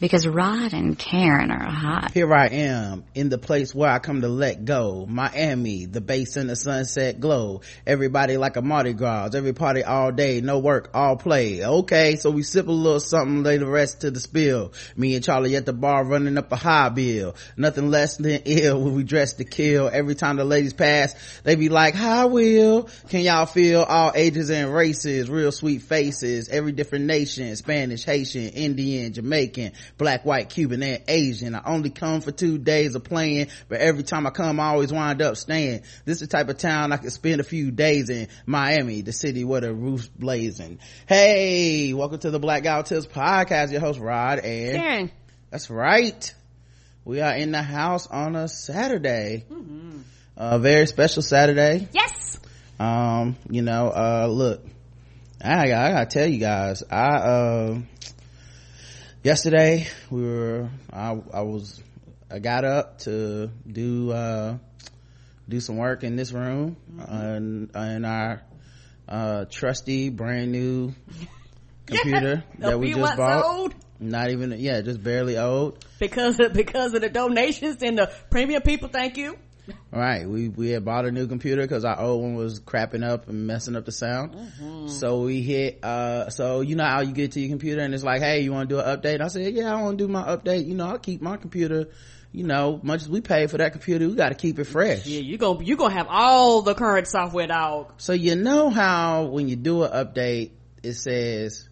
because Rod and Karen are hot. Here I am in the place where I come to let go. Miami, the base in the sunset glow. Everybody like a Mardi Gras. Every party all day. No work, all play. Okay, so we sip a little something, lay the rest to the spill. Me and Charlie at the bar running up a high bill. Nothing less than ill when we dress to kill. Every time the ladies pass, they be like, hi will. Can y'all feel all ages and races? Real sweet faces. Every different nation. Spanish, Haitian, Indian, Jamaican black, white, Cuban, and Asian. I only come for two days of playing, but every time I come, I always wind up staying. This is the type of town I could spend a few days in. Miami, the city where the roof's blazing. Hey, welcome to the Black Guy Tips podcast. Your host Rod and Karen. That's right. We are in the house on a Saturday. Mm-hmm. A very special Saturday. Yes. Um, you know, uh, look, I, I gotta tell you guys, I, uh, yesterday we were I, I was I got up to do uh do some work in this room mm-hmm. uh, in our uh trusty brand new computer that we just bought old? not even yeah just barely old because of, because of the donations and the premium people thank you right. We we had bought a new computer because our old one was crapping up and messing up the sound. Mm-hmm. so we hit uh so you know how you get to your computer and it's like hey you want to do an update? I said yeah i want to do my update. You know i'll keep my computer you know much as we pay for that computer we got to keep it fresh. Yeah you gonna you gonna have all the current software dog. So you know how when you do an update it says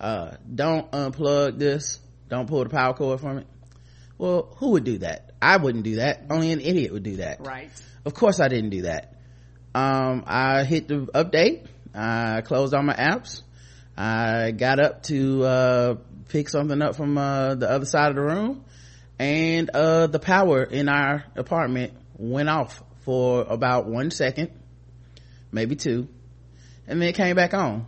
uh don't unplug this. Don't pull the power cord from it. Well who would do that I wouldn't do that. Only an idiot would do that. Right. Of course I didn't do that. Um, I hit the update. I closed all my apps. I got up to, uh, pick something up from, uh, the other side of the room and, uh, the power in our apartment went off for about one second, maybe two, and then it came back on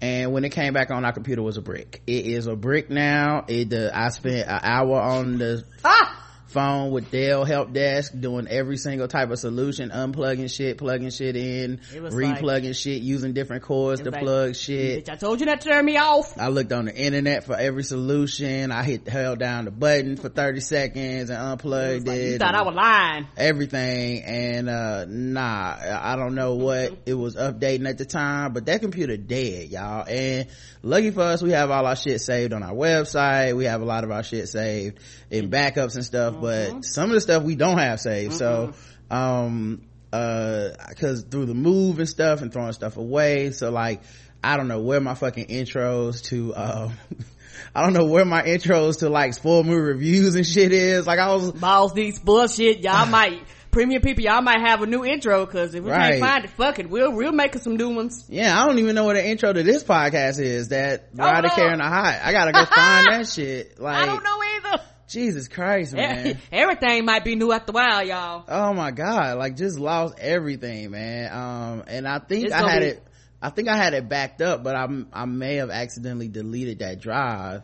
and when it came back on our computer was a brick it is a brick now it uh, i spent an hour on the ah! Phone with Dell help desk doing every single type of solution, unplugging shit, plugging shit in, replugging like, shit, using different cords to like, plug shit. Bitch, I told you not to turn me off. I looked on the internet for every solution. I hit held down the button for 30 seconds and unplugged it. Like, it you thought I was lying. Everything. And, uh, nah, I don't know what it was updating at the time, but that computer dead, y'all. And lucky for us, we have all our shit saved on our website. We have a lot of our shit saved in backups and stuff mm-hmm. but some of the stuff we don't have saved. Mm-hmm. So, um, uh, cause through the move and stuff and throwing stuff away. So like, I don't know where my fucking intros to, uh, I don't know where my intros to like full movie reviews and shit is. Like I was balls these bullshit. Y'all might premium people, y'all might have a new intro because if we right. can't find it, fuck it, we'll we'll make some new ones. Yeah, I don't even know what the intro to this podcast is. That Rider oh, Karen a Hot. I gotta go find that shit. Like I don't know either. Jesus Christ, man. Everything might be new after a while, y'all. Oh my God. Like just lost everything, man. Um, and I think it's I had be- it, I think I had it backed up, but I, I may have accidentally deleted that drive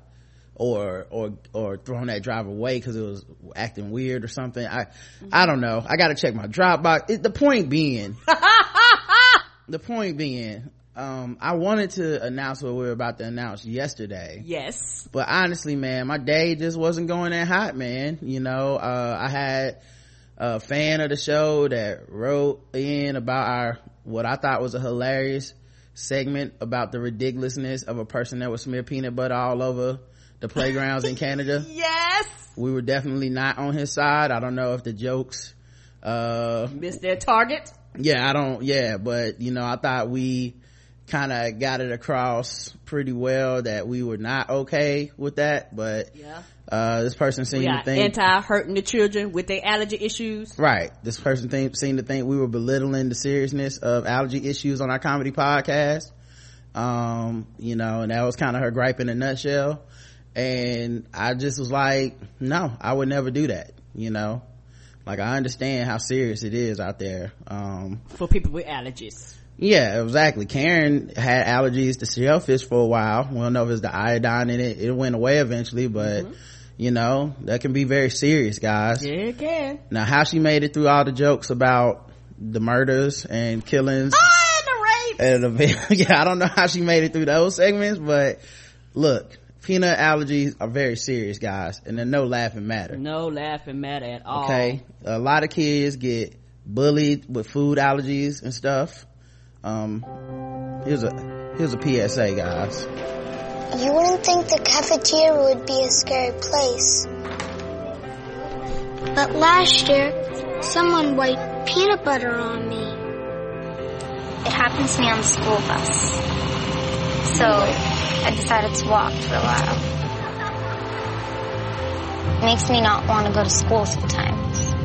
or, or, or thrown that drive away because it was acting weird or something. I, I don't know. I got to check my Dropbox. It, the point being, the point being, um i wanted to announce what we were about to announce yesterday. Yes. But honestly man my day just wasn't going that hot man. You know uh i had a fan of the show that wrote in about our what i thought was a hilarious segment about the ridiculousness of a person that would smear peanut butter all over the playgrounds in canada. Yes. We were definitely not on his side. I don't know if the jokes uh missed their target? Yeah i don't yeah but you know i thought we kind of got it across pretty well that we were not okay with that but yeah. uh, this person seemed to think anti hurting the children with their allergy issues. Right. This person think, seemed to think we were belittling the seriousness of allergy issues on our comedy podcast. Um you know and that was kind of her gripe in a nutshell. And i just was like no i would never do that you know? Like i understand how serious it is out there um for people with allergies yeah, exactly. Karen had allergies to shellfish for a while. We don't know if it's the iodine in it. It went away eventually, but mm-hmm. you know, that can be very serious, guys. Yeah, it can. Now, how she made it through all the jokes about the murders and killings. Oh, and the and yeah, I don't know how she made it through those segments, but look, peanut allergies are very serious, guys, and there's no laughing matter. No laughing matter at all. Okay, a lot of kids get bullied with food allergies and stuff. Um, here's a here's a PSA, guys. You wouldn't think the cafeteria would be a scary place. But last year, someone wiped peanut butter on me. It happened to me on the school bus. So I decided to walk for a while. It makes me not want to go to school sometimes.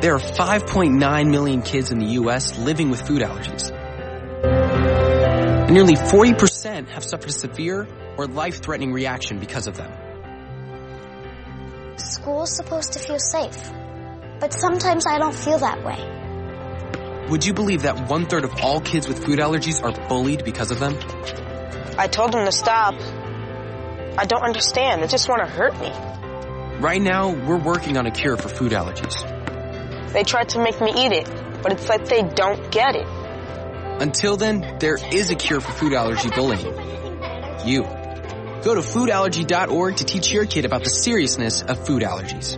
There are 5.9 million kids in the U.S. living with food allergies. And nearly 40% have suffered a severe or life-threatening reaction because of them. School's supposed to feel safe, but sometimes I don't feel that way. Would you believe that one third of all kids with food allergies are bullied because of them? I told them to stop. I don't understand. They just want to hurt me. Right now, we're working on a cure for food allergies. They tried to make me eat it, but it's like they don't get it. Until then, there is a cure for food allergy bullying. You. Go to foodallergy.org to teach your kid about the seriousness of food allergies.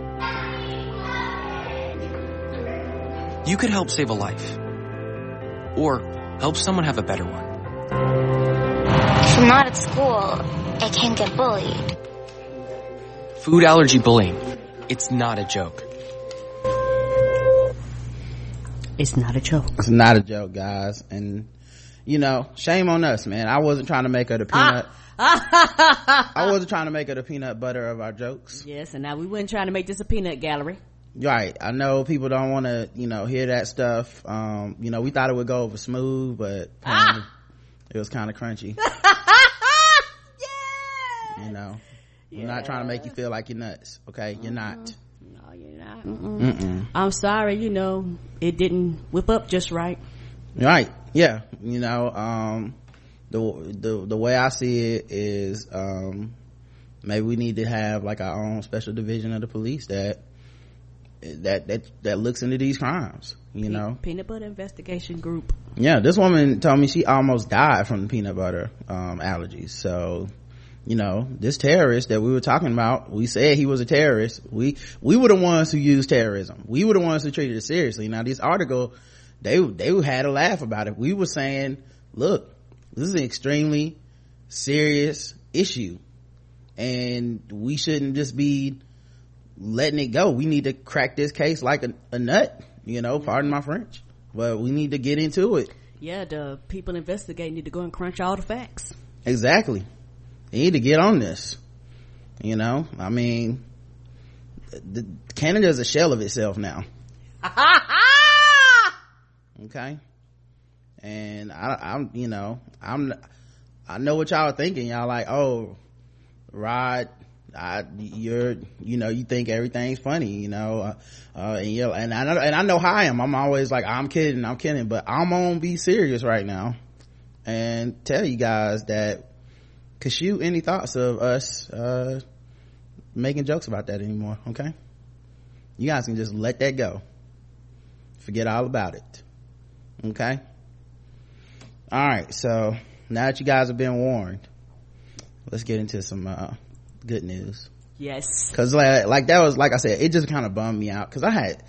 You could help save a life. Or help someone have a better one. If I'm not at school, I can't get bullied. Food allergy bullying. It's not a joke. It's not a joke. It's not a joke, guys. And, you know, shame on us, man. I wasn't trying to make her the peanut. Ah. I wasn't trying to make her the peanut butter of our jokes. Yes, and now we weren't trying to make this a peanut gallery. Right. I know people don't want to, you know, hear that stuff. Um, you know, we thought it would go over smooth, but um, it was kind of crunchy. yeah. You know, we're not trying to make you feel like you're nuts. Okay. You're not. No, you're not. Mm-mm. I'm sorry, you know, it didn't whip up just right. Right. Yeah. You know, um, the, the, the way I see it is, um, maybe we need to have like our own special division of the police that, that, that, that looks into these crimes, you know? Peanut butter investigation group. Yeah. This woman told me she almost died from the peanut butter, um, allergies. So, you know, this terrorist that we were talking about, we said he was a terrorist. We, we were the ones who used terrorism. We were the ones who treated it seriously. Now this article, they, they had a laugh about it. We were saying, look, this is an extremely serious issue and we shouldn't just be letting it go. We need to crack this case like a, a nut, you know, pardon my French, but we need to get into it. Yeah, the people investigating need to go and crunch all the facts. Exactly. They need to get on this. You know, I mean, the, Canada's a shell of itself now. okay. And I, I'm, you know, I'm, I know what y'all are thinking. Y'all like, oh, Rod, I, you're, you know, you think everything's funny, you know, uh, uh, and you and I know, and I know how I am. I'm always like, I'm kidding, I'm kidding, but I'm gonna be serious right now and tell you guys that cause you any thoughts of us, uh, making jokes about that anymore, okay? You guys can just let that go. Forget all about it. Okay? Alright, so now that you guys have been warned, let's get into some, uh, good news. Yes. Cause like, like that was, like I said, it just kind of bummed me out cause I had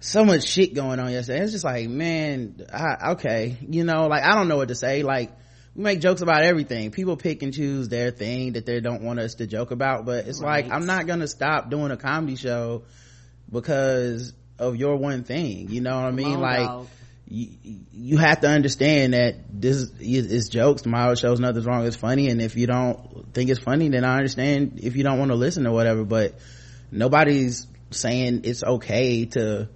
so much shit going on yesterday. It's just like, man, I, okay, you know, like I don't know what to say. Like, we make jokes about everything. People pick and choose their thing that they don't want us to joke about, but it's right. like, I'm not gonna stop doing a comedy show because of your one thing. You know what I mean? Like, dog. you, you have to understand that this is, is jokes. Tomorrow shows nothing's wrong. It's funny. And if you don't think it's funny, then I understand if you don't want to listen or whatever, but nobody's saying it's okay to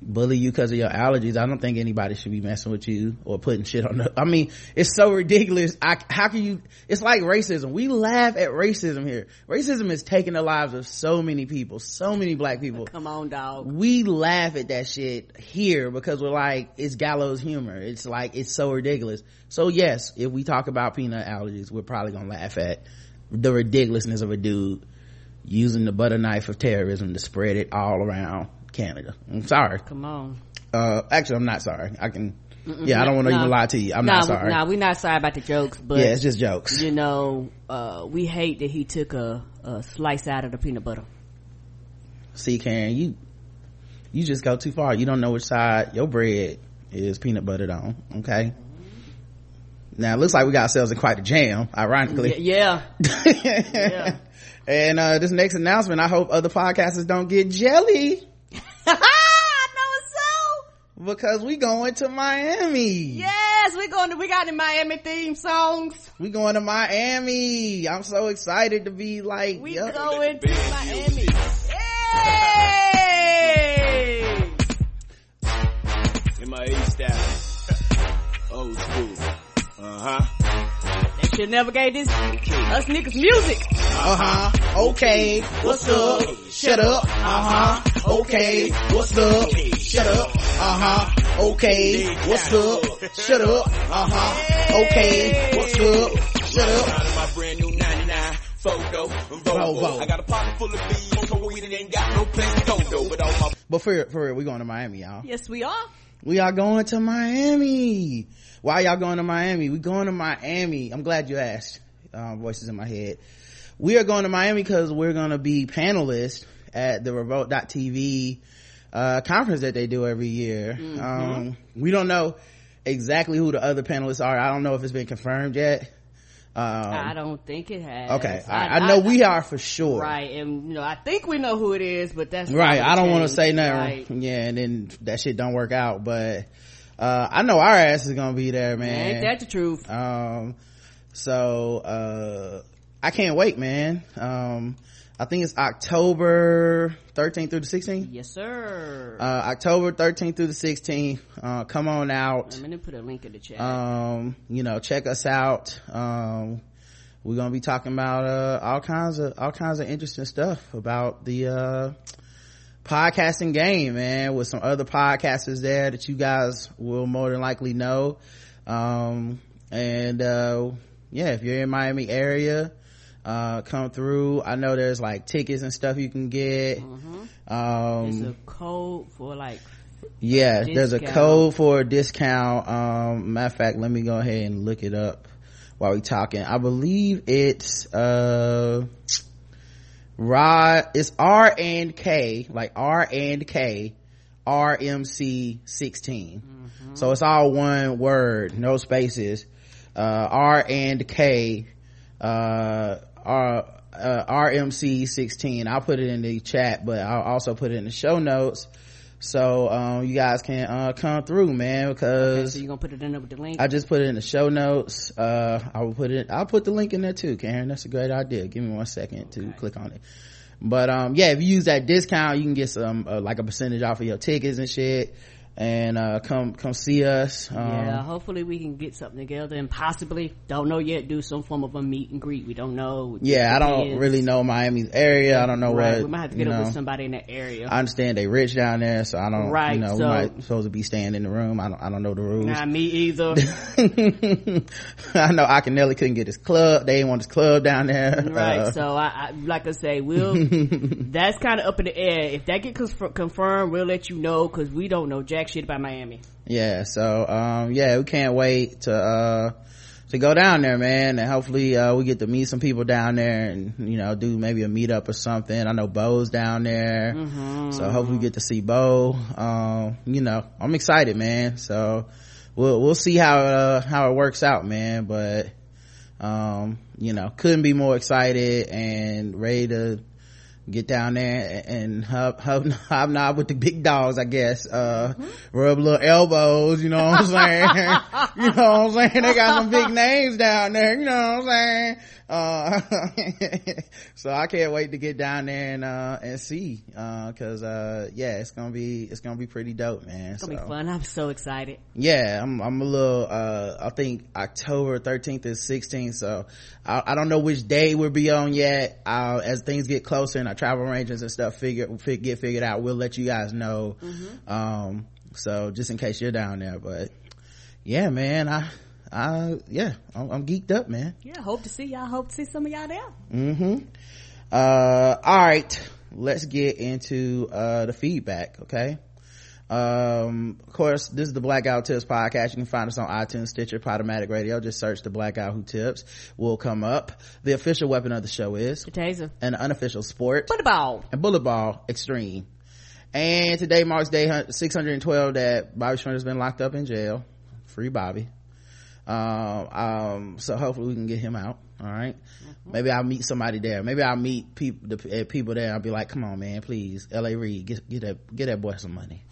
bully you because of your allergies. I don't think anybody should be messing with you or putting shit on the, I mean, it's so ridiculous. I, how can you, it's like racism. We laugh at racism here. Racism is taking the lives of so many people, so many black people. Come on, dog. We laugh at that shit here because we're like, it's gallows humor. It's like, it's so ridiculous. So yes, if we talk about peanut allergies, we're probably gonna laugh at the ridiculousness of a dude using the butter knife of terrorism to spread it all around canada. I'm sorry. Come on. Uh actually i'm not sorry. I can Mm-mm, yeah i don't want to no, even lie to you. I'm not sorry. no we're not sorry about the jokes but yeah it's just jokes. you know uh we hate that he took a, a slice out of the peanut butter. See karen you you just go too far. You don't know which side your bread is peanut buttered on okay? Now it looks like we got ourselves in quite a jam ironically. Yeah, yeah. and uh this next announcement i hope other podcasters don't get jelly because we going to Miami. Yes, we going to, we got the Miami theme songs. We going to Miami. I'm so excited to be like, we yep. going to Miami. Hey! In my A style. Old school. Uh-huh. They should never gave this, us niggas music. Uh-huh. Okay. What's up? Shut up. Uh-huh. Okay. What's up? Shut up. Uh-huh. Okay. What's up? Shut up. Uh-huh. Okay. What's up? Shut up. My brand new 99 photo. Volvo. I got a pocket full of bees. So we ain't got no place to go though. But all my But for for real, we going to Miami, y'all. Yes, we are. We are going to Miami. Why y'all going to Miami? We going to Miami. I'm glad you asked. Um, voices in my head. We are going to Miami because we're going to be panelists at the revolt.tv uh, conference that they do every year. Mm-hmm. Um, we don't know exactly who the other panelists are. I don't know if it's been confirmed yet. Um, I don't think it has. Okay, I, I, I know I, we are for sure. Right, and you know, I think we know who it is, but that's right. I don't want to say nothing. Right. Yeah, and then that shit don't work out, but uh, I know our ass is gonna be there, man. Ain't that the truth? Um, so uh, I can't wait, man. Um, I think it's October 13th through the 16th. Yes, sir. Uh, October 13th through the 16th. Uh, come on out. I'm gonna put a link in the chat. Um, you know, check us out. Um, we're gonna be talking about, uh, all kinds of, all kinds of interesting stuff about the, uh, podcasting game, man, with some other podcasters there that you guys will more than likely know. Um, and, uh, yeah, if you're in Miami area, uh, come through. I know there's like tickets and stuff you can get. Mm-hmm. Um, there's a code for like. Yeah, there's a code for a discount. Um, matter of fact, let me go ahead and look it up while we talking. I believe it's, uh, Rod, it's R and K, like R and K, RMC 16. Mm-hmm. So it's all one word, no spaces. Uh, R and K, uh, R, uh, RMC 16. I'll put it in the chat, but I'll also put it in the show notes. So, um, you guys can, uh, come through, man, because. Okay, so you're gonna put it in with the link? I just put it in the show notes. Uh, I will put it, I'll put the link in there too, Karen. That's a great idea. Give me one second to click on it. But, um, yeah, if you use that discount, you can get some, uh, like a percentage off of your tickets and shit and uh, come come see us. Um, yeah, hopefully we can get something together and possibly don't know yet do some form of a meet and greet. We don't know. Yeah, I don't really know Miami's area. I don't know right. what. We might have to get up know. with somebody in that area. I understand they rich down there, so I don't. Right. You know, so, we might supposed to be staying in the room. I don't. I don't know the rules. Not me either. I know Nelly couldn't get his club. They didn't want his club down there. Right. Uh, so I, I, like I say, we'll. that's kind of up in the air. If that gets confirmed, we'll let you know because we don't know jack shit about Miami. Yeah, so um, yeah, we can't wait to uh, to go down there, man, and hopefully uh, we get to meet some people down there, and you know, do maybe a meetup or something. I know Bo's down there, mm-hmm. so hopefully we get to see Bo. Um, you know, I'm excited, man. So we'll we'll see how uh, how it works out, man. But um, you know, couldn't be more excited and ready to get down there and hub, hobnob with the big dogs, I guess. Uh, mm-hmm. rub little elbows, you know what I'm saying? you know what I'm saying? They got some big names down there, you know what I'm saying? Uh, so I can't wait to get down there and, uh, and see, uh, cause, uh, yeah, it's gonna be, it's gonna be pretty dope, man. It's gonna so. be fun. I'm so excited. Yeah, I'm, I'm a little, uh, I think October 13th and 16th. So I, I, don't know which day we'll be on yet. I'll, as things get closer and our travel arrangements and stuff figure, get figured out, we'll let you guys know. Mm-hmm. Um, so just in case you're down there, but yeah, man, I, I yeah I'm, I'm, geeked up man. Yeah hope to see y'all hope to see some of y'all there. Mm-hmm. Uh all right. Let's get into uh the feedback okay? Um of course this is the Black Guy Who Tips podcast. You can find us on itunes stitcher podomatic radio. Just search the Black Guy Who Tips. Will come up. The official weapon of the show is The taser. an unofficial sport. What about? and bullet ball extreme. And today marks day 612 that Bobby Shmurda's been locked up in jail. Free bobby um, um so hopefully we can get him out all right? maybe i'll meet somebody there. Maybe i'll meet people the uh, people there. I'll be like come on man please L.A. Reid get, get that get that boy some money.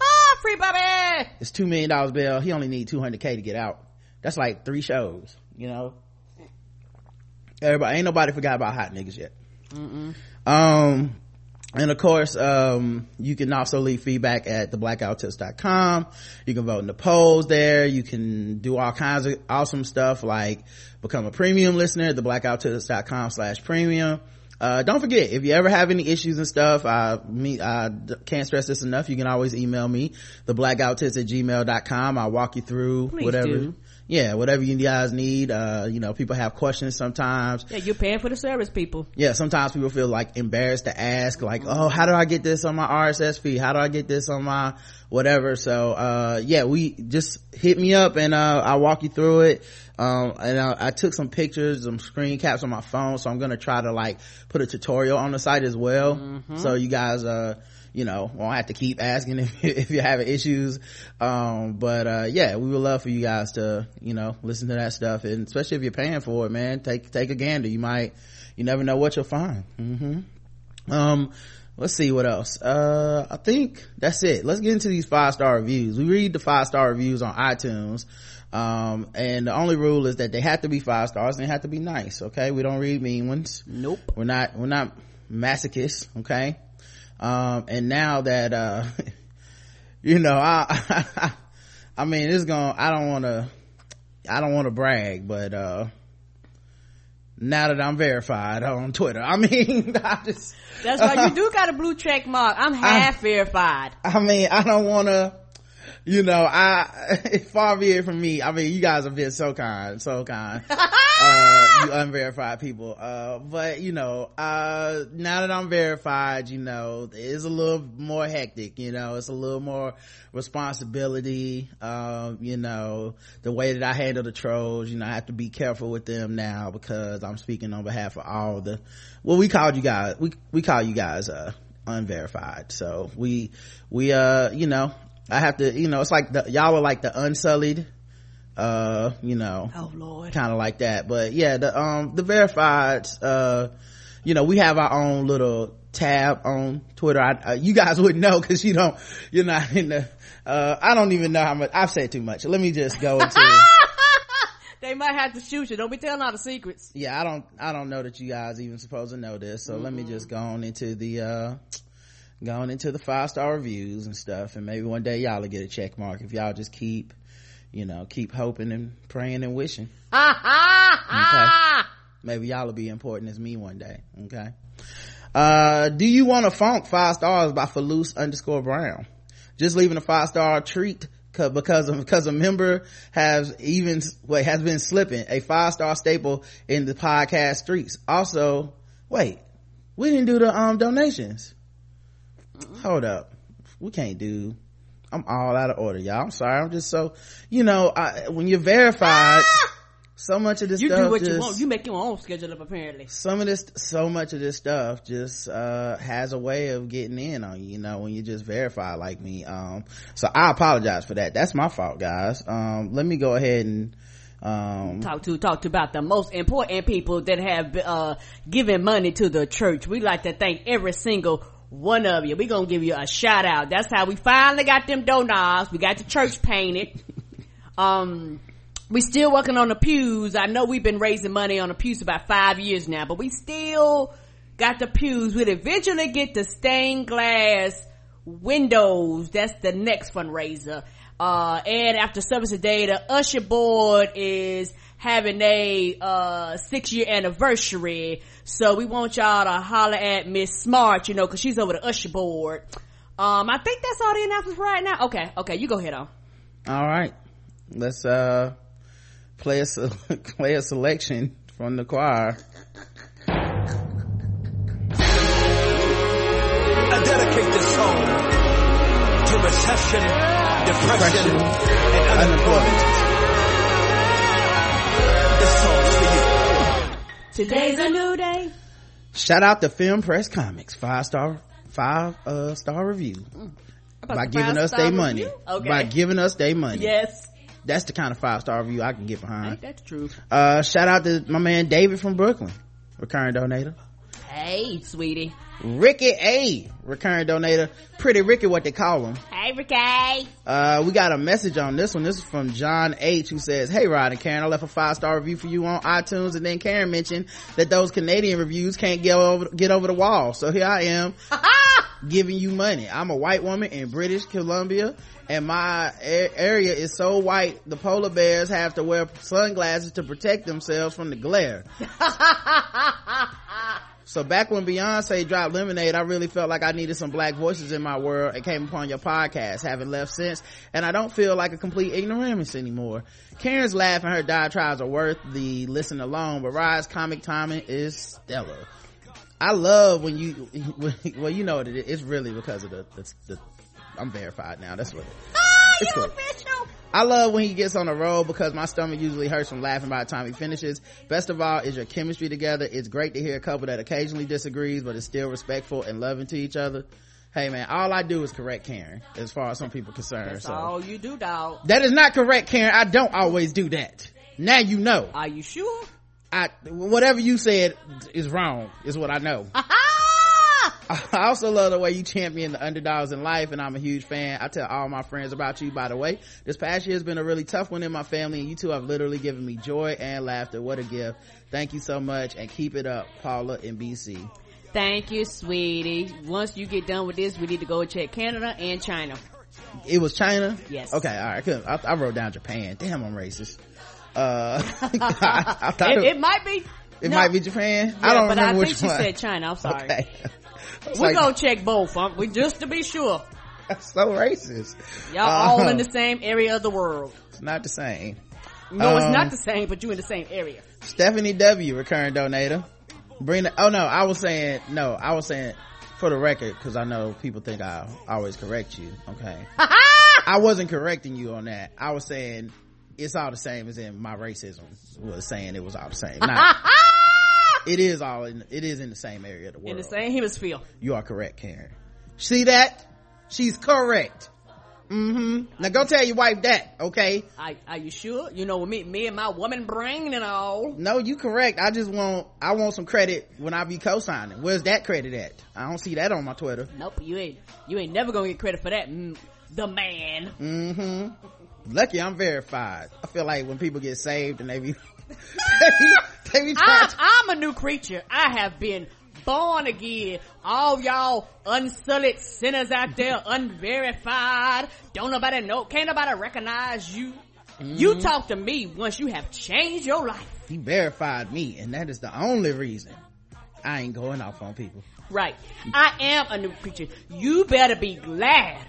Ah, free Bobby! it's two million dollars bill he only need 200k to get out. That's like three shows you know? Everybody ain't nobody forgot about hot niggas yet. Um and of course um you can also leave feedback at theblackguywhotips.com you can vote in the polls there. You can do all kinds of awesome stuff like become a premium listener at theblackguywhotips.com slash premium. Uh, don't forget if you ever have any issues and stuff i me i can't stress this enough. You can always email me the blackouttits at gmail.com i'll walk you through Please whatever do. Yeah whatever you guys need uh you know people have questions sometimes. Yeah, you're paying for the service, people. yeah sometimes people feel like embarrassed to ask like oh how do i get this on my rss feed? How do i get this on my whatever? So uh yeah we just hit me up and uh i'll walk you through it. Um and I, I took some pictures some screen caps on my phone so i'm gonna try to like put a tutorial on the site as well. So you guys uh you know won't have to keep asking if, if you're having issues. Um but uh yeah we would love for you guys to you know listen to that stuff. And especially if you're paying for it man take take a gander. You might you never know what you'll find. Hmm um let's see what else. Uh i think that's it. Let's get into these five star reviews. We read the five star reviews on itunes. Um and the only rule is that they have to be five stars and they have to be nice okay? We don't read mean ones. Nope. we're not we're not masochists okay um and now that uh you know i i mean it's gonna i don't want to i don't want to brag but uh now that i'm verified on twitter i mean i just That's right. You do got a blue check mark. I'm half verified. I mean, I don't want to, you know, I, far be it from me. I mean, you guys have been so kind, so kind. uh, you unverified people. Uh, but you know, uh, now that I'm verified, you know, it's a little more hectic, you know, it's a little more responsibility. Um, you know, the way that I handle the trolls, you know, I have to be careful with them now because I'm speaking on behalf of all the, well, we called you guys, we, we call you guys, uh, unverified. So we, we, uh, you know, I have to, you know, it's like the, y'all are like the unsullied, uh, you know, Oh Lord. kind of like that. But yeah, the, um, the verified, uh, you know, we have our own little tab on Twitter. I, uh, you guys wouldn't know because you don't, you're not in the, uh, I don't even know how much, I've said too much. Let me just go into, They might have to shoot you. Don't be telling all the secrets. yeah, I don't, I don't know that you guys even supposed to know this. So let me just go on into the, uh, going into the five star reviews and stuff. And maybe one day y'all will get a check mark if y'all just keep, you know, keep hoping and praying and wishing. Ha! Maybe y'all will be important as me one day. Okay. Uh, do you want a funk five stars by Falus underscore Brown? Just leaving a five star treat because of, because a member has even, wait, has been slipping a five star staple in the podcast streets. Also, wait, we didn't do the, um, donations. Hold up. We can't do, I'm all out of order, y'all. I'm sorry. I'm just so, you know, I, when you're verified, so much of this You stuff do what you want. You make your own schedule up apparently. some of this so much of this stuff just uh has a way of getting in on you you know when you just verify like me um so i apologize for that that's my fault guys um let me go ahead and um Talk to talk to about the most important people that have uh given money to the church. We like to thank every single one of you. We gonna give you a shout out. That's how we finally got them donuts. We got the church painted. um we still working on the pews. I know we've been raising money on the pews about five years now, but we still got the pews. We'll eventually get the stained glass windows. That's the next fundraiser. Uh, and after service today, the usher board is having a, uh, six year anniversary. So we want y'all to holler at Miss Smart, you know, cause she's over the usher board. Um, I think that's all the announcements right now. Okay. Okay. You go ahead on. All right. Let's, uh, play a, play a selection from the choir. I dedicate this song to recession, depression, depression and unemployment. Today's a new day. Shout out to Film Press Comics, five star, five uh, star review About by giving us their money. Okay. By giving us their money. yes. That's the kind of five star review I can get behind. that's true? Uh, shout out to my man David from Brooklyn, recurring donator. Hey, sweetie. Ricky A, recurring donator. Pretty Ricky, what they call him. Hey, Ricky. Uh, we got a message on this one. This is from John H who says, Hey Rod and Karen, I left a five star review for you on iTunes and then Karen mentioned that those Canadian reviews can't get over, get over the wall. So here I am giving you money. I'm a white woman in British Columbia and my a- area is so white the polar bears have to wear sunglasses to protect themselves from the glare. So back when Beyonce dropped Lemonade, I really felt like I needed some black voices in my world and came upon your podcast, having left since, and I don't feel like a complete ignoramus anymore. Karen's laugh and her diatribes are worth the listen alone, but Rod's comic timing is stellar. I love when you, well, you know what it is. It's really because of the, the, the I'm verified now. That's what it is. Ah, it's cool. I love when he gets on the road because my stomach usually hurts from laughing by the time he finishes. Best of all is your chemistry together. It's great to hear a couple that occasionally disagrees, but is still respectful and loving to each other. Hey man, all I do is correct Karen, as far as some people concerned. That's so all you do, dog. that is not correct, Karen. I don't always do that. Now you know. Are you sure? I whatever you said is wrong. Is what I know. I also love the way you champion the underdogs in life, and I'm a huge fan. I tell all my friends about you, by the way. This past year has been a really tough one in my family, and you two have literally given me joy and laughter. What a gift. Thank you so much, and keep it up, Paula in BC. Thank you, sweetie. Once you get done with this, we need to go check Canada and China. It was China? Yes. Okay, alright, good. I, I wrote down Japan. Damn, I'm racist. Uh, I, I It, it, it might be. It no. might be Japan. I don't but remember I think she one. said China. I'm sorry. Okay. We're like, gonna check both, huh? We just to be sure. that's so racist. Y'all all Uh, in the same area of the world. It's not the same. No, it's Um, not the same, but you in the same area. Stephanie W, recurring donator. Bring the, oh no, I was saying, no, I was saying, for the record, cause I know people think I always correct you, okay? I wasn't correcting you on that. I was saying, it's all the same as in my racism was saying it was all the same. Not, it is all in, it is in the same area of the world. In the same hemisphere. You are correct, Karen. See that? She's correct. Mm-hmm. Now go tell your wife that, okay? Are, are you sure? You know, me, me and my woman brain and all. No, you correct. I just want I want some credit when I be co-signing. Where's that credit at? I don't see that on my Twitter. Nope, you ain't. You ain't never gonna get credit for that. Mm, the man. Mm-hmm. Lucky I'm verified. I feel like when people get saved and they be they be, they be I'm, to, I'm a new creature. I have been born again. All y'all unsullied sinners out there, unverified. Don't nobody know. Can't nobody recognize you. You Mm-hmm. talk to me once you have changed your life. he verified me and that is the only reason I ain't going off on people. Right. I am a new creature. You better be glad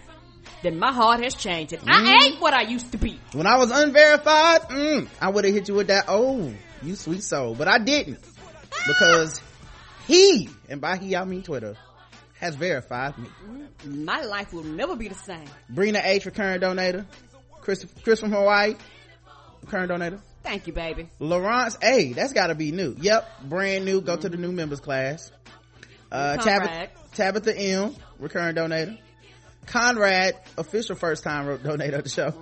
that my heart has changed. And Mm-hmm. I ain't what I used to be. When I was unverified, mm, I would have hit you with that, oh, you sweet soul. But I didn't. Because he, and by he I mean Twitter, has verified me. My life will never be the same. Brina H, recurring donator. Chris, Chris from Hawaii, recurring donator. Thank you, baby. Lawrence A, that's gotta be new. Yep, brand new. Go to the new members class. Uh, Tabitha, Tabitha M, recurring donator. Conrad, official first time donator of the show.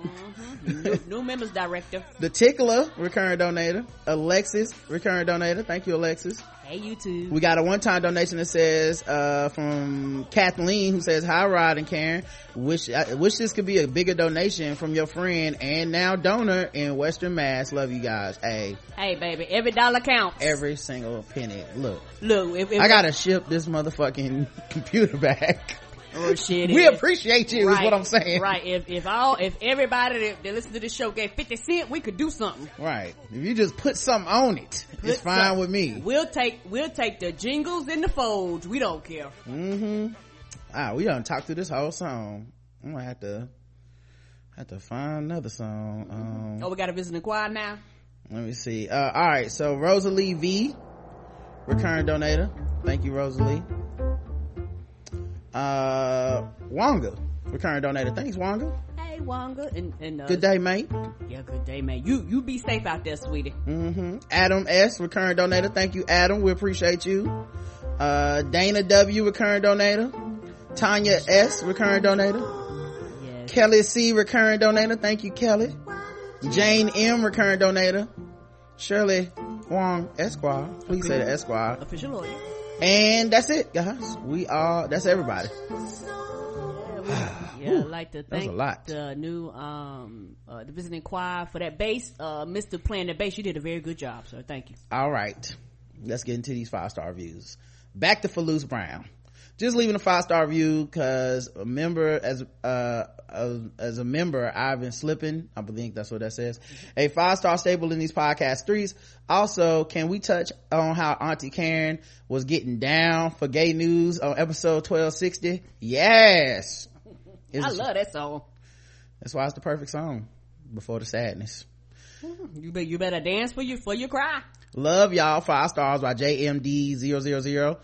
new, new members director. The Tickler, recurring donator. Alexis, recurring donator. Thank you, Alexis. Hey, you too. We got a one-time donation that says, uh, from Kathleen who says, hi Rod and Karen. Wish, I wish this could be a bigger donation from your friend and now donor in Western Mass. Love you guys. Hey, Hey, baby, every dollar counts. every single penny. Look, Look, if, if I gotta ship this motherfucking computer back. Oh shit! We appreciate you right, is what I'm saying. Right. If if all if everybody that, that listen to this show gave fifty cent, we could do something. Right. If you just put something on it, it's fine with me. We'll take we'll take the jingles and the folds. We don't care. Mm-hmm. Ah, we done talked through this whole song. I'm gonna have to have to find another song. Um, Oh, we got a visiting choir now. let me see. Uh, all right. So Rosalie V, recurring donator. Thank you, Rosalie. Uh, Wonga, recurring donator thanks wanga hey wanga and, and uh, good day mate. Yeah good day mate. You you be safe out there sweetie. Mm-hmm. adam s recurring donator thank you adam. We appreciate you. Uh, dana w recurring donator tanya s recurring donator yes. kelly c recurring donator thank you kelly. Jane m recurring donator shirley wong esquire. Please say the esquire. official lawyer and that's it guys we are that's everybody yeah, I'd like to thank the new um uh, the visiting choir for that bass. Uh, Mr. playing the bass, you did a very good job, sir thank you. All right, let's get into these five star reviews. Back to Falus Brown. Just leaving a five star review because a member as uh as a member I've been slipping. I believe that's what that says. A five star staple in these podcast threes. Also, can we touch on how Auntie Karen was getting down for gay news on episode twelve sixty? Yes. I love that song. That's why it's the perfect song before the sadness. You better, you better dance for you for your cry. Love y'all. Five stars by JMD000.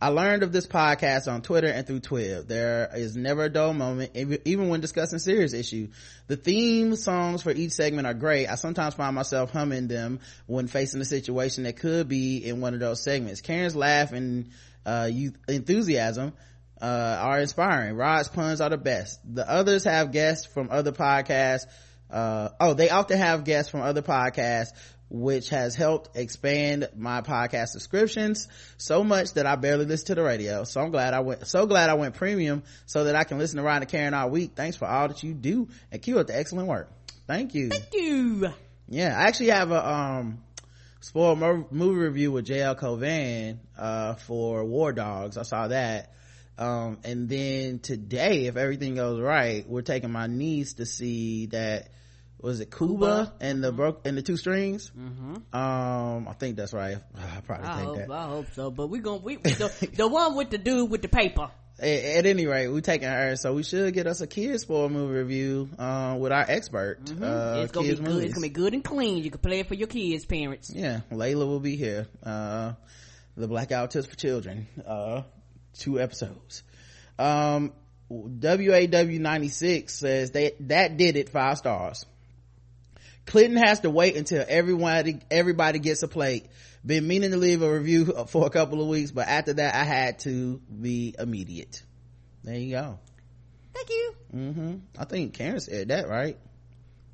I learned of this podcast on Twitter and through Twitter. There is never a dull moment, even when discussing serious issue. The theme songs for each segment are great. I sometimes find myself humming them when facing a situation that could be in one of those segments. Karen's laugh and uh, enthusiasm uh, are inspiring. Rod's puns are the best. The others have guests from other podcasts. Uh, oh, they often have guests from other podcasts, which has helped expand my podcast subscriptions so much that I barely listen to the radio. So I'm glad I went, so glad I went premium so that I can listen to Ryan and Karen all week. Thanks for all that you do and keep up the excellent work. Thank you. Thank you. Yeah, I actually have a, um, spoiled movie review with JL Cauvin, uh, for War Dogs. I saw that um, and then today if everything goes right we're taking my niece to see that was it Kubo, Kubo? and the broke and the two strings? Mm-hmm. um i think that's right. I probably I think hope, that. I hope so but we're gonna we the, the one with the dude with the paper. At, at, any rate we're taking her so we should get us a kids spoil movie review uh, with our expert mm-hmm. uh, it's gonna be good it's gonna be good and clean. You can play it for your kids parents. Yeah layla will be here. Uh, the blackout test for children uh, two episodes. Um waw96 says they that did it five stars clinton has to wait until everybody everybody gets a plate. Been meaning to leave a review for a couple of weeks but after that i had to be immediate. There you go. Thank you. Mm-hmm. I think karen said that right?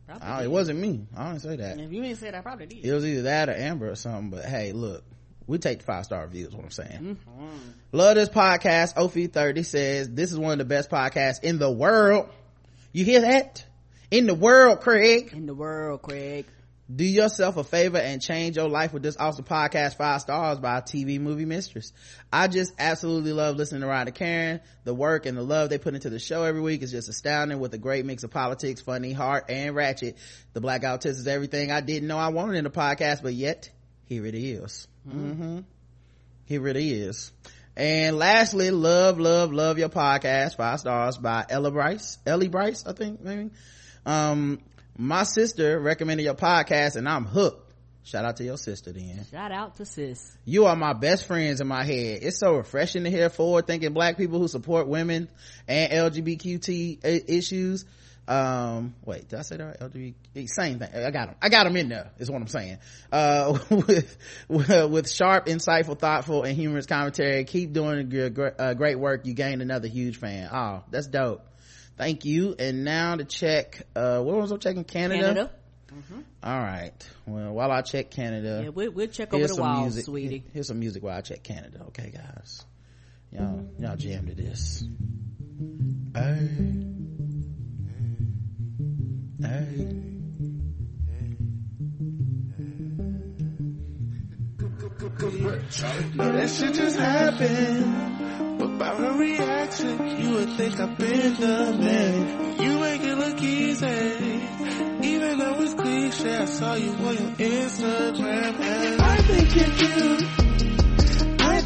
Oh, it wasn't me. I didn't say that. If you didn't say that i probably did. It was either that or amber or something but hey look we take the five star reviews what i'm saying. Mm-hmm. love this podcast. Op30 says this is one of the best podcasts in the world. You hear that in the world craig in the world craig do yourself a favor and change your life with this awesome podcast five stars by tv movie mistress i just absolutely love listening to and Karen the work and the love they put into the show every week is just astounding with a great mix of politics funny heart and ratchet the blackout test is everything i didn't know i wanted in a podcast but yet here it is. Mm-hmm. Here it is. And lastly, love, love, love your podcast. Five stars by Ella Bryce. Ellie Bryce, I think, maybe. Um, my sister recommended your podcast and I'm hooked. Shout out to your sister then. Shout out to sis. You are my best friends in my head. It's so refreshing to hear forward thinking black people who support women and LGBTQ issues um wait did i say that right lgbt same thing i got them i got them in there is what i'm saying uh with with sharp insightful thoughtful and humorous commentary keep doing your uh, great work you gained another huge fan oh that's dope thank you and now to check uh what was i checking canada, canada. Mm-hmm. All right. Well, while I check Canada, yeah, we'll, we'll check over the walls, music, sweetie. Here's some music while I check Canada. Okay, guys. Y'all, y'all jam to this. Hey. Hey. No, that shit just happened. By her reaction, you would think I've been the man. You make it look easy. Even though it's cliche, I saw you on your Instagram. And I think you're cute. I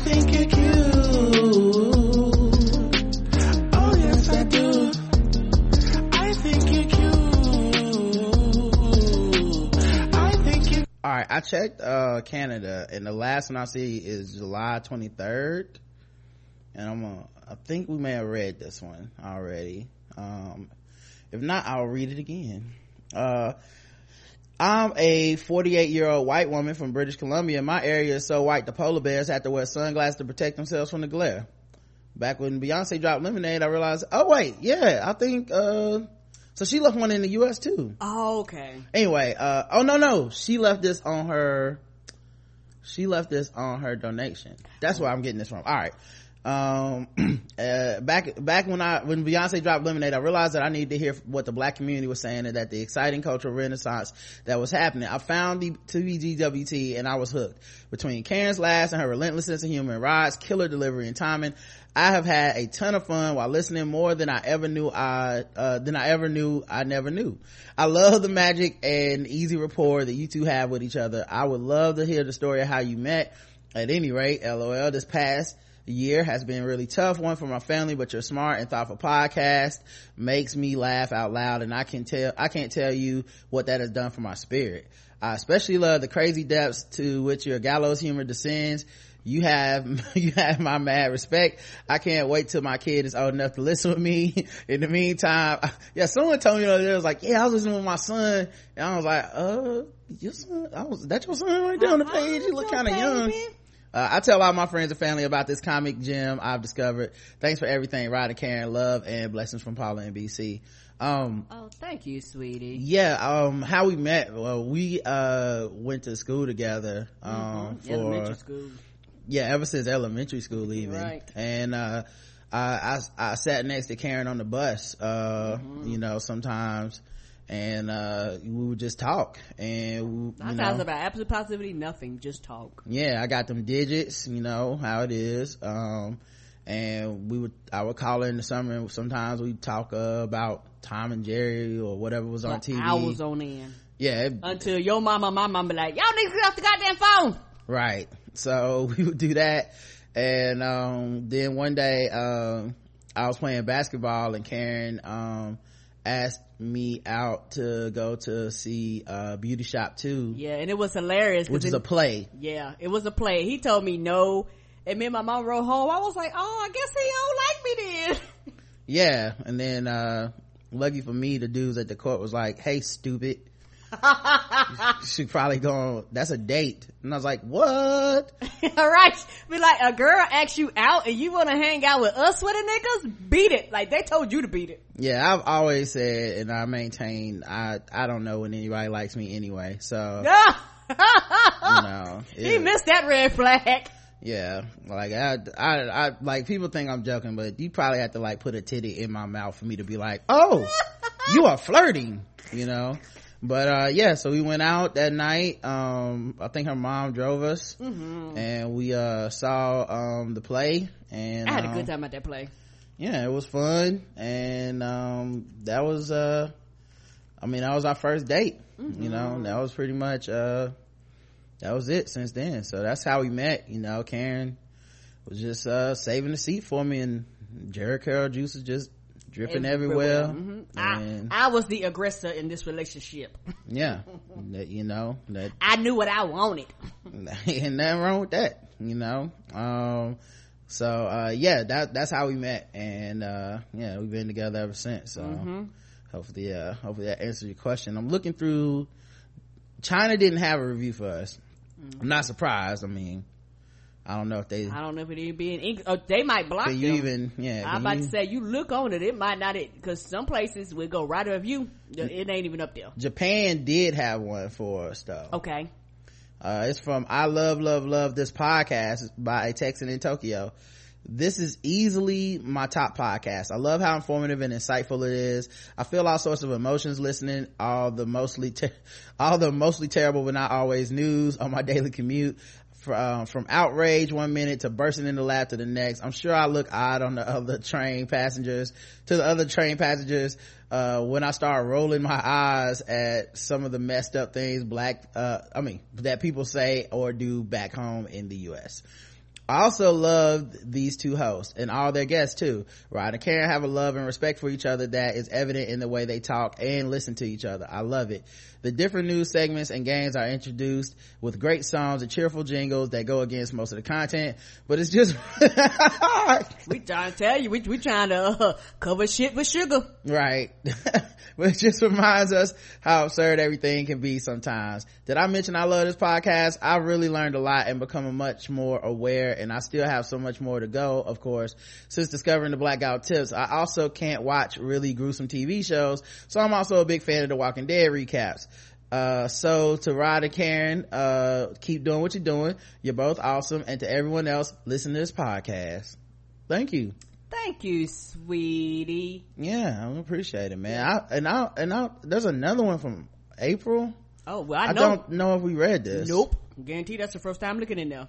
do. I think you're cute. all right i checked uh canada and the last one i see is july 23rd and i'm gonna i think we may have read this one already Um, if not, I'll read it again. Uh, I'm a 48 year old white woman from British Columbia. My area is so white the polar bears have to wear sunglasses to protect themselves from the glare. Back when Beyonce dropped Lemonade, I realized, oh wait, yeah, I think, uh, so she left one in the US too. Oh, okay. Anyway, uh, oh no, no, she left this on her, she left this on her donation. That's where I'm getting this from. All right um uh, back back when i when beyonce dropped lemonade i realized that i needed to hear what the black community was saying and that the exciting cultural renaissance that was happening. I found the TBGWT and i was hooked. Between karen's last and her relentless sense of humor and rod's killer delivery and timing i have had a ton of fun while listening more than i ever knew i uh, than i ever knew i never knew. I love the magic and easy rapport that you two have with each other. I would love to hear the story of how you met. At any rate lol this past year has been really tough one for my family but your smart and thoughtful podcast makes me laugh out loud and i can tell i can't tell you what that has done for my spirit. I especially love the crazy depths to which your gallows humor descends. You have you have my mad respect. I can't wait till my kid is old enough to listen with me. In the meantime yeah someone told me the other day, was like yeah i was listening with my son and i was like uh your son i was that your son right there on the page? You look kind of young uh, I tell all my friends and family about this comic gem I've discovered. Thanks for everything, Rod and Karen. Love and blessings from Paula and BC. Um, oh, thank you, sweetie. Yeah. Um, how we met? Well, we, uh, went to school together, um, mm-hmm. for, elementary school. Yeah, ever since elementary school even. Right. And, uh, I, I, I sat next to Karen on the bus, uh, mm-hmm. you know, sometimes, and uh, we would just talk. And we, about absolute positivity nothing just talk. Yeah i got them digits you know how it is. Um, and we would i would call her in the summer and sometimes we talk uh, about tom and jerry or whatever was on tv hours on end. Yeah it, until your mama my mama be like y'all to get off the goddamn phone. Right. So we would do that. And um, then one day um, i was playing basketball and karen um, asked me out to go to see uh beauty shop 2 yeah and it was hilarious which is a play. Yeah it was a play. He told me no and me and my mom rode home. I was like oh i guess he don't like me then. Yeah and then uh lucky for me the dudes at the court was like hey stupid she probably going that's a date. And i was like what? All right. Be like a girl asks you out and you want to hang out with us with the niggas? Beat it. Like they told you to beat it. Yeah i've always said and i maintain i i don't know when anybody likes me anyway so. You know he missed that red flag. Yeah like I, I i like people think i'm joking but you probably have to like put a titty in my mouth for me to be like oh you are flirting you know but uh yeah so we went out that night. Um i think her mom drove us. Mm-hmm. and we uh saw um the play and i had um, a good time at that play. yeah it was fun. And um that was uh i mean that was our first date mm-hmm. you know that was pretty much uh that was it since then. So that's how we met you know karen was just uh saving the seat for me and Jheri curl juice is just dripping everywhere, everywhere. Mm-hmm. I, I was the aggressor in this relationship. Yeah. That you know that i knew what i wanted. And nothing wrong with that you know? Um so uh yeah that that's how we met. And uh yeah we've been together ever since. So mm-hmm. hopefully uh hopefully that answers your question. I'm looking through china didn't have a review for us. Mm-hmm. i'm not surprised. I mean I don't know if they. I don't know if it even be in English. Oh, they might block you them. even? Yeah. I'm about you, to say you look on it. It might not it because some places will go right of you. It ain't even up there. Japan did have one for us though. Okay. Uh, it's from I love love love this podcast by a Texan in Tokyo. This is easily my top podcast. I love how informative and insightful it is. I feel all sorts of emotions listening, all the mostly, ter- all the mostly terrible but not always news on my daily commute uh, from outrage one minute to bursting into laughter the next. I'm sure I look odd on the other train passengers, to the other train passengers, uh, when I start rolling my eyes at some of the messed up things black, uh, I mean, that people say or do back home in the U.S. I also loved these two hosts and all their guests too. Rod and Karen have a love and respect for each other that is evident in the way they talk and listen to each other. I love it. The different news segments and games are introduced with great songs and cheerful jingles that go against most of the content, but it's just we trying to tell you, we we trying to uh, cover shit with sugar. Right. but it just reminds us how absurd everything can be sometimes. Did I mention I love this podcast? I really learned a lot and become much more aware and I still have so much more to go, of course. Since discovering the Black Guy Who Tips, I also can't watch really gruesome TV shows, so I'm also a big fan of the Walking Dead recaps. Uh, so to Rod and Karen, uh, keep doing what you're doing. You're both awesome. And to everyone else, listen to this podcast. Thank you. Thank you, sweetie. Yeah, I appreciate it, man. I, and I, and I, there's another one from April. Oh, well, I, I know. don't know if we read this. Nope. Guarantee that's the first time looking in there.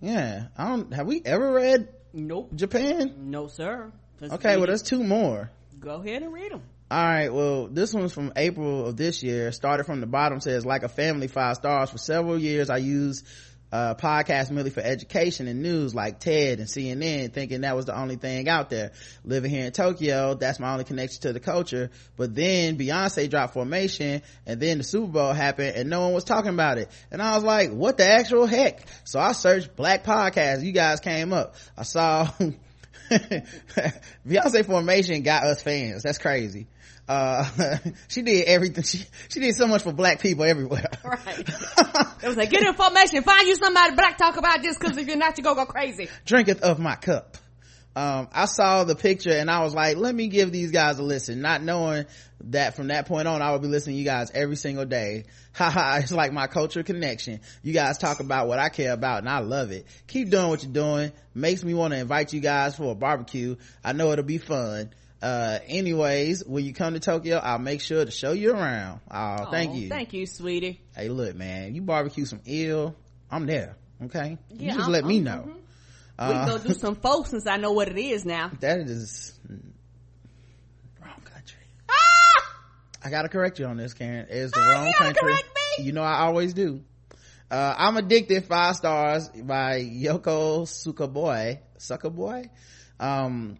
Yeah. I don't, have we ever read Nope. Japan? No, sir Okay, well, there's two more. Go ahead and read them. All right. Well, this one's from April of this year. Started from the bottom. Says like a family, five stars. For several years, I used uh, podcasts merely for education and news, like TED and CNN, thinking that was the only thing out there. Living here in Tokyo, that's my only connection to the culture. But then Beyonce dropped Formation, and then the Super Bowl happened, and no one was talking about it. And I was like, "What the actual heck?" So I searched Black podcasts. You guys came up. I saw. Beyonce Formation got us fans. That's crazy. Uh, she did everything. She, she did so much for black people everywhere. Right. it was like, get information. Find you somebody black talk about this because if you're not, you go go crazy. Drinketh of my cup. Um, I saw the picture and I was like, let me give these guys a listen, not knowing that from that point on, I would be listening to you guys every single day. Haha, it's like my culture connection. You guys talk about what I care about and I love it. Keep doing what you're doing. Makes me want to invite you guys for a barbecue. I know it'll be fun. Uh, anyways, when you come to Tokyo, I'll make sure to show you around. Oh, thank you. Thank you, sweetie. Hey, look, man, you barbecue some ill, I'm there. Okay. Yeah, you just I'm- let me I'm- know. we Uh, can go do some folks since I know what it is now. that is wrong country. I gotta correct you on this, Karen. It's the Oh, wrong country. me? You know I always do. Uh, I'm addicted. Five stars by Yoko Sukaboy. Sukaboy. Um,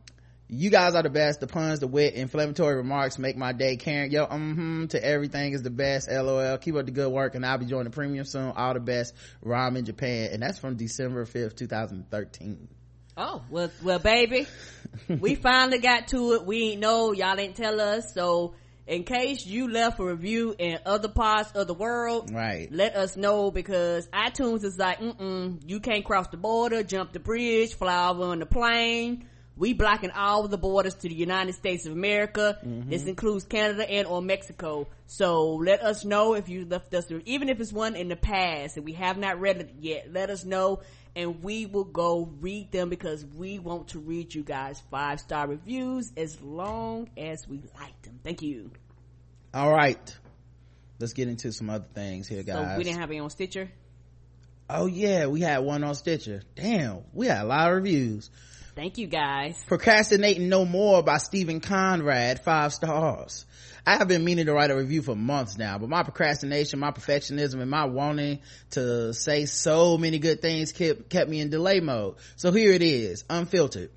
you guys are the best. The puns, the wit, inflammatory remarks make my day. Karen, yo, mm-hmm, to everything is the best. LOL. Keep up the good work, and I'll be joining the premium soon. All the best. Ramen Japan, and that's from December 5th, 2013. Oh, well, well, baby, we finally got to it. We ain't know, y'all didn't tell us. So, in case you left a review in other parts of the world, Right. let us know because iTunes is like, mm-mm, you can't cross the border, jump the bridge, fly over on the plane. We blocking all the borders to the United States of America. Mm-hmm. This includes Canada and or Mexico. So let us know if you left us, even if it's one in the past and we have not read it yet, let us know and we will go read them because we want to read you guys five star reviews as long as we like them. Thank you. All right. Let's get into some other things here, guys. So we didn't have any on Stitcher. oh yeah, we had one on Stitcher. Damn, we had a lot of reviews. Thank you guys. Procrastinating No More by Stephen Conrad, five stars. I have been meaning to write a review for months now, but my procrastination, my perfectionism, and my wanting to say so many good things kept, kept me in delay mode. So here it is, unfiltered.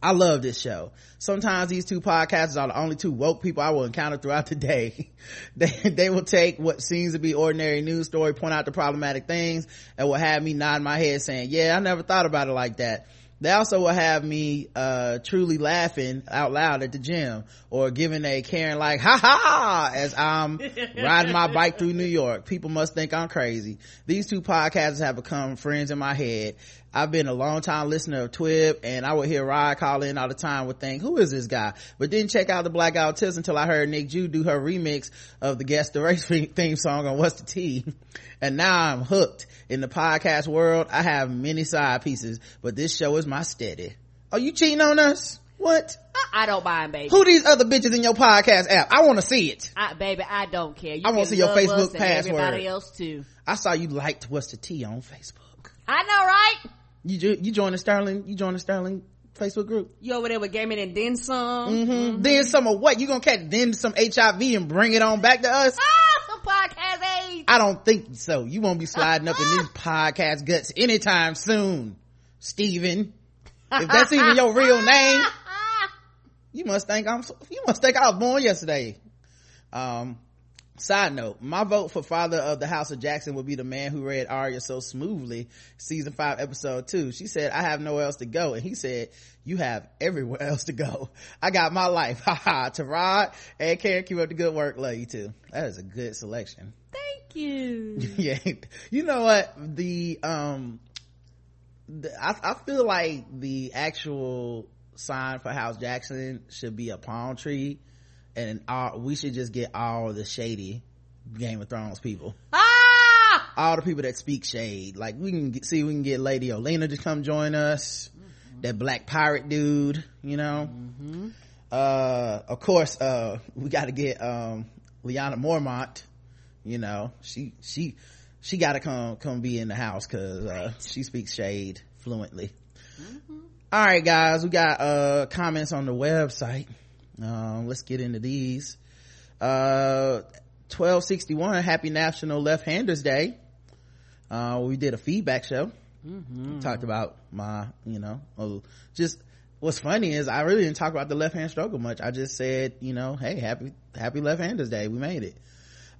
I love this show. Sometimes these two podcasts are the only two woke people I will encounter throughout the day. they, they will take what seems to be ordinary news story, point out the problematic things, and will have me nod my head saying, yeah, I never thought about it like that. They also will have me, uh, truly laughing out loud at the gym or giving a Karen like, ha ha, as I'm riding my bike through New York. People must think I'm crazy. These two podcasters have become friends in my head. I've been a long time listener of TWiB and I would hear Rod call in all the time would think, who is this guy? But didn't check out the Black Guy Who Tips until I heard Nick Jew do her remix of the Guess the Race theme song on What's the Tea? And now I'm hooked. In the podcast world, I have many side pieces, but this show is my steady. Are you cheating on us? What? I, I don't mind, baby. Who these other bitches in your podcast app? I want to see it. I, baby, I don't care. You I wanna see your Facebook password. Everybody else too. I saw you liked What's the Tea on Facebook. I know, right? You jo- you joined the Sterling, you joined the Sterling Facebook group. You over there with Gaming and then some. Mm-hmm. Then some of what? You gonna catch then some HIV and bring it on back to us? Ah, some podcast age. I don't think so. You won't be sliding up in these podcast guts anytime soon. Steven. If that's even your real name, you must think I'm, you must think I was born yesterday. Um, Side note, my vote for father of the House of Jackson would be the man who read Arya so smoothly, season five, episode two. She said, I have nowhere else to go. And he said, you have everywhere else to go. I got my life. Ha ha. Tarod and Karen, keep up the good work. Love you too. That is a good selection. Thank you. yeah. You know what? The, um, the, I, I feel like the actual sign for House Jackson should be a palm tree and all, we should just get all the shady Game of Thrones people. Ah! All the people that speak shade. Like we can get, see we can get Lady Olenna to come join us. Mm-hmm. That black pirate dude, you know. Mm-hmm. Uh, of course, uh, we got to get um, Lyanna Mormont. You know, she she she got to come come be in the house because uh, right. she speaks shade fluently. Mm-hmm. All right, guys, we got uh comments on the website. Um, let's get into these. Uh, 1261, happy National Left-Handers Day. Uh, we did a feedback show. Mm-hmm. Talked about my, you know, just, what's funny is I really didn't talk about the left hand struggle much. I just said, you know, hey, happy, happy left handers day. We made it.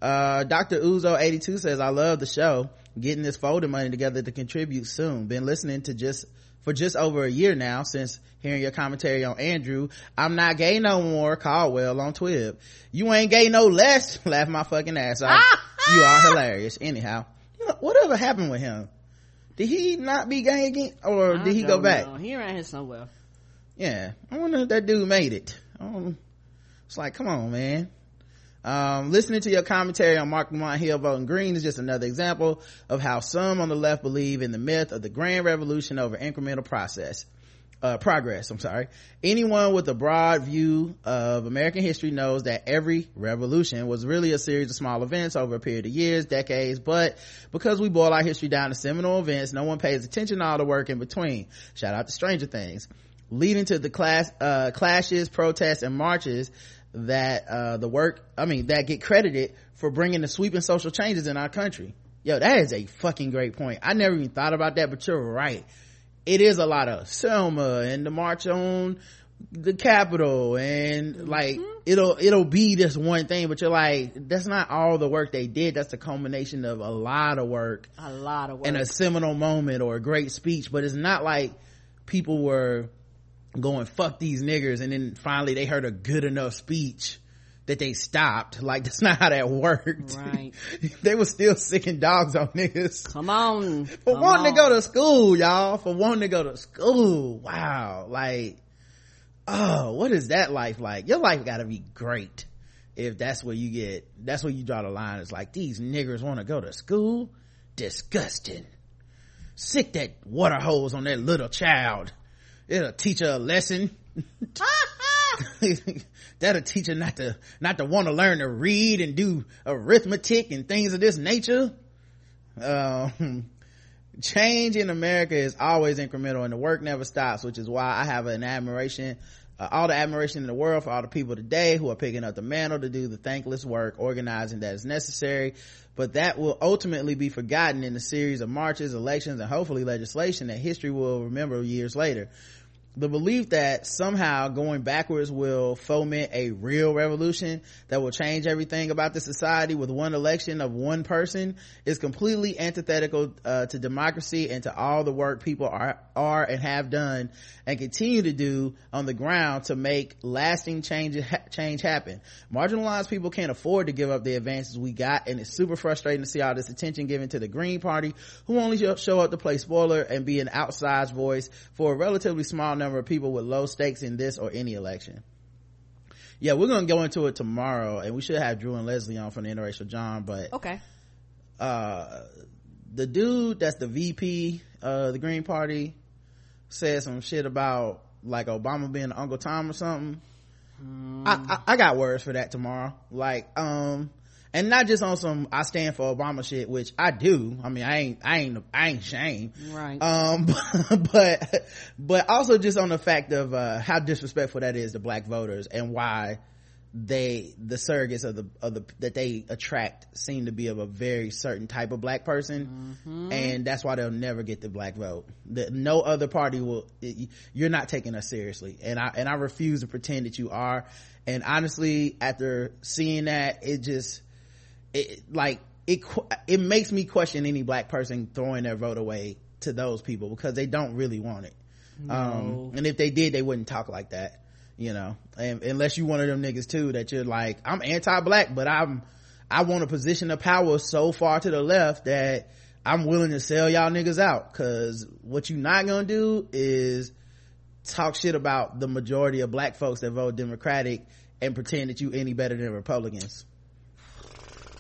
Uh, Dr. Uzo82 says, I love the show. Getting this folding money together to contribute soon. Been listening to just for just over a year now since hearing your commentary on Andrew. I'm not gay no more. Caldwell on TWiB. You ain't gay no less. Laugh my fucking ass off. you are hilarious. Anyhow, you know, whatever happened with him? Did he not be gay again, or I did he go back? Know. He ran here somewhere. Yeah, I wonder if that dude made it. it's like, come on, man. Um, listening to your commentary on Marc Lamont Hill voting green is just another example of how some on the left believe in the myth of the grand revolution over incremental process. Uh, progress, I'm sorry. Anyone with a broad view of American history knows that every revolution was really a series of small events over a period of years, decades, but because we boil our history down to seminal events, no one pays attention to all the work in between. Shout out to Stranger Things. Leading to the class, uh, clashes, protests, and marches that uh, the work i mean that get credited for bringing the sweeping social changes in our country. Yo that is a fucking great point. I never even thought about that but you're right. It is a lot of selma and the march on the capitol and mm-hmm. like it'll it'll be this one thing but you're like that's not all the work they did. That's the culmination of a lot of work a lot of work and a seminal moment or a great speech but it's not like people were going fuck these niggers and then finally they heard a good enough speech that they stopped. Like that's not how that worked. Right. They were still sicking dogs on niggas. Come on. For come wanting on. to go to school y'all. For wanting to go to school. Wow. Like oh what is that life like? Your life gotta be great if that's where you get that's where you draw the line. It's like these niggers want to go to school? Disgusting. Sick that water hose on that little child it'll teach her a lesson. That'll teach her not to not to want to learn to read and do arithmetic and things of this nature. Um, change in america is always incremental and the work never stops which is why i have an admiration uh, all the admiration in the world for all the people today who are picking up the mantle to do the thankless work organizing that is necessary but that will ultimately be forgotten in the series of marches elections and hopefully legislation that history will remember years later the belief that somehow going backwards will foment a real revolution that will change everything about the society with one election of one person is completely antithetical uh, to democracy and to all the work people are are and have done and continue to do on the ground to make lasting change change happen. Marginalized people can't afford to give up the advances we got and it's super frustrating to see all this attention given to the green party who only show up to play spoiler and be an outsized voice for a relatively small number of people with low stakes in this or any election. Yeah we're gonna go into it tomorrow and we should have drew and leslie on from the interracial jawn but okay. uh the dude that's the vp uh the green party said some shit about like obama being uncle tom or something. Mm. I, I i got words for that tomorrow. Like um and not just on some I stand for Obama shit, which I do. I mean, I ain't, I ain't, I ain't shame. Right. Um, but, but also just on the fact of, uh, how disrespectful that is to black voters and why they the surrogates of the of the that they attract seem to be of a very certain type of black person Mm-hmm. and that's why they'll never get the black vote the, no other party will it, you're not taking us seriously and i and i refuse to pretend that you are and honestly after seeing that it just it like it it makes me question any black person throwing their vote away to those people because they don't really want it. Um and if they did they wouldn't talk like that you know? And unless you one of them niggas too that you're like i'm anti-black but i'm i want a position of power so far to the left that i'm willing to sell y'all niggas out. Because what you're not gonna do is talk shit about the majority of black folks that vote democratic and pretend that you any better than republicans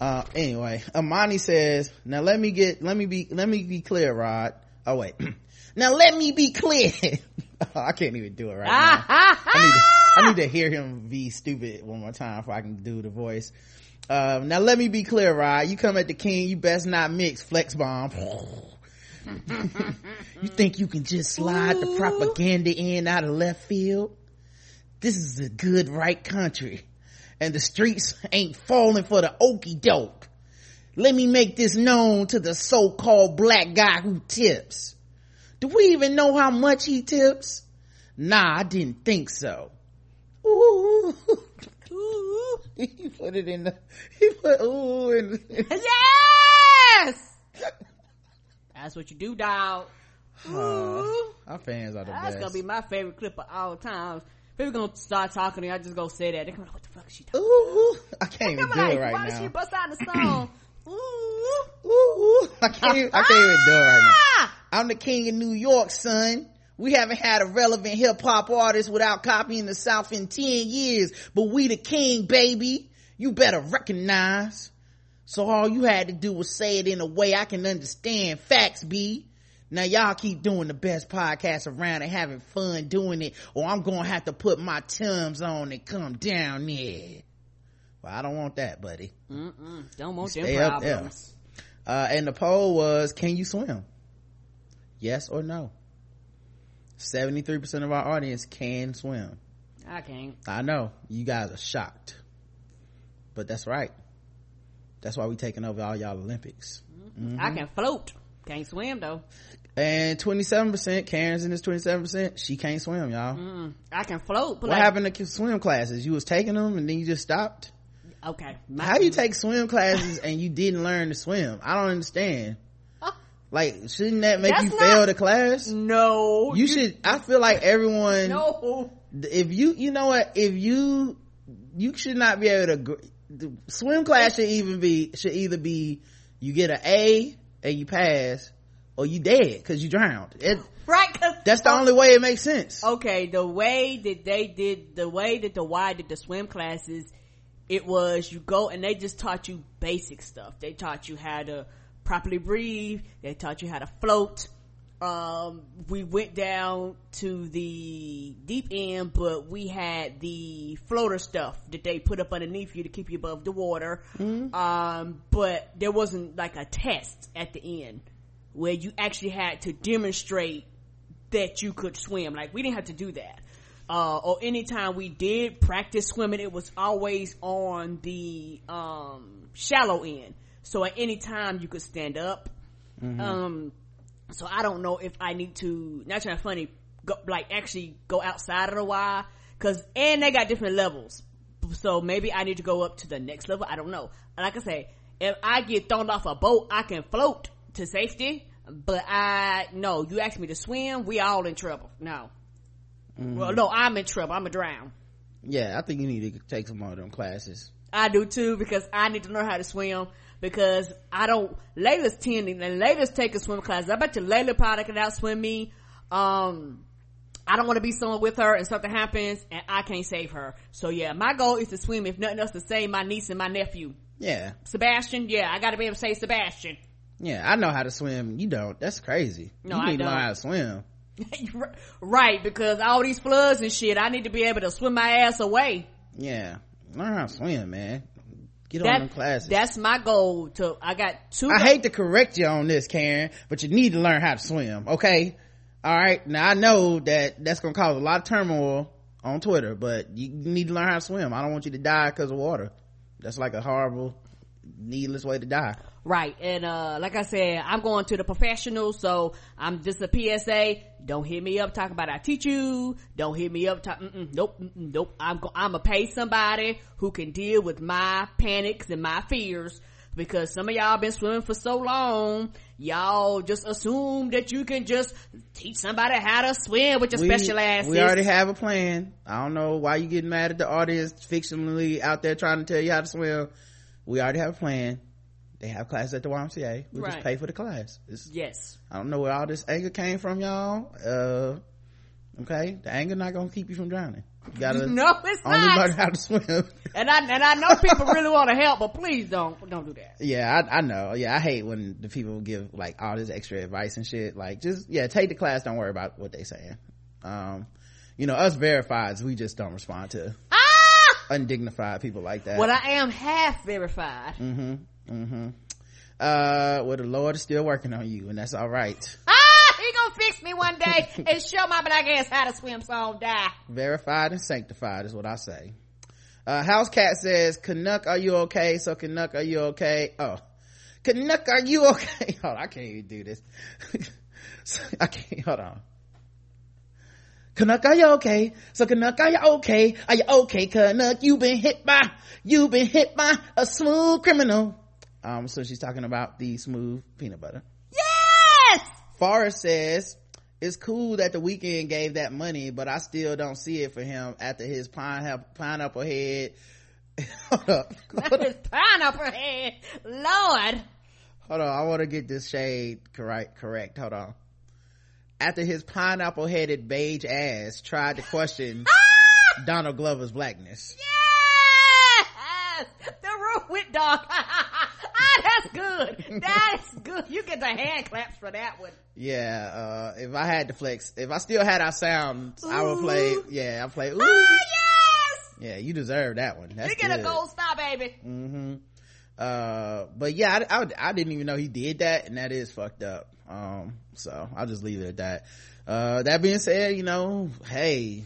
uh anyway amani says now let me get let me be let me be clear rod oh wait now let me be clear i can't even do it right now I need, to, I need to hear him be stupid one more time before I can do the voice. Um, now let me be clear, Rod. You come at the king, you best not mix flex bomb. you think you can just slide the propaganda in out of left field? This is a good right country. And the streets ain't falling for the okey doke. Let me make this known to the so-called black guy who tips. Do we even know how much he tips? Nah, I didn't think so. Ooh. Ooh. He put it in the, he put ooh in yes that's what you do dog Aw, our fans are the that's best. gonna be my favorite clip of all time people gonna start talking and i just go say that they're gonna like, what the fuck is she talking Ooh, I can't even do Like, it right why did now. she bust out the song ooh Ooh, I can't, even, I can't even do it right now. Ah! I'm the king of New York, son. We haven't had a relevant hip hop artist without copying the South in 10 years, but we the king, baby. You better recognize. So all you had to do was say it in a way I can understand. Facts, B. Now y'all keep doing the best podcast around and having fun doing it, or I'm gonna have to put my Timbs on and come down there. Well, I don't want that, buddy. Mm-mm, don't want them Stay there. problems Uh, and the poll was, can you swim? Yes or no? 73% of our audience can swim. i can't I know, you guys are shocked. But that's right. That's why we taking over all y'all Olympics. Mm-hmm. i can float can't swim though And 27%, Karen's in this 27%, she can't swim, y'all. Mm, i can float but What like, happened to swim classes? You was taking them and then you just stopped? okay How you take swim classes and you didn't learn to swim? I don't understand. Like, shouldn't that make That's you not- fail the class? no you should i feel like everyone no if you you know what if you you should not be able to the swim class should even be should either be you get an a and you pass or you dead because you drowned. It, right that's the oh, only way it makes sense. Okay the way that they did the way that the y did the swim classes it was you go and they just taught you basic stuff. They taught you how to properly breathe. They taught you how to float. Um we went down to the deep end but we had the floater stuff that they put up underneath you to keep you above the water. Um but there wasn't like a test at the end where you actually had to demonstrate that you could swim. Like we didn't have to do that. Uh, or anytime we did practice swimming, it was always on the, um, shallow end. So at any time you could stand up. Um, so I don't know if I need to, not trying to funny, go, like actually go outside of the Y. Cause, and they got different levels. So maybe I need to go up to the next level. I don't know. Like I say, if I get thrown off a boat, I can float to safety. But I, no, you ask me to swim, we all in trouble. No. Well, no, I'm in trouble. I'm a drown. yeah i think you need to take some more of them classes I do too because I need to learn how to swim because I don't, Layla's tending and Layla's taking swim classes. I bet you Layla probably can outswim me. Um, I don't want to be someone with her and something happens and I can't save her. So yeah, my goal is to swim if nothing else to save my niece and my nephew. yeah Sebastian, yeah, I gotta be able to save Sebastian. Yeah i know how to swim. You don't. That's crazy. No, you I need to learn don't. how to swim. Right, because all these floods and shit, I need to be able to swim my ass away. yeah. Learn how to swim man. Get on That- them classes. That's my goal to, I got two. I go- hate to correct you on this, Karen, but you need to learn how to swim, okay? Alright, now I know that that's gonna cause a lot of turmoil on twitter but you need to learn how to swim. I don't want you to die because of water. That's like a horrible needless way to die Right. And, uh, like I said, I'm going to the professionals. So I'm just a PSA. Don't hit me up talking about I teach you. Don't hit me up talk, mm-mm, nope, mm-mm, nope. I'm, go- I'm gonna pay somebody who can deal with my panics and my fears because some of y'all been swimming for so long. Y'all just assume that you can just teach somebody how to swim with your we, special ass. we already have a plan i don't know why you getting mad at the audience fictionally out there trying to tell you how to swim we already have a plan they have class at the YMCA. We just pay for the class. It's, yes. I don't know where all this anger came from, y'all. Uh, okay, the anger not gonna keep you from drowning. You gotta No, it's not. only not. learn how to swim. And I, and I know people really want to help, but please don't, don't do that. yeah, I, I know. Yeah, I hate when the people give like all this extra advice and shit. Like, just yeah, take the class. Don't worry about what they saying. Um, you know, us verifieds, we just don't respond to Ah! Undignified people like that. Well, I am half verified. mm-hmm. Mm-hmm. Uh, well, the Lord is still working on you, and that's all right. Ah, he gonna fix me one day and show my black ass how to swim so I don't die. verified and sanctified is what I say. Uh, House Cat says, Canuck, are you okay? So Canuck, are you okay? Oh, Canuck, are you okay? Hold on, I can't even do this. I can't, hold on. Canuck, are you okay? So Canuck, are you okay? Are you okay, Canuck? You've been hit by, you've been hit by a smooth criminal. Um, so she's talking about the smooth peanut butter. Yes! Forrest says, it's cool that the Weeknd gave that money, but I still don't see it for him after his pine, pineapple head. Hold up. That is pineapple head. Lord. Hold on. I want to get this shade correct. Correct. Hold on. After his pineapple headed beige ass tried to question Donald Glover's blackness. Yes! The room with dog. ah, that's good. That's good. You get the hand claps for that one. Yeah, uh, if I had to flex, if I still had our sounds, I would play, yeah, I play, ooh. Oh, yes! Yeah, you deserve that one. That's you get a gold star, baby. hmm uh but yeah I, I i didn't even know he did that and that is fucked up. Um so i'll just leave it at that. Uh that being said you know hey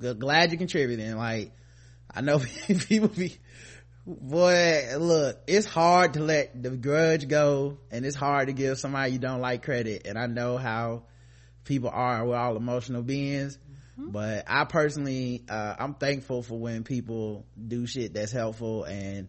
g- glad you're contributing. Like i know people be boy look it's hard to let the grudge go and it's hard to give somebody you don't like credit. And i know how people are. We're all emotional beings. But i personally uh i'm thankful for when people do shit that's helpful and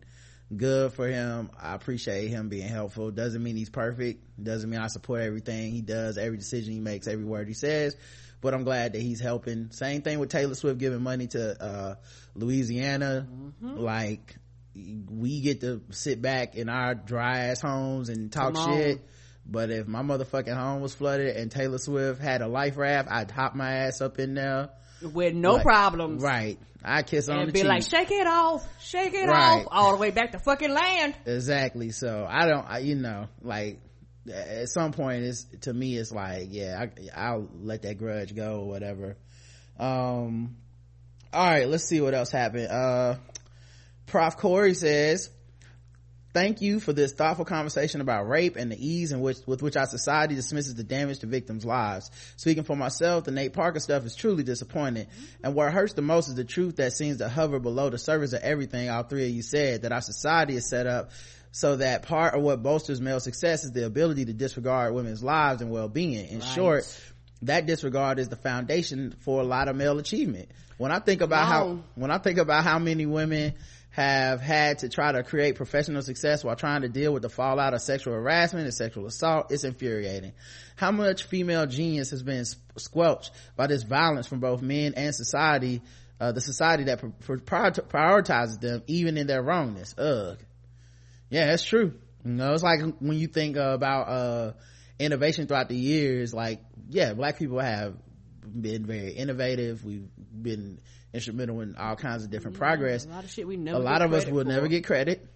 good for him. I appreciate him being helpful. Doesn't mean he's perfect. Doesn't mean i support everything he does every decision he makes every word he says. But i'm glad that he's helping. Same thing with taylor swift giving money to uh louisiana. Like we get to sit back in our dry ass homes and talk shit. But if my motherfucking home was flooded and taylor swift had a life raft i'd hop my ass up in there With no Like, problems. right i kiss on And the be cheek like, shake it off, shake it Right. off, all the way back to fucking land. exactly so i don't I, you know like at some point it's to me it's like yeah I, i'll let that grudge go or whatever um all right let's see what else happened uh prof corey says thank you for this thoughtful conversation about rape and the ease in which with which our society dismisses the damage to victims lives. Speaking for myself the nate parker stuff is truly disappointing. And what hurts the most is the truth that seems to hover below the surface of everything all three of you said that our society is set up so that part of what bolsters male success is the ability to disregard women's lives and well-being. In Right. short that disregard is the foundation for a lot of male achievement. When i think about how when i think about how many women have had to try to create professional success while trying to deal with the fallout of sexual harassment and sexual assault. It's infuriating. How much female genius has been squelched by this violence from both men and society uh, the society that pr- pr- prioritizes them even in their wrongness? Ugh. Yeah that's true. You know it's like when you think about uh innovation throughout the years like yeah black people have been very innovative. We've been instrumental in all kinds of different progress. A lot of shit we never a lot of us will for. never get credit.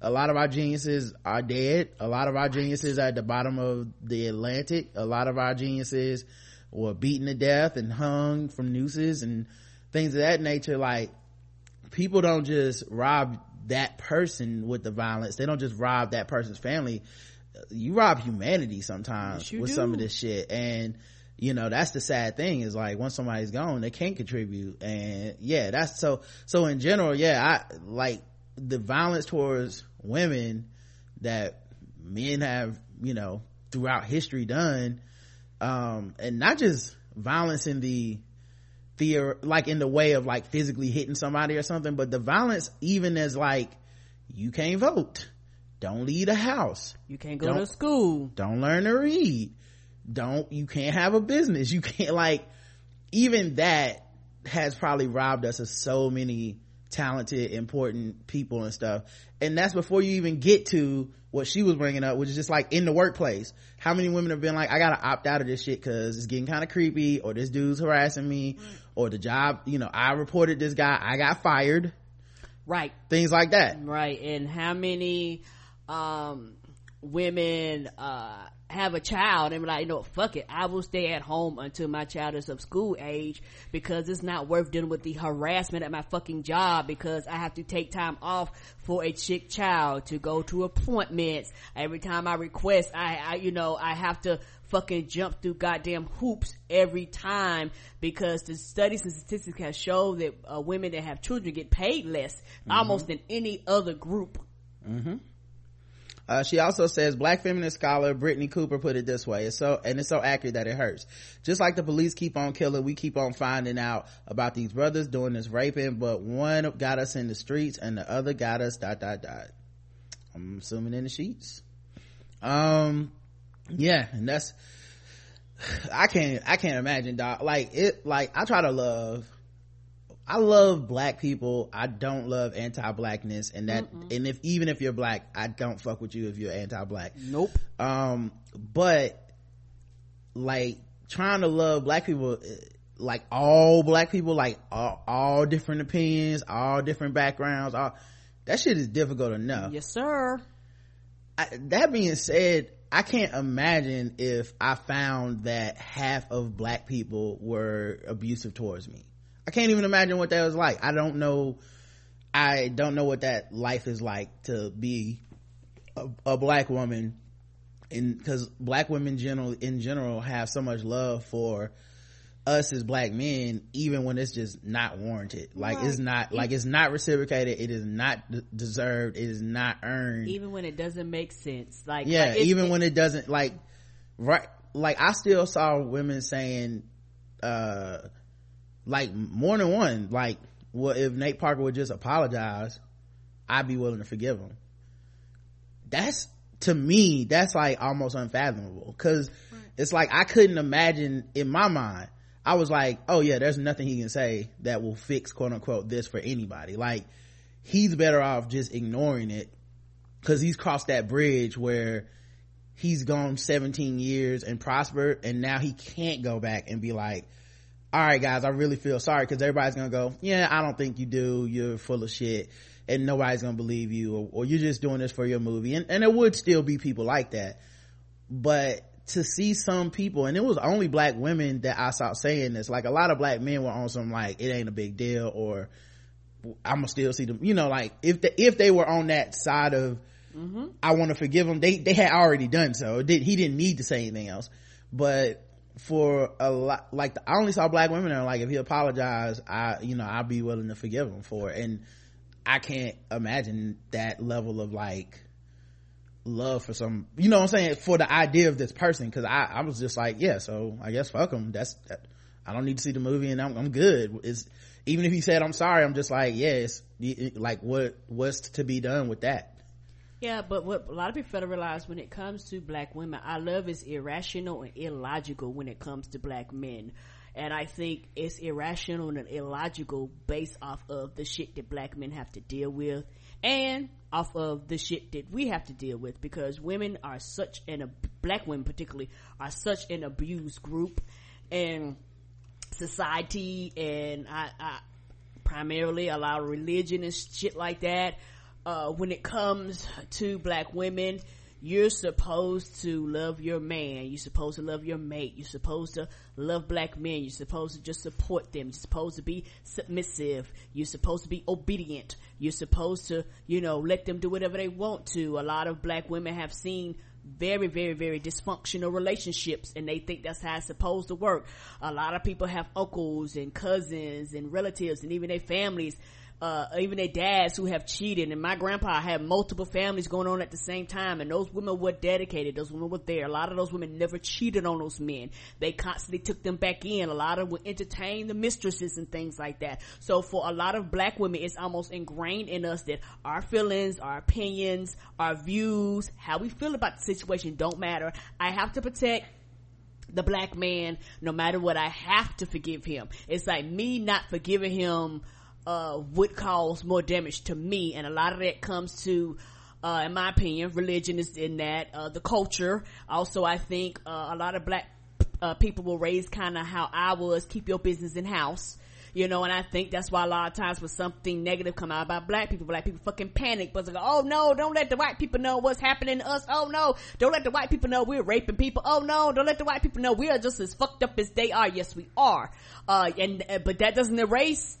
A lot of our geniuses are dead. A lot of our geniuses are at the bottom of the atlantic. A lot of our geniuses were beaten to death and hung from nooses and things of that nature. Like people don't just rob that person with the violence. They don't just rob that person's family. You rob humanity sometimes Yes, you with some of this shit. And you know that's the sad thing is like once somebody's gone they can't contribute. And yeah that's so so in general yeah i like the violence towards women that men have you know throughout history done um and not just violence in the fear like in the way of like physically hitting somebody or something but the violence even as like you can't vote don't leave the house you can't go to school. don't learn to read don't you can't have a business. You can't like even that has probably robbed us of so many talented important people and stuff. And that's before you even get to what she was bringing up which is just like in the workplace. How many women have been like i gotta opt out of this shit because it's getting kind of creepy or this dude's harassing me or the job you know i reported this guy i got fired. Right. Things like that. Right. And how many um women uh have a child and be like, you know, fuck it. I will stay at home until my child is of school age because it's not worth dealing with the harassment at my fucking job because I have to take time off for a chick child to go to appointments. Every time I request, I, I you know, I have to fucking jump through goddamn hoops every time because the studies and statistics have shown that uh, women that have children get paid less mm-hmm. almost than any other group. Mm-hmm. Uh, she also says black feminist scholar Brittney Cooper put it this way. It's so, and it's so accurate that it hurts. Just like the police keep on killing, we keep on finding out about these brothers doing this raping, but one got us in the streets and the other got us dot dot dot. I'm assuming in the sheets. Um, yeah, and that's, I can't, I can't imagine, dog. Like it, like I try to love I love black people. I don't love anti-blackness and that, Mm-mm. and if, even if you're black, I don't fuck with you if you're anti-black. Nope. Um, but like trying to love black people, eh, like all black people, like all, all different opinions, all different backgrounds, all, that shit is difficult enough. Yes, sir. I, that being said, I can't imagine if I found that half of black people were abusive towards me. I can't even imagine what that was like. I don't know. I don't know what that life is like to be a, a black woman and because black women general in general have so much love for us as black men even when it's just not warranted like right. it's not like it's not reciprocated it is not d- deserved it is not earned even when it doesn't make sense like yeah like even when it doesn't like right like i still saw women saying uh like more than one like well if nate parker would just apologize i'd be willing to forgive him. That's to me that's like almost unfathomable. Because right. it's like i couldn't imagine in my mind i was like oh yeah there's nothing he can say that will fix quote unquote this for anybody. Like he's better off just ignoring it because he's crossed that bridge where he's gone 17 years and prospered and now he can't go back and be like all right guys i really feel sorry because everybody's gonna go yeah i don't think you do. You're full of shit and nobody's gonna believe you or, or you're just doing this for your movie. And, and there would still be people like that. But to see some people and it was only black women that i saw saying this like a lot of black men were on some like it ain't a big deal or i'm gonna still see them you know like if the, if they were on that side of mm-hmm. i want to forgive them they they had already done so. Did, he didn't need to say anything else. But for a lot like i only saw black women and like if he apologized i you know i'd be willing to forgive him for it. And i can't imagine that level of like love for some you know what i'm saying? For the idea of this person. Because i i was just like yeah so i guess fuck him. That's that, i don't need to see the movie and i'm, I'm good. It's even if he said i'm sorry i'm just like yes yeah, like what what's to be done with that yeah, but what a lot of people fail to realize when it comes to black women, our love is irrational and illogical when it comes to black men. And I think it's irrational and illogical based off of the shit that black men have to deal with and off of the shit that we have to deal with because women are such an, black women particularly, are such an abused group and society and I, I primarily a lot of religion and shit like that uh, when it comes to black women, you're supposed to love your man. You're supposed to love your mate. You're supposed to love black men. You're supposed to just support them. You're supposed to be submissive. You're supposed to be obedient. You're supposed to, you know, let them do whatever they want to. A lot of black women have seen very, very, very dysfunctional relationships and they think that's how it's supposed to work. A lot of people have uncles and cousins and relatives and even their families uh, even their dads who have cheated. And my grandpa had multiple families going on at the same time, and those women were dedicated. Those women were there. A lot of those women never cheated on those men. They constantly took them back in. A lot of them would entertain the mistresses and things like that. So for a lot of black women, it's almost ingrained in us that our feelings, our opinions, our views, how we feel about the situation don't matter. I have to protect the black man no matter what i have to forgive him it's like me not forgiving him uh, would cause more damage to me. And a lot of that comes to, uh, in my opinion, religion is in that, uh, the culture. Also, I think, uh, a lot of black, uh, people were raised kind of how I was, keep your business in house. You know, and I think that's why a lot of times when something negative come out about black people, black people fucking panic, but it's like, oh no, don't let the white people know what's happening to us. Oh no, don't let the white people know we're raping people. Oh no, don't let the white people know we are just as fucked up as they are. Yes, we are. Uh, and, uh, but that doesn't erase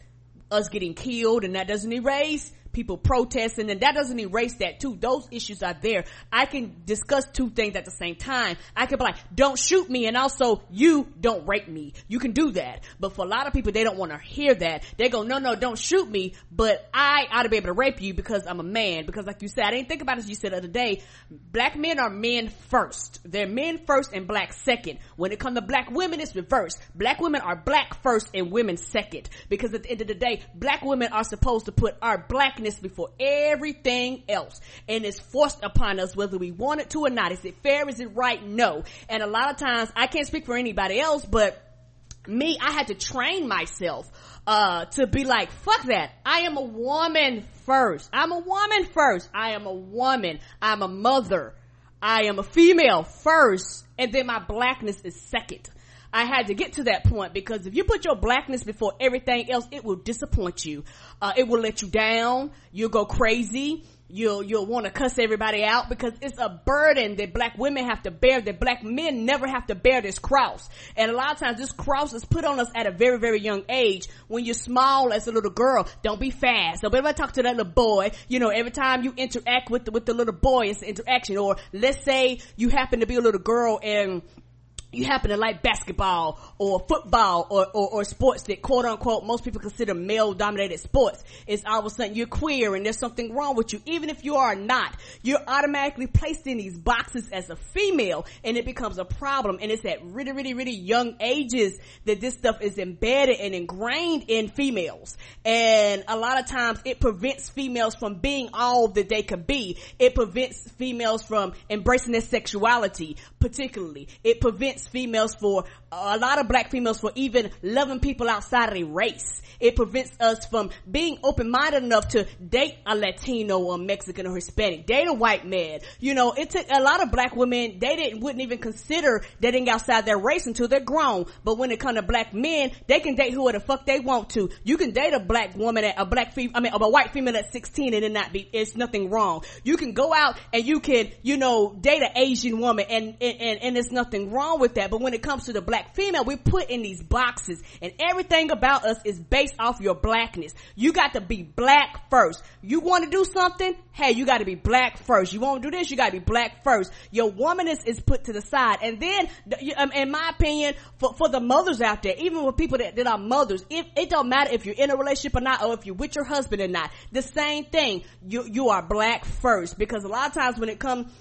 us getting killed and that doesn't erase people protesting and that doesn't erase that too. Those issues are there. I can discuss two things at the same time. I can be like, don't shoot me and also you don't rape me. You can do that. But for a lot of people, they don't want to hear that. They go, no, no, don't shoot me, but I ought to be able to rape you because I'm a man. Because like you said, I didn't think about it as you said the other day. Black men are men first. They're men first and black second. When it comes to black women, it's reversed. Black women are black first and women second. Because at the end of the day, black women are supposed to put our blackness before everything else. And it's forced upon us whether we want it to or not. Is it fair? Is it right? No. And a lot of times, I can't speak for anybody else, but me, I had to train myself uh, to be like, fuck that. I am a woman first. I'm a woman first. I am a woman. I'm a mother. I am a female first. And then my blackness is second. I had to get to that point because if you put your blackness before everything else, it will disappoint you. Uh, it will let you down. You'll go crazy. You'll, you'll want to cuss everybody out because it's a burden that black women have to bear that black men never have to bear this cross. And a lot of times this cross is put on us at a very, very young age. When you're small as a little girl, don't be fast. Don't ever talk to that little boy. You know, every time you interact with the, with the little boy, it's interaction. Or let's say you happen to be a little girl and you happen to like basketball or football or, or, or, sports that quote unquote most people consider male dominated sports, it's all of a sudden you're queer and there's something wrong with you. Even if you are not, you're automatically placed in these boxes as a female and it becomes a problem. And it's at really, really, really young ages that this stuff is embedded and ingrained in females. And a lot of times it prevents females from being all that they could be. It prevents females from embracing their sexuality, particularly. It prevents prevents females for a lot of black females for even loving people outside of their race. It prevents us from being open-minded enough to date a Latino or Mexican or Hispanic, date a white man. You know, it took a lot of black women, they didn't, wouldn't even consider dating outside their race until they're grown. But when it comes to black men, they can date who the fuck they want to. You can date a black woman at a black female, I mean, a white female at 16 and it not be, it's nothing wrong. You can go out and you can, you know, date an Asian woman and, and, and, and nothing wrong with that. But when it comes to the black female, we're put in these boxes and everything about us is based off your blackness. You got to be black first. You want to do something? Hey, you got to be black first. You want to do this? You got to be black first. Your womanness is put to the side. And then, um, in my opinion, for, for the mothers out there, even with people that, that are mothers, if, it don't matter if you're in a relationship or not, or if you're with your husband or not. The same thing. You, you are black first because a lot of times when it comes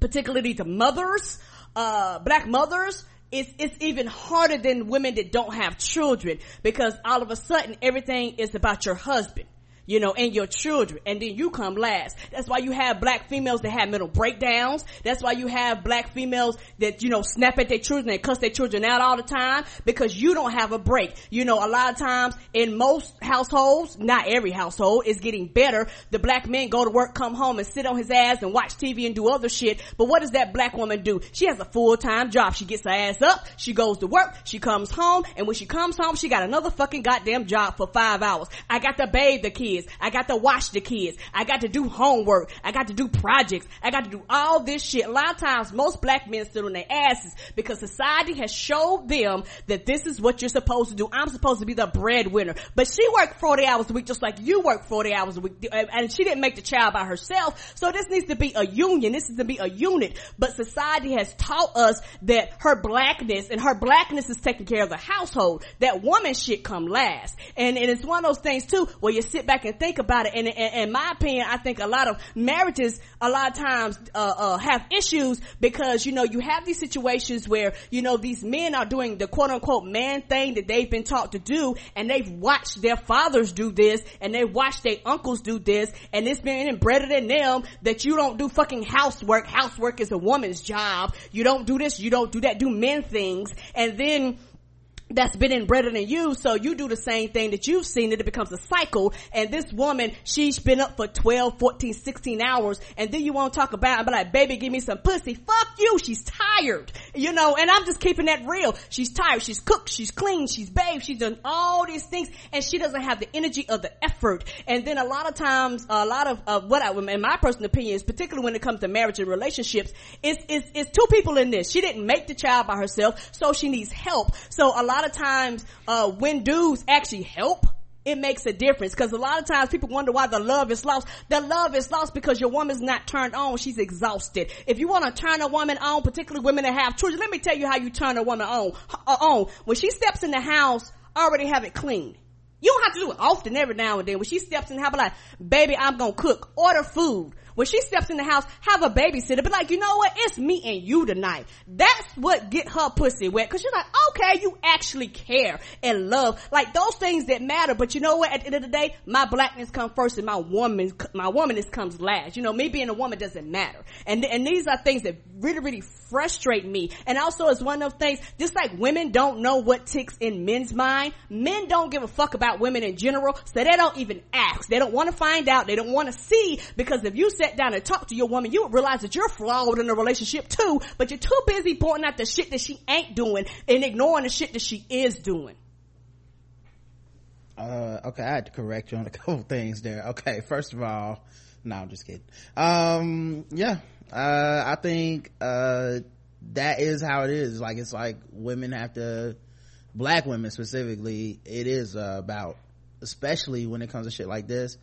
particularly to mothers, uh, black mothers, it's, it's even harder than women that don't have children because all of a sudden everything is about your husband you know, and your children, and then you come last. That's why you have black females that have mental breakdowns. That's why you have black females that, you know, snap at their children and cuss their children out all the time because you don't have a break. You know, a lot of times in most households, not every household, is getting better. The black men go to work, come home and sit on his ass and watch TV and do other shit. But what does that black woman do? She has a full-time job. She gets her ass up, she goes to work, she comes home, and when she comes home, she got another fucking goddamn job for five hours. I got to bathe the kids. Kids. I got to watch the kids. I got to do homework. I got to do projects. I got to do all this shit. A lot of times most black men sit on their asses because society has showed them that this is what you're supposed to do. I'm supposed to be the breadwinner. But she worked 40 hours a week just like you work 40 hours a week. And she didn't make the child by herself. So this needs to be a union. This needs to be a unit. But society has taught us that her blackness and her blackness is taking care of the household. That woman shit come last. And, and it's one of those things too where you sit back and think about it. And, in my opinion, I think a lot of marriages a lot of times, uh, uh, have issues because, you know, you have these situations where, you know, these men are doing the quote unquote man thing that they've been taught to do and they've watched their fathers do this and they've watched their uncles do this and it's been embedded in them that you don't do fucking housework. Housework is a woman's job. You don't do this, you don't do that, do men things. And then that's been inbred in you. So you do the same thing that you've seen that it becomes a cycle. And this woman, she's been up for 12, 14, 16 hours. And then you want to talk about and be like, baby, give me some pussy. Fuck you. She's tired. You know, and I'm just keeping that real. She's tired. She's cooked. She's clean. She's bathed. She's done all these things and she doesn't have the energy of the effort. And then a lot of times, a lot of, uh, what I, in my personal opinion is particularly when it comes to marriage and relationships, it's, it's, it's two people in this. She didn't make the child by herself. So she needs help. So a lot of times, uh, when dudes actually help, it makes a difference because a lot of times people wonder why the love is lost. The love is lost because your woman's not turned on. She's exhausted. If you want to turn a woman on, particularly women that have children, let me tell you how you turn a woman on. Uh, on. When she steps in the house, already have it clean. You don't have to do it often every now and then. When she steps in the house, like, baby, I'm gonna cook. Order food when she steps in the house, have a babysitter. Be like, you know what? It's me and you tonight. That's what get her pussy wet. Cause she's like, okay, you actually care and love. Like those things that matter. But you know what? At the end of the day, my blackness comes first and my woman, my womanness comes last. You know, me being a woman doesn't matter. And, and these are things that really, really frustrate me. And also it's one of things, just like women don't know what ticks in men's mind, men don't give a fuck about women in general. So they don't even ask. They don't want to find out. They don't want to see because if you say sat down and talked to your woman, you would realize that you're flawed in a relationship too, but you're too busy pointing out the shit that she ain't doing and ignoring the shit that she is doing. Uh, okay, I had to correct you on a couple things there. Okay, first of all, no, I'm just kidding. Um, yeah, uh, I think, uh, that is how it is. Like, it's like women have to, black women specifically, it is uh, about, especially when it comes to shit like this,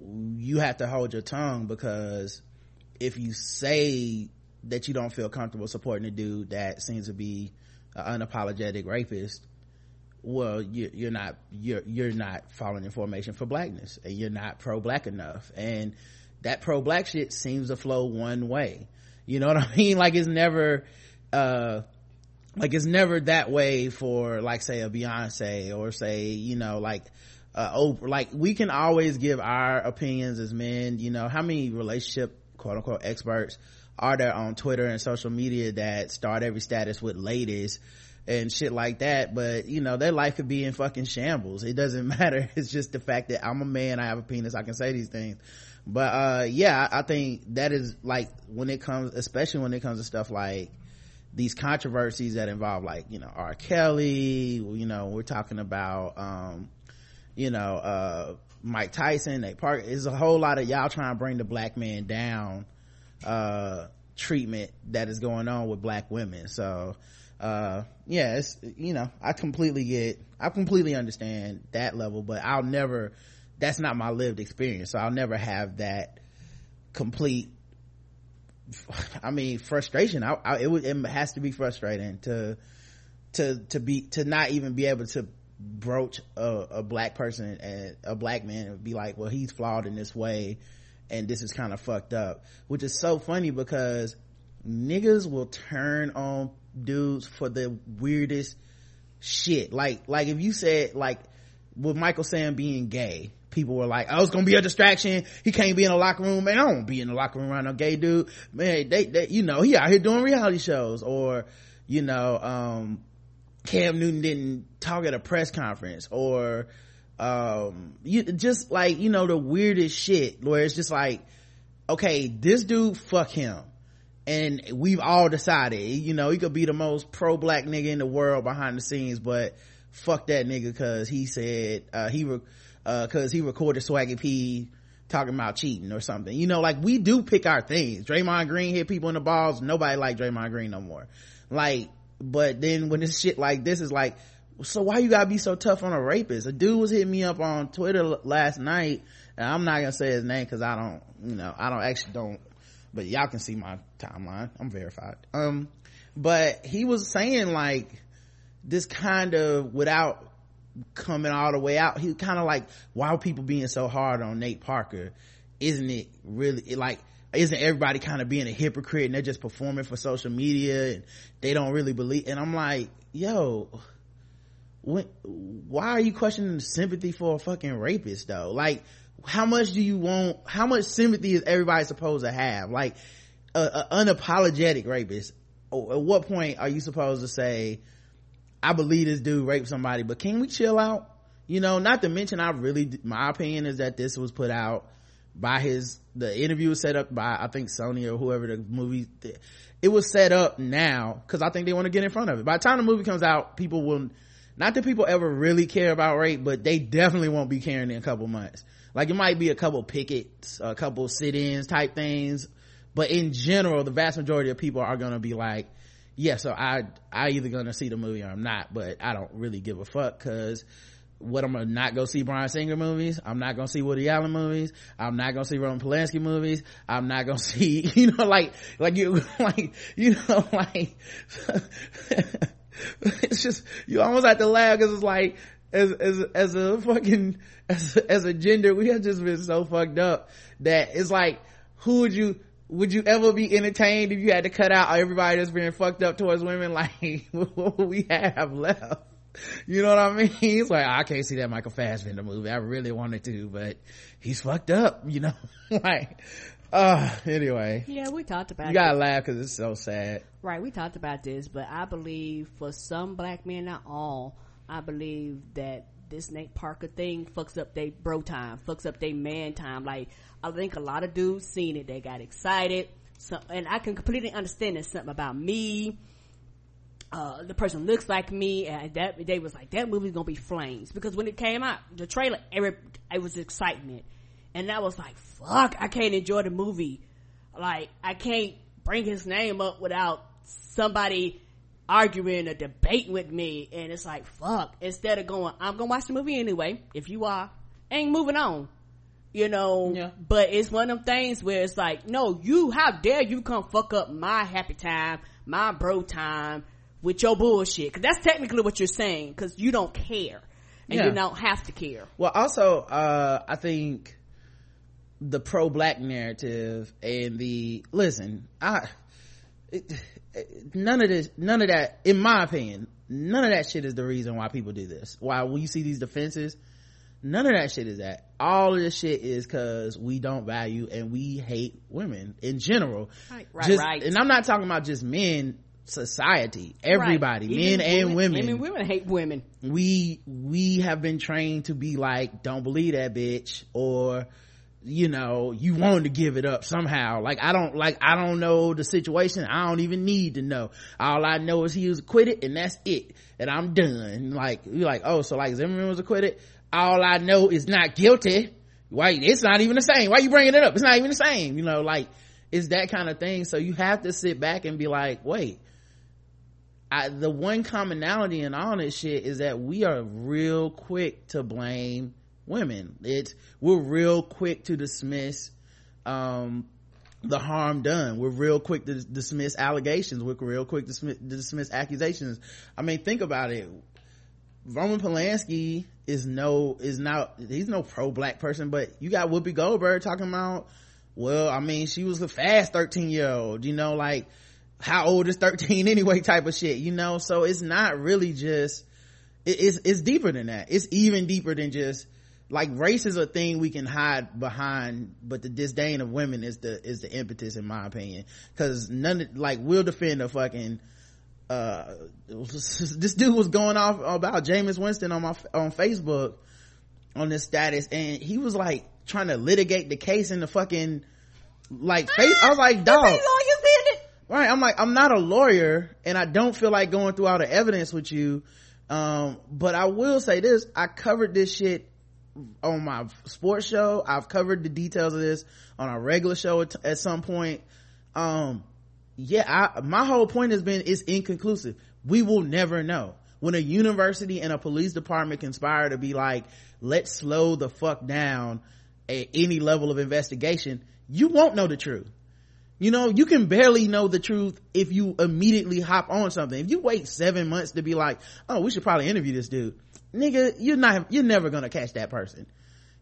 you have to hold your tongue because if you say that you don't feel comfortable supporting a dude that seems to be an unapologetic rapist well you, are not you're you're not following information for blackness and you're not pro-black enough. And that pro-black shit seems to flow one way. You know what i mean? Like it's never uh like it's never that way for like say a beyonce or say you know like uh, like we can always give our opinions as men you know how many relationship quote unquote experts are there on twitter and social media that start every status with ladies and shit like that? But you know their life could be in fucking shambles. It doesn't matter. It's just the fact that i'm a man i have a penis i can say these things. But uh yeah i think that is like when it comes especially when it comes to stuff like these controversies that involve like you know r. Kelly you know we're talking about um you know uh mike tyson they park is a whole lot of y'all trying to bring the black man down uh treatment that is going on with black women. So uh yeah it's you know i completely get i completely understand that level but i'll never that's not my lived experience. So i'll never have that complete i mean frustration. I, I, it, it has to be frustrating to to to be to not even be able to broach a, a black person and a black man and be like well he's flawed in this way and this is kind of fucked up which is so funny because niggas will turn on dudes for the weirdest shit like like if you said like with michael sam being gay people were like, oh, it's gonna be a distraction. He can't be in a locker room. Man, I don't be in the locker room around no gay dude. Man, they, they, you know, he out here doing reality shows or, you know, um, Cam Newton didn't talk at a press conference or um you just like you know the weirdest shit where it's just like okay this dude fuck him. And we've all decided you know he could be the most pro-black nigga in the world behind the scenes but fuck that nigga because he said uh he re- uh cause he recorded swaggy p talking about cheating or something. You know like we do pick our things. Draymond green hit people in the balls. Nobody like draymond green no more. Like but then when this shit like this is like so why you gotta be so tough on a rapist? A dude was hitting me up on twitter last night and i'm not gonna say his name because i don't you know i don't actually don't but y'all can see my timeline. I'm verified. Um but he was saying like this kind of without coming all the way out he kind of like why are people being so hard on nate parker? Isn't it really like isn't everybody kind of being a hypocrite and they're just performing for social media and they don't really believe and i'm like yo when, why are you questioning sympathy for a fucking rapist though? Like how much do you want how much sympathy is everybody supposed to have? Like a, unapologetic rapist at what point are you supposed to say i believe this dude raped somebody but can we chill out? You know not to mention i really my opinion is that this was put out by his the interview was set up by i think sony or whoever the movie it was set up now because i think they want to get in front of it. By the time the movie comes out people will not that people ever really care about rape but they definitely won't be caring in a couple months. Like it might be a couple pickets a couple sit-ins type things but in general the vast majority of people are gonna be like yeah so i i either gonna see the movie or i'm not but i don't really give a fuck because what I'm gonna not go see Bryan Singer movies. I'm not gonna see Woody Allen movies. I'm not gonna see Roman Polanski movies. I'm not gonna see, you know, like, like you, like, you know, like, it's just you almost have to laugh because it's like as as as a fucking as as a gender we have just been so fucked up that it's like who would you would you ever be entertained if you had to cut out everybody that's being fucked up towards women like what would we have left you know what I mean? He's like, I can't see that Michael Fassbender movie. I really wanted to, but he's fucked up, you know? like, uh anyway. Yeah we talked about you gotta laugh because it's so sad. Right we talked about this but i believe for some black men not all i believe that this nate parker thing fucks up their bro time fucks up their man time. Like i think a lot of dudes seen it. They got excited. So and i can completely understand there's something about me uh, the person looks like me and that they was like that movie's gonna be flames because when it came out the trailer every, it was excitement and I was like, fuck, I can't enjoy the movie. Like, I can't bring his name up without somebody arguing or debating with me. And it's like, fuck, instead of going, I'm gonna watch the movie anyway, if you are, ain't moving on. You know, yeah. but it's one of them things where it's like, no, you, how dare you come fuck up my happy time, my bro time with your bullshit. Cause that's technically what you're saying, cause you don't care. And yeah. you don't have to care. Well, also, uh, I think, the pro-black narrative and the listen i it, none of this none of that in my opinion none of that shit is the reason why people do this why when you see these defenses none of that shit is that all of this shit is because we don't value and we hate women in general right right, just, right. and i'm not talking about just men society everybody right. men and women, women. Women hate women. We we have been trained to be like don't believe that bitch or you know you wanted to give it up somehow. Like i don't like i don't know the situation. I don't even need to know. All i know is he was acquitted and that's it and i'm done. Like you're like oh so like zimmerman was acquitted? All i know is not guilty. Why it's not even the same. Why you bringing it up? It's not even the same. You know like it's that kind of thing. So you have to sit back and be like wait I, the one commonality in all this shit is that we are real quick to blame women. It's we're real quick to dismiss um, the harm done. We're real quick to dismiss allegations. We're real quick to dismiss, to dismiss accusations. I mean think about it. Roman polanski is no is not he's no pro-black person but you got whoopi goldberg talking about well i mean she was a fast 13 year old you know like how old is 13 anyway type of shit you know? So it's not really just it's it's deeper than that. It's even deeper than just like race is a thing we can hide behind but the disdain of women is the is the impetus in my opinion. Because none of, like we'll defend a fucking uh this dude was going off about Jameis Winston on my on Facebook on this status and he was like trying to litigate the case in the fucking like face I was like dog right I'm like I'm not a lawyer and I don't feel like going through all the evidence with you um but I will say this I covered this shit on my sports show. I've covered the details of this on a regular show at, at some point. Um yeah I, my whole point has been it's inconclusive. We will never know. When a university and a police department conspire to be like let's slow the fuck down at any level of investigation you won't know the truth you know you can barely know the truth if you immediately hop on something. If you wait seven months to be like oh we should probably interview this dude. Nigga you're not you're never gonna catch that person.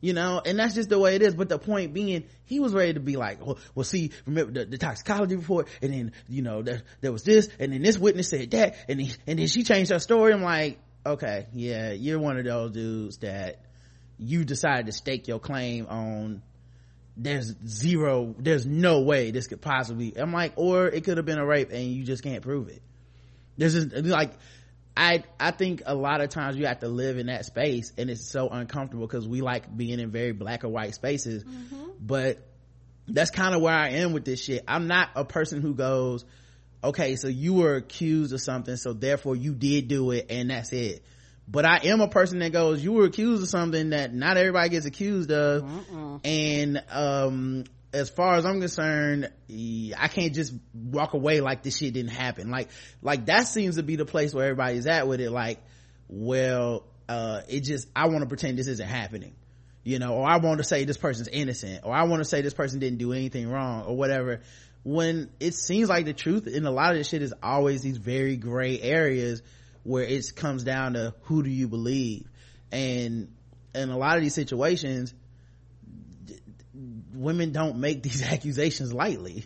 You know and that's just the way it is. But the point being he was ready to be like well, well see remember the, the, toxicology report and then you know there, there was this and then this witness said that and then, and then she changed her story. I'm like okay yeah you're one of those dudes that you decided to stake your claim on there's zero there's no way this could possibly i'm like or it could have been a rape and you just can't prove it. This is like i i think a lot of times you have to live in that space and it's so uncomfortable because we like being in very black or white spaces. Mm-hmm. but that's kind of where i am with this shit. I'm not a person who goes okay so you were accused of something so therefore you did do it and that's it but I am a person that goes, you were accused of something that not everybody gets accused of. Mm-mm. And, um, as far as I'm concerned, I can't just walk away like this shit didn't happen. Like, like that seems to be the place where everybody's at with it. Like, well, uh, it just, I want to pretend this isn't happening, you know, or I want to say this person's innocent, or I want to say this person didn't do anything wrong, or whatever. When it seems like the truth in a lot of this shit is always these very gray areas where it comes down to who do you believe. And in a lot of these situations women don't make these accusations lightly.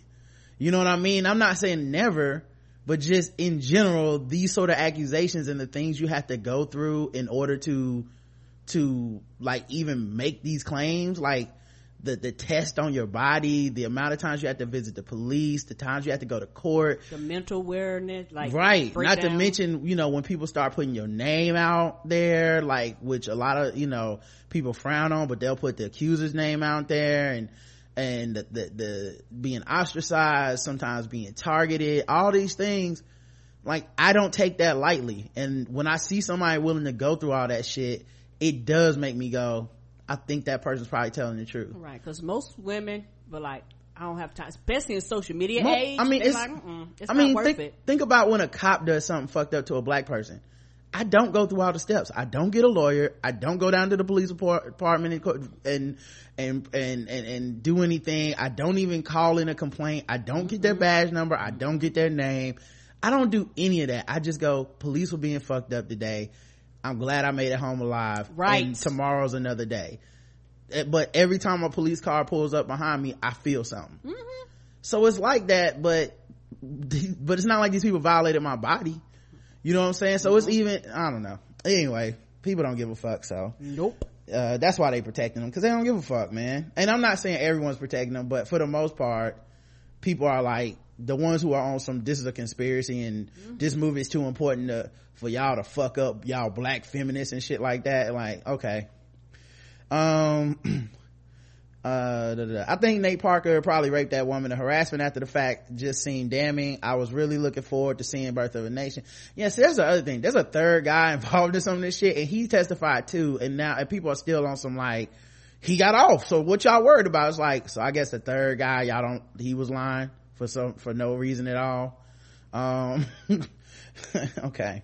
You know what i mean? I'm not saying never but just in general these sort of accusations and the things you have to go through in order to to like even make these claims like the the test on your body the amount of times you have to visit the police the times you have to go to court. The mental awareness like right. Not to mention you know when people start putting your name out there like which a lot of you know people frown on but they'll put the accuser's name out there and and the, the, the being ostracized sometimes being targeted all these things. Like i don't take that lightly. And when i see somebody willing to go through all that shit it does make me go I think that person's probably telling the truth. Right, because most women, but like, I don't have time, especially in social media Mo- age. I mean, it's, like, it's I mean, think, think about when a cop does something fucked up to a black person. I don't go through all the steps. I don't get a lawyer. I don't go down to the police department and and and and, and do anything. I don't even call in a complaint. I don't get their mm-hmm. badge number. I don't get their name. I don't do any of that. I just go, police were being fucked up today I'm glad I made it home alive. Right. tomorrow's another day. Eh, but every time a police car pulls up behind me, I feel something. Mm-hmm. So it's like that, but, but it's not like these people violated my body. You know what I'm saying? So mm-hmm. it's even, I don't know. Anyway, people don't give a fuck, so. Nope. Uh, that's why they protecting them, cause they don't give a fuck, man. And I'm not saying everyone's protecting them, but for the most part, people are like, the ones who are on some this is a conspiracy and mm-hmm. this movie is too important to, for y'all to fuck up y'all black feminists and shit like that like okay. Um uh da, da, da. i think nate parker probably raped that woman. The harassment after the fact just seemed damning. I was really looking forward to seeing birth of a nation. Yes there's the other thing. There's a third guy involved in some of this shit and he testified too and now and people are still on some like he got off. So what y'all worried about? It's like so i guess the third guy y'all don't he was lying for some for no reason at all um okay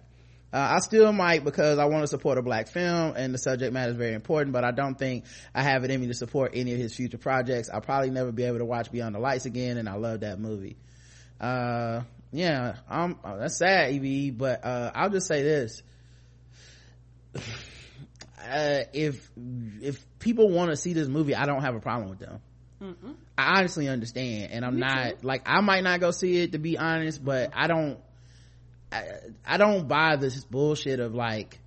uh, I still might because I want to support a black film and the subject matter is very important, but I don't think I have it in me to support any of his future projects. I'll probably never be able to watch Beyond the Lights again and I love that movie. Uh, yeah, um, oh, that's sad, Eve, but, uh, I'll just say this. Uh, if, if people want to see this movie, I don't have a problem with them. Mm-mm. I honestly understand, and I'm Me not too. like I might not go see it to be honest, but I don't. I, I don't buy this bullshit of like,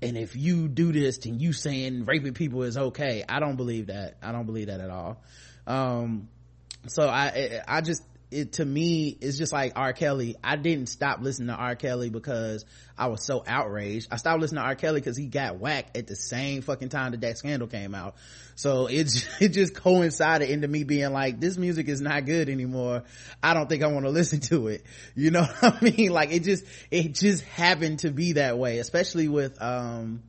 and if you do this, then you saying raping people is okay. I don't believe that. I don't believe that at all. Um, so I I just it to me it's just like R. Kelly. I didn't stop listening to R. Kelly because I was so outraged. I stopped listening to R. Kelly because he got whacked at the same fucking time that that scandal came out. So it it just coincided into me being like, this music is not good anymore. I don't think I want to listen to it. You know what I mean? Like it just it just happened to be that way, especially with um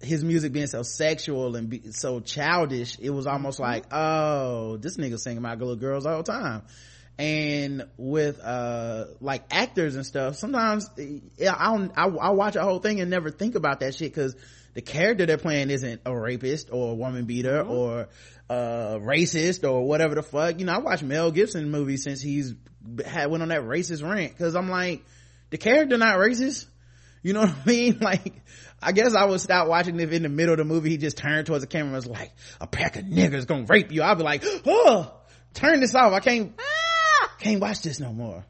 his music being so sexual and be, so childish it was almost like oh this nigga singing about little girls all the time and with uh like actors and stuff sometimes i don't I, I watch a whole thing and never think about that shit because the character they're playing isn't a rapist or a woman beater mm-hmm. or uh racist or whatever the fuck you know i watch mel gibson movies since he's had went on that racist rant because i'm like the character not racist you know what i mean like I guess I would stop watching if in the middle of the movie he just turned towards the camera and was like, a pack of niggers gonna rape you. I'd be like, oh, turn this off. I can't, ah, can't watch this no more.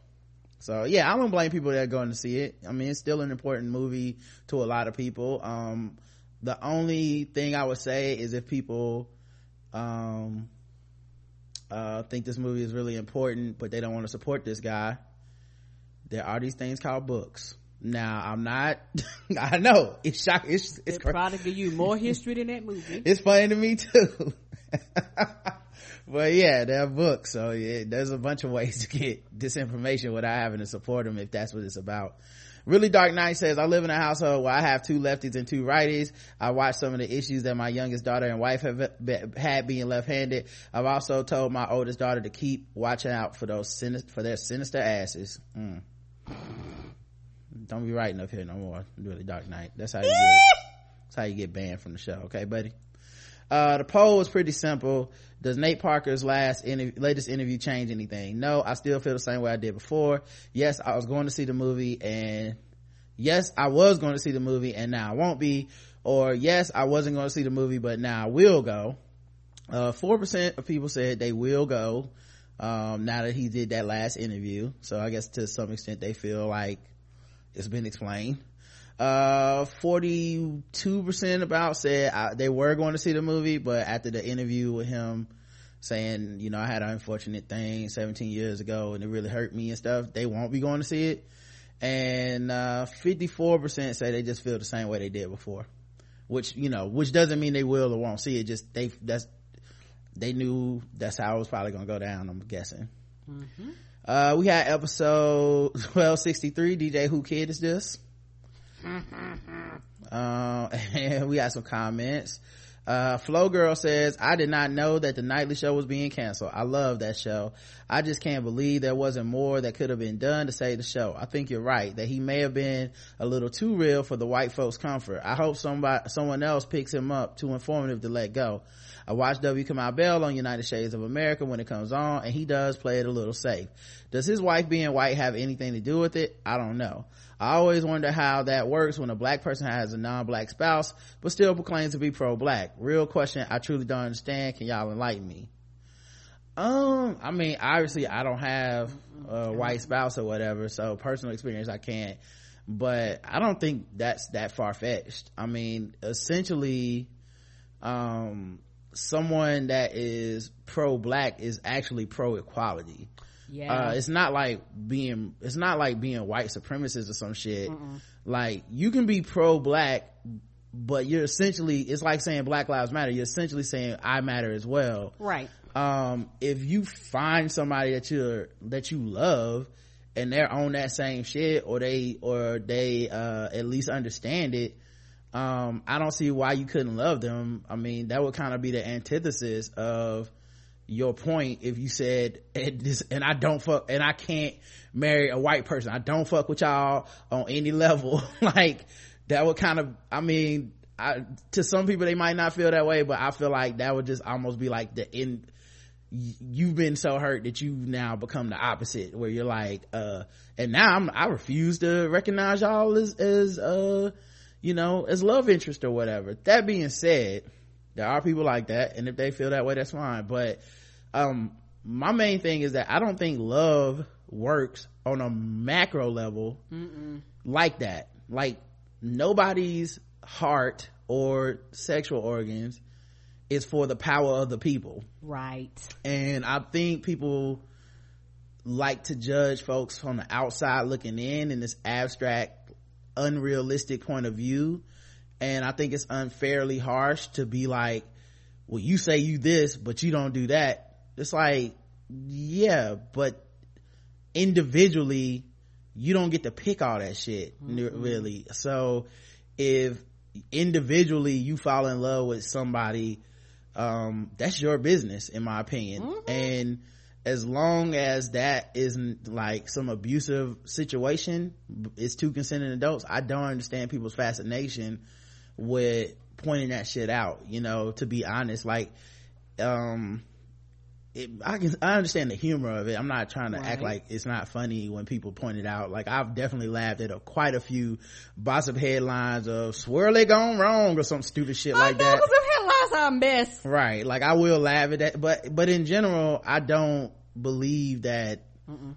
So yeah, I don't blame people that are going to see it. I mean, it's still an important movie to a lot of people. Um, the only thing I would say is if people, um, uh, think this movie is really important, but they don't want to support this guy, there are these things called books now i'm not i know it's shock it's it's They're to give you more history than that movie it's funny to me too but yeah they're books so yeah there's a bunch of ways to get this information without having to support them if that's what it's about. Really dark night says i live in a household where i have two lefties and two righties. I watch some of the issues that my youngest daughter and wife have had being left-handed. I've also told my oldest daughter to keep watching out for those sinister for their sinister asses. Mm. Don't be writing up here no more really dark night that's how you get that's how you get banned from the show okay buddy? Uh, the poll was pretty simple does nate parker's last latest interview change anything? No i still feel the same way i did before. Yes i was going to see the movie and yes i was going to see the movie and now i won't be. Or yes i wasn't going to see the movie but now i will go. Uh, four percent of people said they will go um, now that he did that last interview. So i guess to some extent they feel like it's been explained. Uh, 42% about said I, they were going to see the movie, but after the interview with him saying, you know, I had an unfortunate thing 17 years ago and it really hurt me and stuff, they won't be going to see it. And, uh, 54% say they just feel the same way they did before. Which, you know, which doesn't mean they will or won't see it, just they, that's, they knew that's how it was probably gonna go down, I'm guessing. Mm-hmm. Uh, we had episode 1263, DJ Whoo Kid is this? uh, and we had some comments. Uh, Flow Girl says, I did not know that the nightly show was being canceled. I love that show. I just can't believe there wasn't more that could have been done to save the show. I think you're right that he may have been a little too real for the white folks comfort. I hope somebody, someone else picks him up too informative to let go. I watch W. Kamau Bell on United Shades of America when it comes on, and he does play it a little safe. Does his wife being white have anything to do with it? I don't know. I always wonder how that works when a black person has a non-black spouse, but still proclaims to be pro-black. Real question I truly don't understand. Can y'all enlighten me? Um, I mean, obviously I don't have a white spouse or whatever, so personal experience I can't, but I don't think that's that far-fetched. I mean, essentially, um, someone that is pro-black is actually pro-equality. Yeah. Uh, it's not like being it's not like being white supremacist or some shit. Mm-mm. like you can be pro-black but you're essentially it's like saying black lives matter. You're essentially saying i matter as well. Right. Um if you find somebody that you're that you love and they're on that same shit or they or they uh at least understand it um i don't see why you couldn't love them. I mean that would kind of be the antithesis of your point if you said and, this, and i don't fuck and i can't marry a white person. I don't fuck with y'all on any level. Like that would kind of i mean I, to some people they might not feel that way but i feel like that would just almost be like the end. You've been so hurt that you now become the opposite where you're like uh and now I'm, i refuse to recognize y'all as as uh you know as love interest or whatever. That being said there are people like that and if they feel that way that's fine. But um my main thing is that i don't think love works on a macro level Mm-mm. like that. Like nobody's heart or sexual organs is for the power of the people. Right. And i think people like to judge folks from the outside looking in in this abstract unrealistic point of view and i think it's unfairly harsh to be like well you say you this but you don't do that it's like yeah but individually you don't get to pick all that shit mm-hmm. really so if individually you fall in love with somebody um that's your business in my opinion Mm-hmm. and as long as that isn't like some abusive situation it's two consenting adults i don't understand people's fascination with pointing that shit out you know to be honest like um it, I can I understand the humor of it. I'm not trying to act like it's not funny when people point it out. Like I've definitely laughed at a, quite a few Bossip headlines of "swear they gone wrong" or some stupid shit like I know, that. headlines are a mess. Right. Like I will laugh at that, but but in general, I don't believe that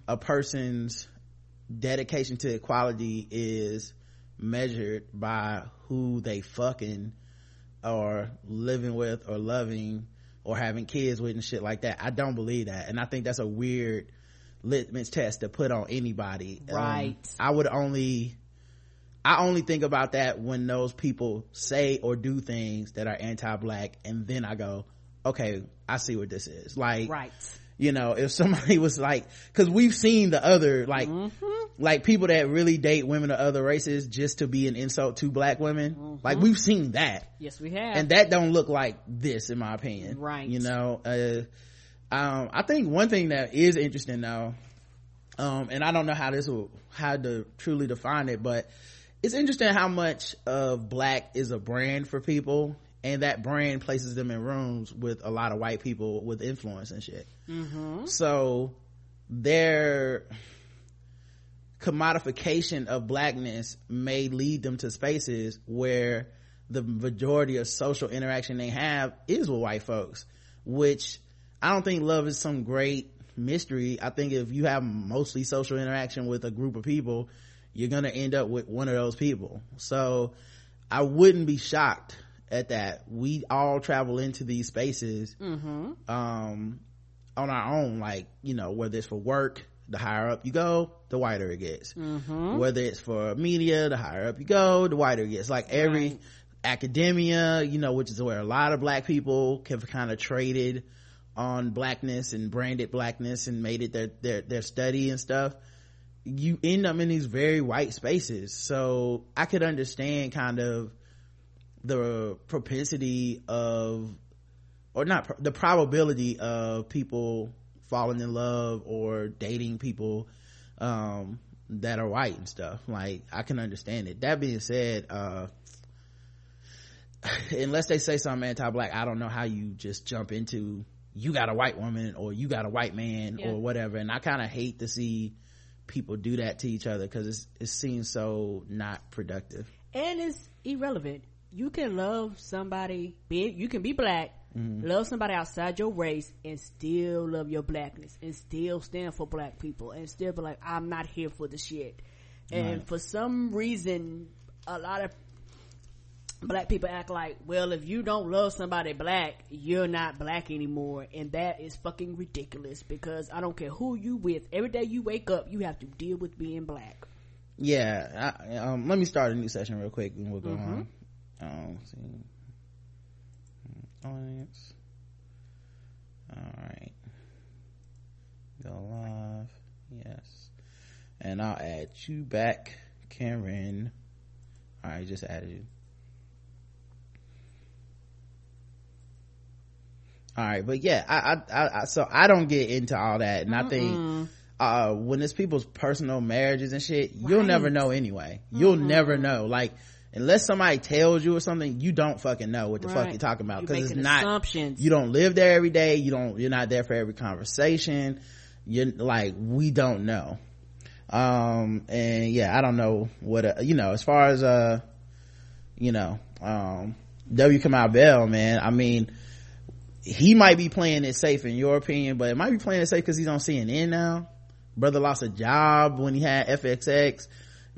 a person's dedication to equality is measured by who they fucking or living with or loving or having kids with and shit like that. I don't believe that. And I think that's a weird litmus test to put on anybody. Um, Right. I would only I only think about that when those people say or do things that are anti-black and then I go, okay, I see what this is. Like, Right. You know, if somebody was like, cause we've seen the other, like, like people that really date women of other races just to be an insult to black women. Like we've seen that. Yes, we have. And that don't look like this in my opinion. Right. You know, uh, um, I think one thing that is interesting though, um, and I don't know how this will, how to truly define it, but it's interesting how much of black is a brand for people and that brand places them in rooms with a lot of white people with influence and shit. Mm-hmm. So their commodification of blackness may lead them to spaces where the majority of social interaction they have is with white folks, which I don't think love is some great mystery. I think if you have mostly social interaction with a group of people, you're gonna end up with one of those people. So I wouldn't be shocked at that. We all travel into these spaces, um, on our own, like, you know, whether it's for work, the higher up you go, the whiter it gets. Whether it's for media, the higher up you go, the whiter it gets. Like every academia, you know, which is where a lot of black people have kind of traded on blackness and branded blackness and made it their, their, their study and stuff. You end up in these very white spaces. So I could understand kind of the propensity of or not the probability of people falling in love or dating people um that are white and stuff like i can understand it that being said uh unless they say something anti-black i don't know how you just jump into you got a white woman or you got a white man Yeah. or whatever and i kind of hate to see people do that to each other because it seems so not productive and it's irrelevant. You can love somebody, be you can be black, Mm-hmm. love somebody outside your race, and still love your blackness, and still stand for black people, and still be like, I'm not here for the shit. And Right. for some reason, a lot of black people act like, well, if you don't love somebody black, you're not black anymore, and that is fucking ridiculous. Because I don't care who you with, every day you wake up, you have to deal with being black. yeah I, um, let me start a new session real quick and we'll go on um see audience all right go live. Yes. And i'll add you back karen. All right just added you. All right but yeah I, I i I so i don't get into all that and i think uh when it's people's personal marriages and shit you'll never know anyway. You'll never know. Like unless somebody tells you or something you don't fucking know what the fuck you're talking about. Because it's not assumptions. you don't live there every day. You don't you're not there for every conversation. You're like we don't know. Um and yeah i don't know what uh, you know as far as uh you know um w. Kamau bell man i mean he might be playing it safe in your opinion but it might be playing it safe because he's on cnn now. Brother lost a job when he had fxx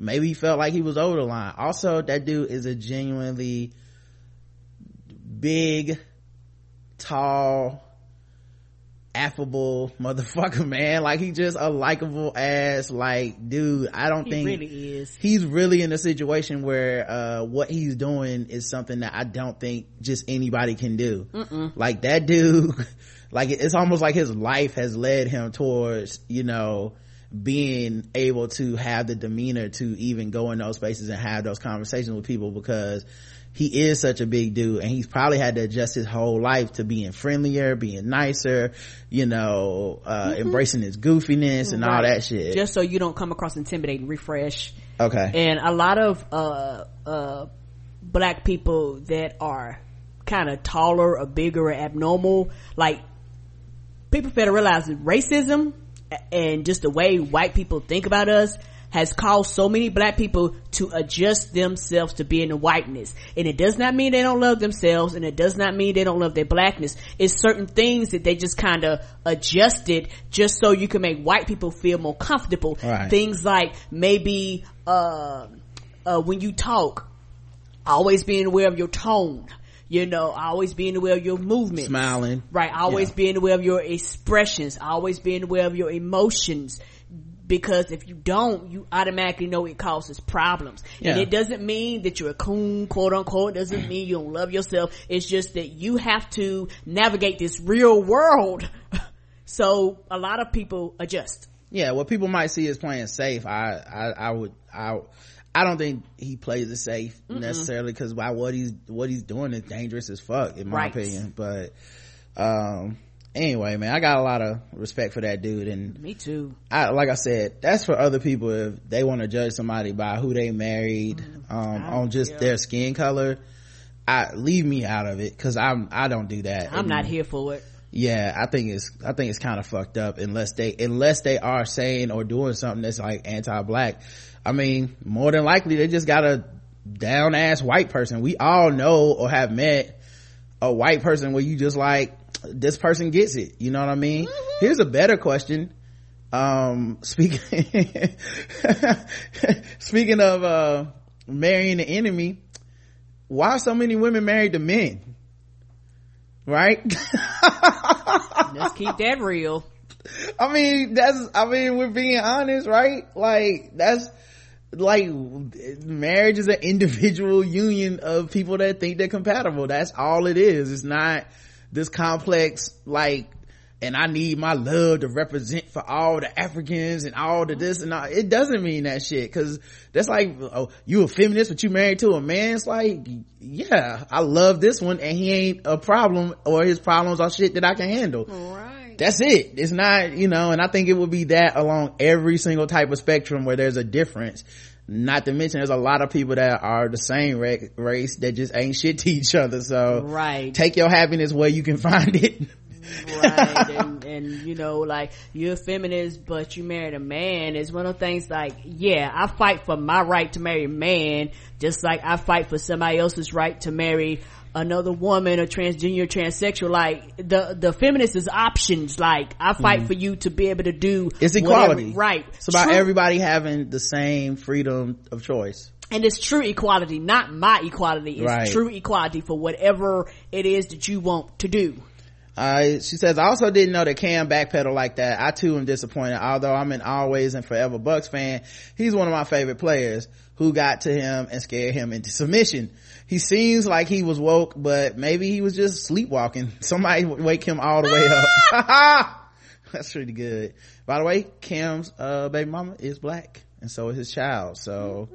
maybe he felt like he was over the line. Also that dude is a genuinely big tall affable motherfucker man. Like he just a likable ass like dude. I don't He think really is. he's really in a situation where uh what he's doing is something that i don't think just anybody can do. Like that dude like it's almost like his life has led him towards you know being able to have the demeanor to even go in those spaces and have those conversations with people because he is such a big dude and he's probably had to adjust his whole life to being friendlier being nicer you know uh mm-hmm. embracing his goofiness and right. all that shit just so you don't come across intimidating refresh okay and a lot of uh uh black people that are kind of taller or bigger or abnormal like people better realize that racism and just the way white people think about us has caused so many black people to adjust themselves to being the whiteness. And it does not mean they don't love themselves and it does not mean they don't love their blackness. It's certain things that they just kind of adjusted just so you can make white people feel more comfortable. Right. Things like maybe, uh, uh, when you talk, always being aware of your tone you know, always being aware of your movement. Smiling. Right. Always yeah. being aware of your expressions. Always being aware of your emotions because if you don't, you automatically know it causes problems. Yeah. And it doesn't mean that you're a coon, quote unquote. It doesn't mean you don't love yourself. It's just that you have to navigate this real world. so a lot of people adjust. Yeah, what people might see as playing safe, I, I, I would, I, I don't think he plays it safe Mm-mm. necessarily because why what he's what he's doing is dangerous as fuck in my right. opinion. But um, anyway man i got a lot of respect for that dude and me too i like i said that's for other people if they want to judge somebody by who they married mm, um, on just yeah. their skin color i leave me out of it because i'm i don't do that i'm and, not here for it yeah i think it's i think it's kind of fucked up unless they unless they are saying or doing something that's like anti-black. I mean more than likely they just got a down ass white person. We all know or have met a white person where you just like this person gets it. You know what i mean? Mm-hmm. here's a better question. Um speaking speaking of uh marrying the enemy why so many women married to men right? Let's keep that real. I mean that's i mean we're being honest right? Like that's like marriage is an individual union of people that think they're compatible. That's all it is. It's not this complex like and I need my love to represent for all the Africans and all the this and all. It doesn't mean that shit. Cause that's like, oh, you a feminist, but you married to a man. It's like, yeah, I love this one and he ain't a problem or his problems are shit that I can handle. Right. That's it. It's not, you know, and I think it would be that along every single type of spectrum where there's a difference not to mention there's a lot of people that are the same race that just ain't shit to each other so right take your happiness where you can find it right and, and you know like you're a feminist but you married a man it's one of the things like yeah i fight for my right to marry a man just like i fight for somebody else's right to marry another woman or transgender transsexual like the the feminist is options like i fight mm-hmm. for you to be able to do it's equality whatever, right it's about true. everybody having the same freedom of choice and it's true equality not my equality it's right. true equality for whatever it is that you want to do uh, she says, I also didn't know that Cam backpedal like that. I too am disappointed. Although I'm an always and forever Bucks fan, he's one of my favorite players who got to him and scared him into submission he seems like he was woke, but maybe he was just sleepwalking. Somebody wake him all the way up. That's pretty good. By the way, Cam's, uh, baby mama is black, and so is his child. So,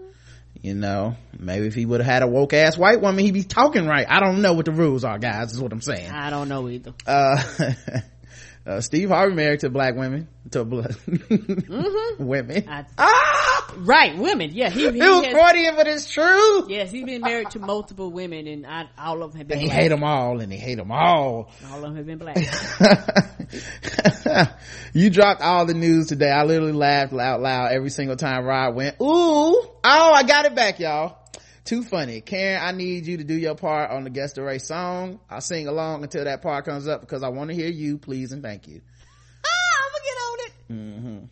you know, maybe if he would have had a woke ass white woman, he'd be talking right. I don't know what the rules are, guys. Is what I'm saying. I don't know either. Uh, uh, Steve Harvey married to black women, to black mm-hmm. women. I, ah! Right, women. Yeah, he, he it was Freudian, but it's true. Yes, he's been married to multiple women, and I, all of them have been. They black. hate them all, and they hate them all. All of them have been black. you dropped all the news today. I literally laughed out loud every single time Rod went, "Ooh, oh, I got it back, y'all." Too funny. Karen, I need you to do your part on the Guess the Race song. I'll sing along until that part comes up because I want to hear you, please and thank you. Ah, I'm gonna get on it. Mm-hmm.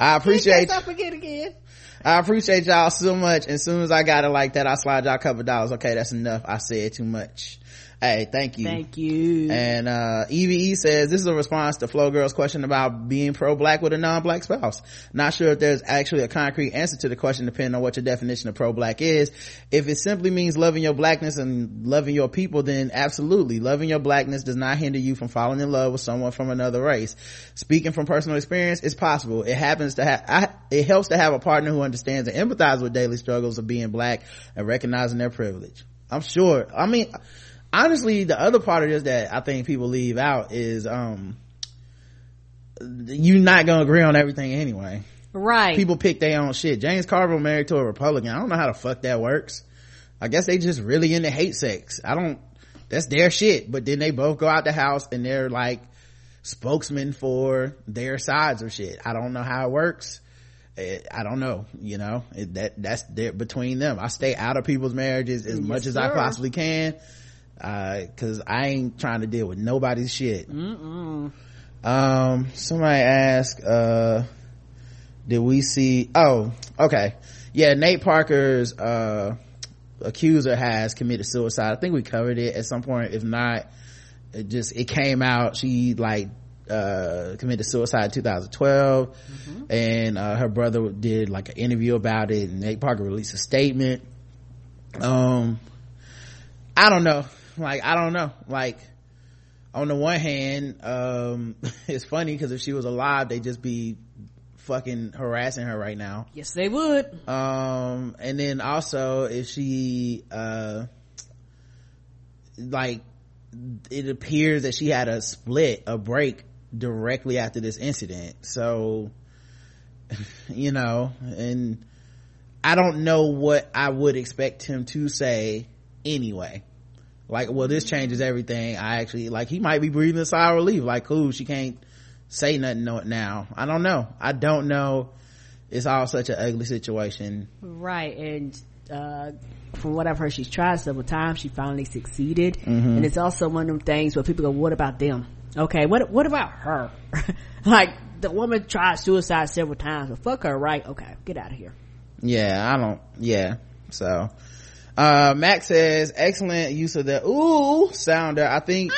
I appreciate. I forget again. I appreciate y'all so much. As soon as I got it like that, I slide y'all a couple dollars. Okay, that's enough. I said too much. Hey, thank you. Thank you. And uh EVE says this is a response to Flow Girl's question about being pro-black with a non-black spouse. Not sure if there's actually a concrete answer to the question depending on what your definition of pro-black is. If it simply means loving your blackness and loving your people, then absolutely. Loving your blackness does not hinder you from falling in love with someone from another race. Speaking from personal experience, it's possible. It happens to have, it helps to have a partner who understands and empathizes with daily struggles of being black and recognizing their privilege. I'm sure. I mean, honestly the other part of this that i think people leave out is um you're not gonna agree on everything anyway. Right. People pick their own shit. James carville married to a republican. I don't know how the fuck that works. I guess they just really into hate sex. I don't that's their shit. But then they both go out the house and they're like spokesmen for their sides or shit. I don't know how it works. I don't know, you know, it, that, that's between them. I stay out of people's marriages as yes, much as sir. I possibly can uh cause i ain't trying to deal with nobody's shit. Mm-mm. um somebody asked uh did we see oh okay. Yeah nate parker's uh accuser has committed suicide. I think we covered it at some point. If not it just it came out. She like uh committed suicide in 2012 mm-hmm. and uh her brother did like an interview about it. And nate parker released a statement. Um i don't know like i don't know. Like on the one hand um it's funny because if she was alive they'd just be fucking harassing her right now. Yes they would. Um and then also if she uh like it appears that she had a split a break directly after this incident. So you know and i don't know what i would expect him to say anyway like well this changes everything. I actually like he might be breathing a sigh of relief. Like cool she can't say nothing now. I don't know. I don't know. It's all such an ugly situation. Right and uh from what i've heard she's tried several times. She finally succeeded. Mm-hmm. and it's also one of them things where people go what about them? Okay what what about her? Like the woman tried suicide several times. But fuck her right? Okay get out of here. Yeah i don't yeah so uh max says excellent use of the ooh sounder i think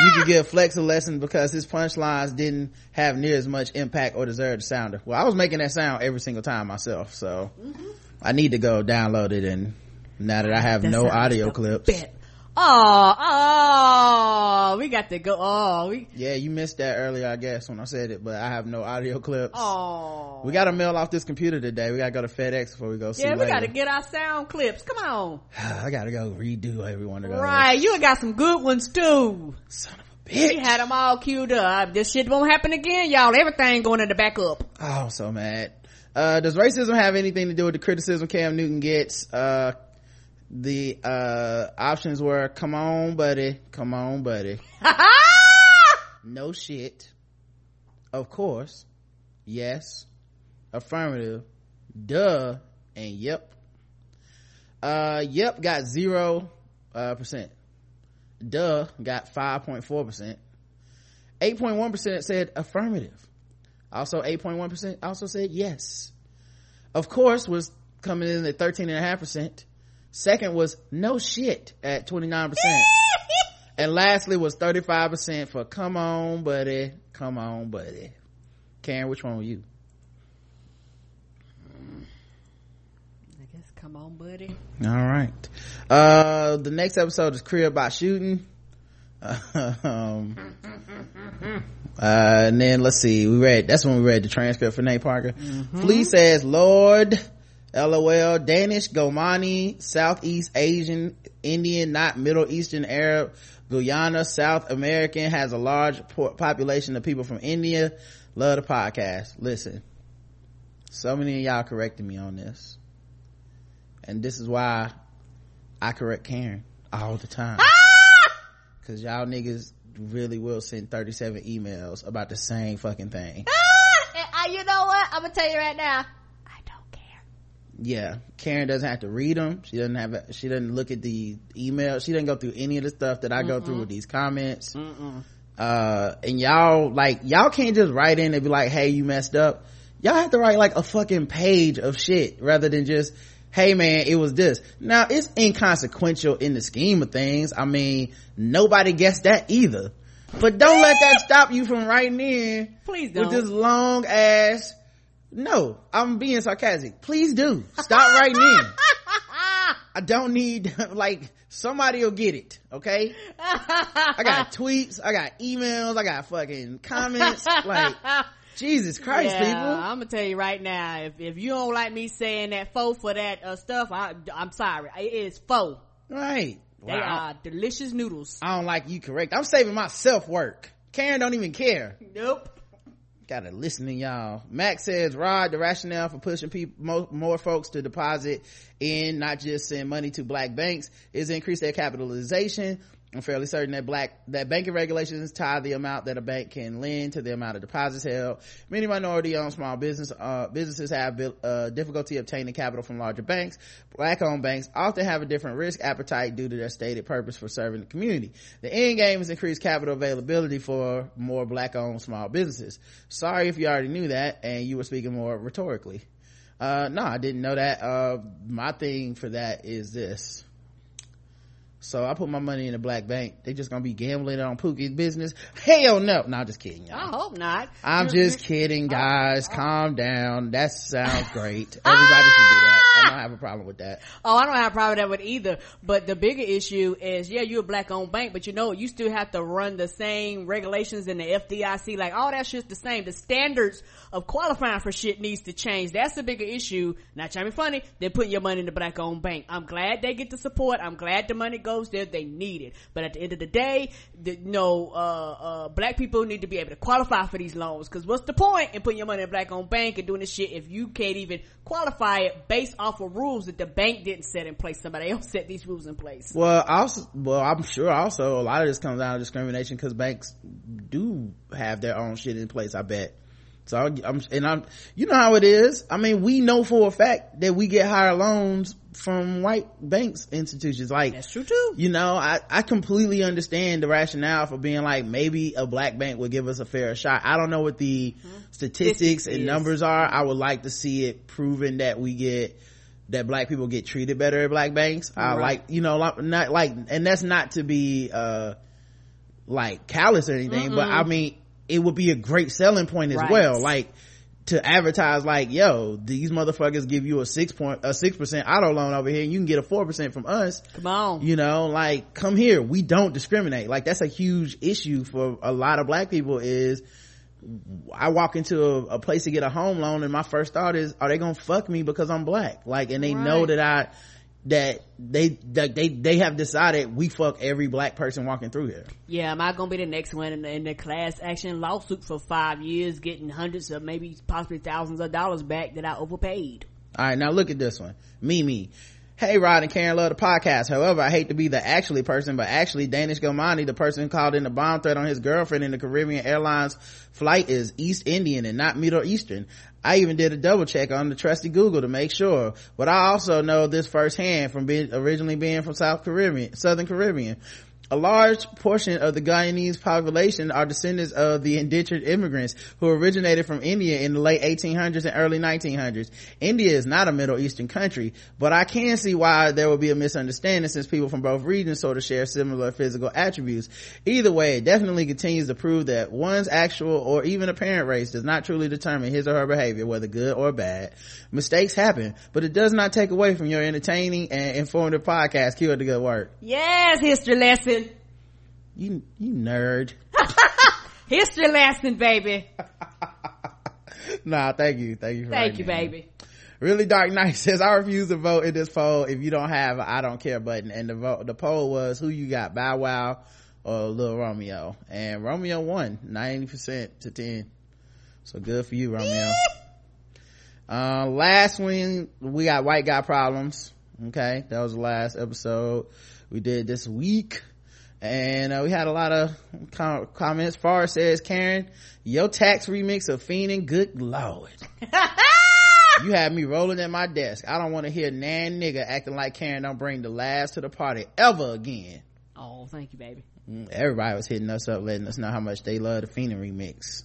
you could give flex a lesson because his punchlines didn't have near as much impact or deserve the sounder well i was making that sound every single time myself so mm-hmm. i need to go download it and now that i have that no audio clips bit. Oh, oh, we got to go. Oh, we. Yeah, you missed that earlier, I guess, when I said it, but I have no audio clips. Oh. We got to mail off this computer today. We got to go to FedEx before we go see Yeah, we got to get our sound clips. Come on. I got to go redo every one of those. Right, you got some good ones too. Son of a bitch. We had them all queued up. This shit won't happen again, y'all. Everything going in the backup. Oh, I'm so mad. Uh, does racism have anything to do with the criticism Cam Newton gets? Uh, the uh options were come on buddy come on buddy. No shit. Of course. Yes. Affirmative. Duh. And yep. Uh yep got zero uh percent. Duh got 5.4 percent. 8.1 percent said affirmative. Also 8.1 percent also said yes. Of course was coming in at 13 and a half percent second was no shit at 29% and lastly was 35% for come on buddy come on buddy. Karen which one were you? I guess come on buddy. All right. Uh the next episode is career about shooting. Um uh and then let's see we read that's when we read the transcript for nate parker. Mm-hmm. flea says lord lol danish gomani southeast asian indian not middle eastern arab guyana south american has a large population of people from india. Love the podcast. Listen so many of y'all corrected me on this. And this is why i correct karen all the time. Ah! Because y'all niggas really will send 37 emails about the same fucking thing. Ah! Uh, you know what? I'm gonna tell you right now yeah karen doesn't have to read them she doesn't have a, she doesn't look at the email she doesn't go through any of the stuff that i Mm-mm. go through with these comments Mm-mm. uh and y'all like y'all can't just write in and be like hey you messed up y'all have to write like a fucking page of shit rather than just hey man, it was this. Now it's inconsequential in the scheme of things. I mean, nobody guessed that either. But don't let that stop you from writing in. Please don't. With this long ass. No, I'm being sarcastic. Please do. Stop writing in. I don't need, like, somebody will get it, okay? I got tweets, I got emails, I got fucking comments, like, Jesus Christ, yeah, people. I'm gonna tell you right now, if, if you don't like me saying that pho for that uh, stuff, I, I'm sorry. It is pho. Right. They are delicious noodles. I don't like you correct. I'm saving myself work. Karen don't even care. Nope. Gotta listen to y'all. Max says, Rod, the rationale for pushing people, more, more folks to deposit in, not just send money to black banks, is increase their capitalization. I'm fairly certain that black, that banking regulations tie the amount that a bank can lend to the amount of deposits held. Many minority owned small business, uh, businesses have uh, difficulty obtaining capital from larger banks. Black owned banks often have a different risk appetite due to their stated purpose for serving the community. The end game is increased capital availability for more black owned small businesses. Sorry if you already knew that and you were speaking more rhetorically. Uh, no, I didn't know that. Uh, my thing for that is this so I put my money in a black bank. They just gonna be gambling on Pookie's business? Hell no. No, I'm just kidding. Y'all. I hope not. I'm just kidding, oh, guys. Oh. Calm down. That sounds great. Ah! Everybody should do that. I don't have a problem with that. Oh, I don't have a problem with that either. But the bigger issue is, yeah, you're a black owned bank, but you know, you still have to run the same regulations in the FDIC. Like all that shit's the same. The standards of qualifying for shit needs to change. That's the bigger issue. Not trying to be funny. They're putting your money in the black owned bank. I'm glad they get the support. I'm glad the money goes there. They need it. But at the end of the day, the, you know, uh, uh, black people need to be able to qualify for these loans. Cause what's the point in putting your money in a black owned bank and doing this shit if you can't even qualify it based off of rules that the bank didn't set in place? Somebody else set these rules in place. Well, also, well, I'm sure also a lot of this comes down to discrimination because banks do have their own shit in place. I bet. So I'm, and I'm, you know how it is. I mean, we know for a fact that we get higher loans from white banks institutions. Like, That's true too. you know, I, I completely understand the rationale for being like, maybe a black bank would give us a fair shot. I don't know what the mm-hmm. statistics and numbers are. I would like to see it proven that we get, that black people get treated better at black banks. I Right. like, you know, not like, and that's not to be, uh, like callous or anything, but I mean, it would be a great selling point as Right. well. Like, to advertise like, yo, these motherfuckers give you a six point, a six percent auto loan over here and you can get a four percent from us Come on. you know like come here we don't discriminate like that's a huge issue for a lot of black people is i walk into a, a place to get a home loan and my first thought is are they gonna fuck me because i'm black like and they know that i that they that they they have decided we fuck every black person walking through here Yeah, am I gonna be the next one in the, in the class action lawsuit for five years, getting hundreds of maybe possibly thousands of dollars back that I overpaid? All right, now look at this one. Mimi. Hey, Rod and Karen love the podcast. However, I hate to be the actually person, but actually Danish Gomani, the person who called in the bomb threat on his girlfriend in the Caribbean Airlines flight is East Indian and not Middle Eastern. I even did a double check on the trusty Google to make sure, but I also know this firsthand from being originally being from South Caribbean, Southern Caribbean. A large portion of the Guyanese population are descendants of the indentured immigrants who originated from India in the late 1800s and early 1900s. India is not a Middle Eastern country, but I can see why there would be a misunderstanding since people from both regions sort of share similar physical attributes. Either way, it definitely continues to prove that one's actual or even apparent race does not truly determine his or her behavior, whether good or bad. Mistakes happen, but it does not take away from your entertaining and informative podcast. Keep up the good work. Yes, history lesson. You, you nerd. History lesson, baby. nah, thank you. Thank you for Thank you, baby. Really Dark Knight says, I refuse to vote in this poll if you don't have I don't care button. And the vote, the poll was who you got, Bow Wow or Lil Romeo. And Romeo won 90% to 10. So good for you, Romeo. uh, last one, we got white guy problems. Okay. That was the last episode we did this week. And uh, we had a lot of com- comments. Far says, Karen, your tax remix of Fiending, good lord. you had me rolling at my desk. I don't want to hear nan nigga acting like Karen don't bring the last to the party ever again. Oh, thank you, baby. Mm, Everybody was hitting us up, letting us know how much they love the Fiending remix.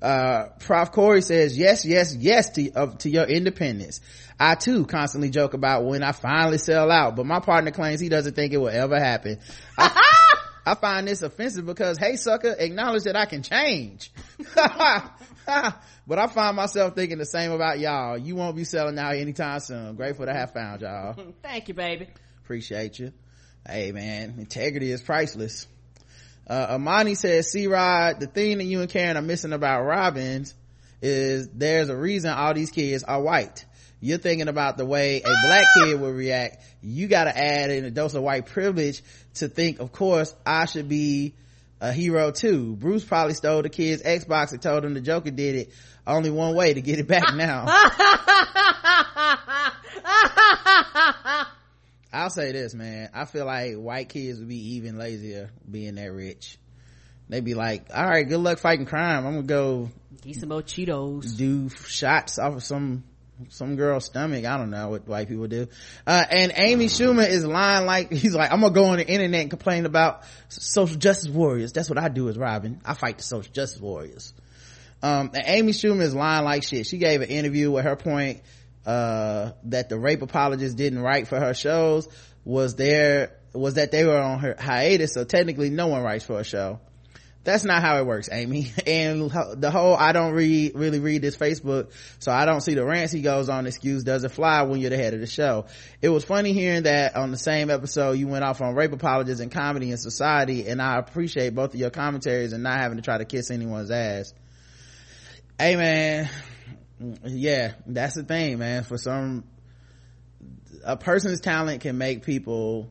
Uh, Prof. Corey says, yes, yes, yes to, uh, to your independence. I too constantly joke about when I finally sell out, but my partner claims he doesn't think it will ever happen. I, I find this offensive because, hey sucker, acknowledge that I can change. but I find myself thinking the same about y'all. You won't be selling out anytime soon. Grateful to have found y'all. Thank you, baby. Appreciate you. Hey man, integrity is priceless. Uh, Amani says, C-Rod, the thing that you and Karen are missing about Robins is there's a reason all these kids are white. You're thinking about the way a black kid would react. You gotta add in a dose of white privilege to think, of course, I should be a hero too. Bruce probably stole the kid's Xbox and told him the Joker did it. Only one way to get it back now. I'll say this, man. I feel like white kids would be even lazier being that rich. They'd be like, all right, good luck fighting crime. I'm gonna go Eat some more Cheetos. do shots off of some some girl's stomach. I don't know what white people do. Uh, and Amy Schumer is lying like, he's like, I'm gonna go on the internet and complain about social justice warriors. That's what I do as Robin. I fight the social justice warriors. Um, and Amy Schumer is lying like shit. She gave an interview with her point, uh, that the rape apologists didn't write for her shows was there, was that they were on her hiatus. So technically no one writes for a show. That's not how it works amy. And the whole i don't read really read this facebook so i don't see the rants he goes on excuse doesn't fly when you're the head of the show? It was funny hearing that on the same episode you went off on rape apologists and comedy and society and i appreciate both of your commentaries and not having to try to kiss anyone's ass. Hey man yeah that's the thing man. For some a person's talent can make people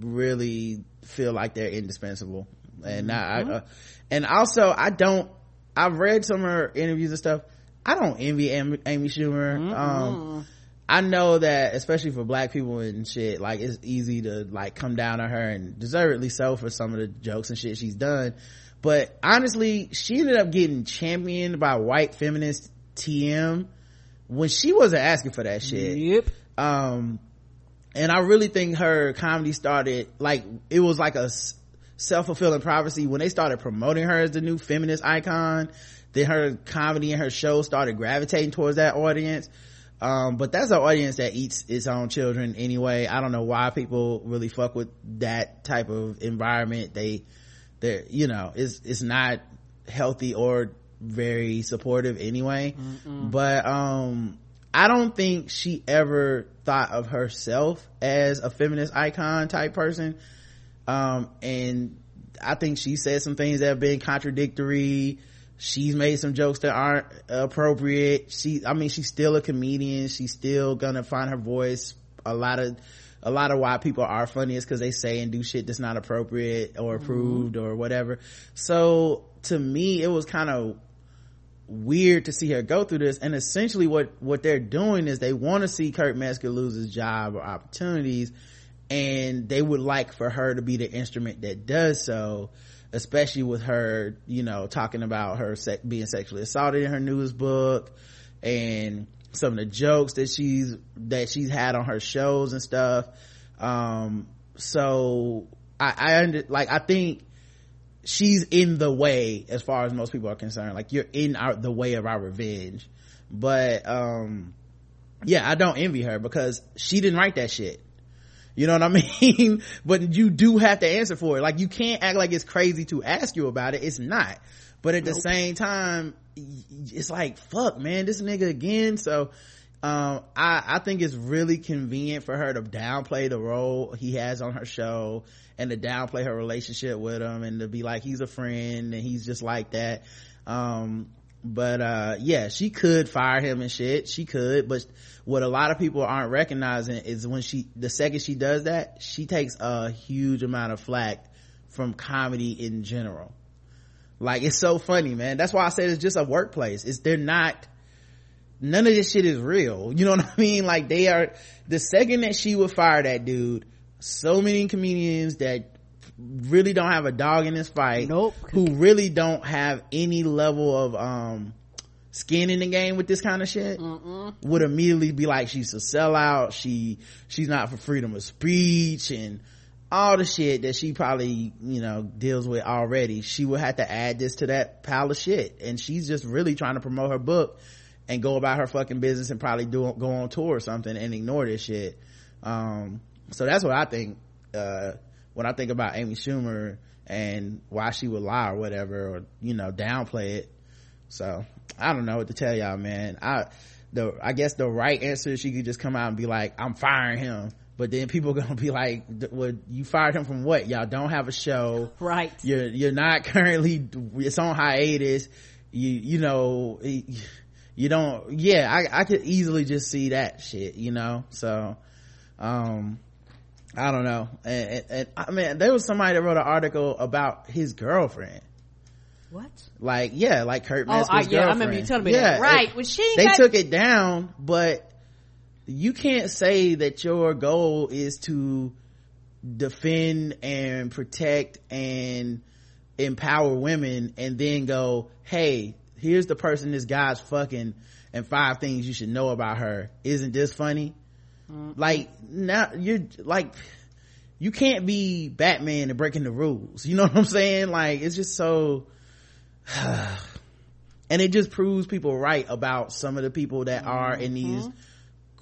really feel like they're indispensable. And mm-hmm. I, uh, and also I don't I've read some of her interviews and stuff. I don't envy Amy, Amy Schumer. Mm-hmm. um I know that especially for black people and shit like it's easy to like come down on her and deservedly so for some of the jokes and shit she's done. But honestly she ended up getting championed by white feminist TM when she wasn't asking for that shit yep. um and I really think her comedy started like it was like a self-fulfilling prophecy. When they started promoting her as the new feminist icon then her comedy and her show started gravitating towards that audience. Um, but that's an audience that eats its own children anyway. I don't know why people really fuck with that type of environment. They they're you know it's it's not healthy or very supportive anyway Mm-mm. but um i don't think she ever thought of herself as a feminist icon type person um, and I think she said some things that have been contradictory. She's made some jokes that aren't appropriate. She, I mean, she's still a comedian. She's still gonna find her voice. A lot of, a lot of why people are funniest because they say and do shit that's not appropriate or mm-hmm. approved mm-hmm. or whatever. So to me, it was kind of weird to see her go through this. And essentially what, what they're doing is they want to see Kurt Metzger lose his job or opportunities and they would like for her to be the instrument that does so especially with her you know talking about her se- being sexually assaulted in her news book and some of the jokes that she's that she's had on her shows and stuff um so i i under, like i think she's in the way as far as most people are concerned like you're in our the way of our revenge but um yeah i don't envy her because she didn't write that shit you know what I mean? but you do have to answer for it. Like you can't act like it's crazy to ask you about it. It's not. But at nope. the same time, it's like, fuck man, this nigga again. So, um, I, I think it's really convenient for her to downplay the role he has on her show and to downplay her relationship with him and to be like, he's a friend and he's just like that. Um, but uh yeah she could fire him and shit. She could but what a lot of people aren't recognizing is when she the second she does that she takes a huge amount of flack from comedy in general. Like it's so funny man. That's why i said it's just a workplace. It's they're not none of this shit is real. You know what i mean? Like they are the second that she would fire that dude so many comedians that really don't have a dog in this fight nope. who really don't have any level of um skin in the game with this kind of shit Mm-mm. would immediately be like she's a sellout. She she's not for freedom of speech and all the shit that she probably you know deals with already. She would have to add this to that pile of shit. And she's just really trying to promote her book and go about her fucking business and probably do go on tour or something and ignore this shit. Um, so that's what i think uh, when i think about amy schumer and why she would lie or whatever or you know downplay it. So i don't know what to tell y'all man. I the i guess the right answer is she could just come out and be like i'm firing him. But then people are gonna be like well you fired him from what? Y'all don't have a show. Right. You're you're not currently it's on hiatus. You you know you don't yeah i i could easily just see that shit you know? So um i don't know. And, and, and i mean there was somebody that wrote an article about his girlfriend. What? Like yeah like kurt oh, I, yeah, girlfriend I remember you telling me yeah, that right. it, when she they got- took it down but you can't say that your goal is to defend and protect and empower women and then go hey here's the person this guy's fucking and five things you should know about her. Isn't this funny? Like now you're like you can't be batman and breaking the rules. You know what i'm saying? Like it's just so and it just proves people right about some of the people that are in these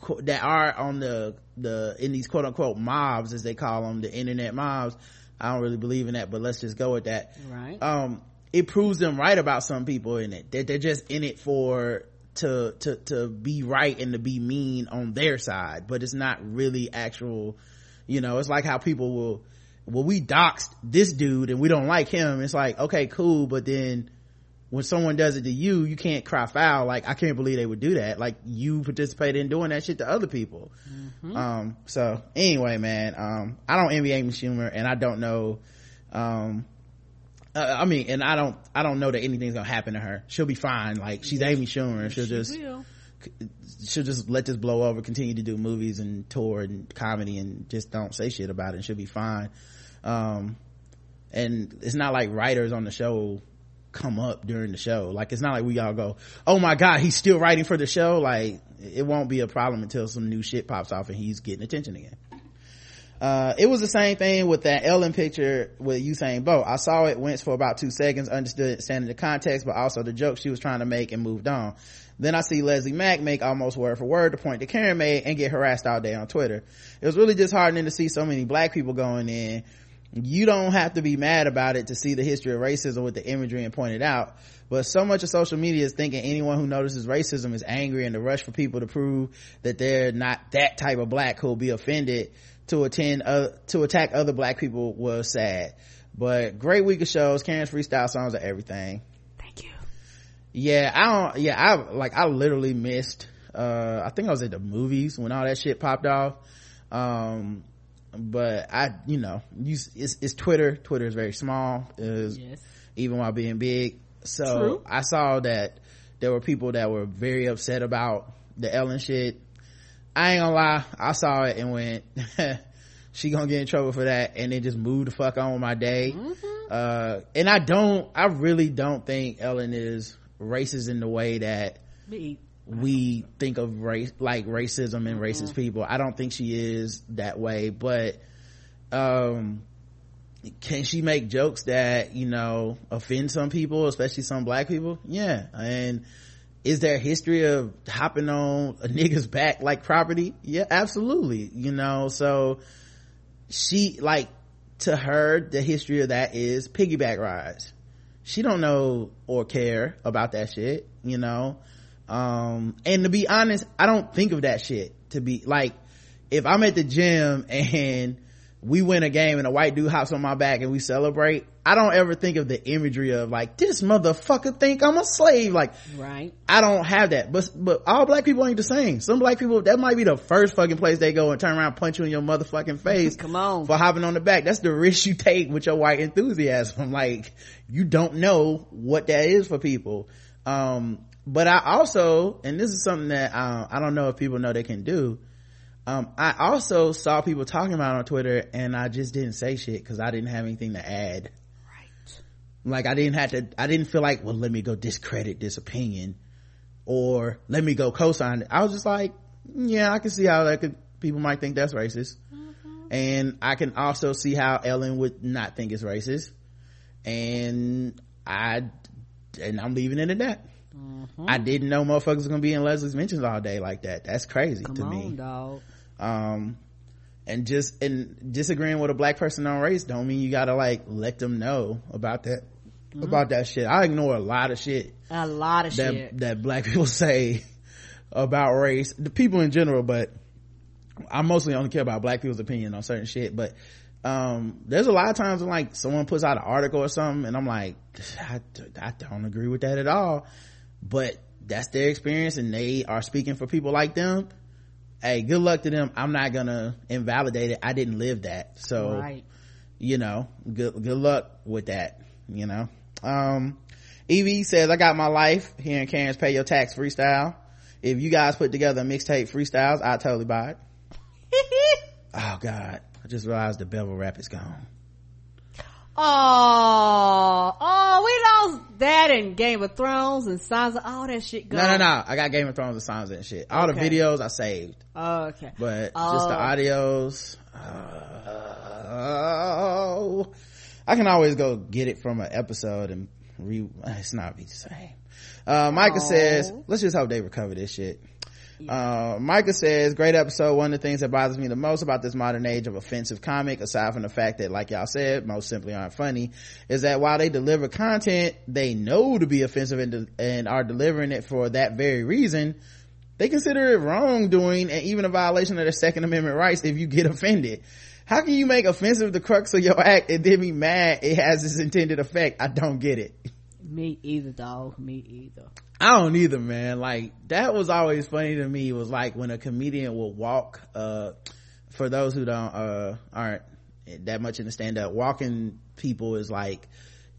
qu- that are on the the in these quote unquote mobs as they call them the internet mobs. I don't really believe in that but let's just go with that. Right. Um it proves them right about some people in it. That they're just in it for to to to be right and to be mean on their side. But it's not really actual you know it's like how people will well we doxed this dude and we don't like him. It's like okay cool. But then when someone does it to you you can't cry foul. Like i can't believe they would do that. Like you participated in doing that shit to other people. Um so anyway man um i don't envy amy schumer and i don't know um uh, i mean and i don't i don't know that anything's gonna happen to her. She'll be fine. Like she's amy schumer. She'll just will. she'll just let this blow over continue to do movies and tour and comedy and just don't say shit about it and she'll be fine. Um and it's not like writers on the show come up during the show. Like it's not like we all go oh my god he's still writing for the show. Like it won't be a problem until some new shit pops off and he's getting attention again uh, it was the same thing with that Ellen picture with Usain Bolt. I saw it, went for about two seconds, understood, understanding the context, but also the joke she was trying to make and moved on. Then I see Leslie Mac make almost word for word the point that Karen made and get harassed all day on Twitter. It was really disheartening to see so many black people going in. You don't have to be mad about it to see the history of racism with the imagery and point it out. But so much of social media is thinking anyone who notices racism is angry and the rush for people to prove that they're not that type of black who'll be offended to attend uh, to attack other black people was sad. But great week of shows karen's freestyle songs are everything. Thank you. Yeah i don't yeah i like i literally missed uh i think i was at the movies when all that shit popped off. Um but i you know use it's, it's twitter. Twitter is very small. Is yes. even while being big. So True. i saw that there were people that were very upset about the ellen shit I ain't gonna lie, I saw it and went, she gonna get in trouble for that and then just move the fuck on with my day. Uh, and I don't, I really don't think Ellen is racist in the way that Me. we think of race, like racism and racist people. I don't think she is that way, but, um, can she make jokes that, you know, offend some people, especially some black people? Yeah. And, is there a history of hopping on a nigga's back like property? Yeah absolutely you know so she like to her the history of that is piggyback rides. She don't know or care about that shit you know? Um and to be honest i don't think of that shit to be like if i'm at the gym and we win a game and a white dude hops on my back and we celebrate i don't ever think of the imagery of like this motherfucker think i'm a slave. Like right. I don't have that. But but all black people ain't the same. Some black people that might be the first fucking place they go and turn around punch you in your motherfucking face come on. for hopping on the back. That's the risk you take with your white enthusiasm. Like you don't know what that is for people. Um but i also and this is something that uh, i don't know if people know they can do. Um, I also saw people talking about on Twitter and I just didn't say shit because I didn't have anything to add. Like I didn't have to, I didn't feel like, well, let me go discredit this opinion or let me go co-sign it. I was just like, yeah, I can see how that could, people might think that's racist. and i can also see how ellen would not think it's racist and i and i'm leaving it at that Mm-hmm. i didn't know motherfuckers was gonna be in leslie's mentions all day like that that's crazy Come to on, me dog. um and just and disagreeing with a black person on race don't mean you gotta like let them know about that Mm-hmm. about that shit. I ignore a lot of shit A lot of that shit. that black people say about race. The people in general but i mostly only care about black people's opinion on certain shit. But um there's a lot of times when like someone puts out an article or something and i'm like I, I don't agree with that at all. But that's their experience and they are speaking for people like them hey good luck to them. I'm not gonna invalidate it. I didn't live that. So right. you know good good luck with that you know. Um ev says i got my life. Here in karen's pay your tax freestyle. If you guys put together a mixtape freestyles i totally buy it. Oh god. I just realized the bevel rap is gone Oh, oh, we lost that in Game of Thrones and Sons of all that shit. Gone. no no no i got game of thrones and songs and shit all Okay. the videos i saved Oh, okay. but Oh. just the audios oh i can always go get it from an episode and re it's not be the same uh micah says let's just hope they recover this shit uh micah says great episode. One of the things that bothers me the most about this modern age of offensive comic aside from the fact that like y'all said most simply aren't funny is that while they deliver content they know to be offensive and, de- and are delivering it for that very reason they consider it wrongdoing and even a violation of their second amendment rights if you get offended. How can you make offensive the crux of your act and then be mad it has its intended effect? I don't get it. Me either, dog. Me either. I don't either, man. Like that was always funny to me. Was like when a comedian will walk. Uh, for those who don't uh aren't that much in the stand up, walking people is like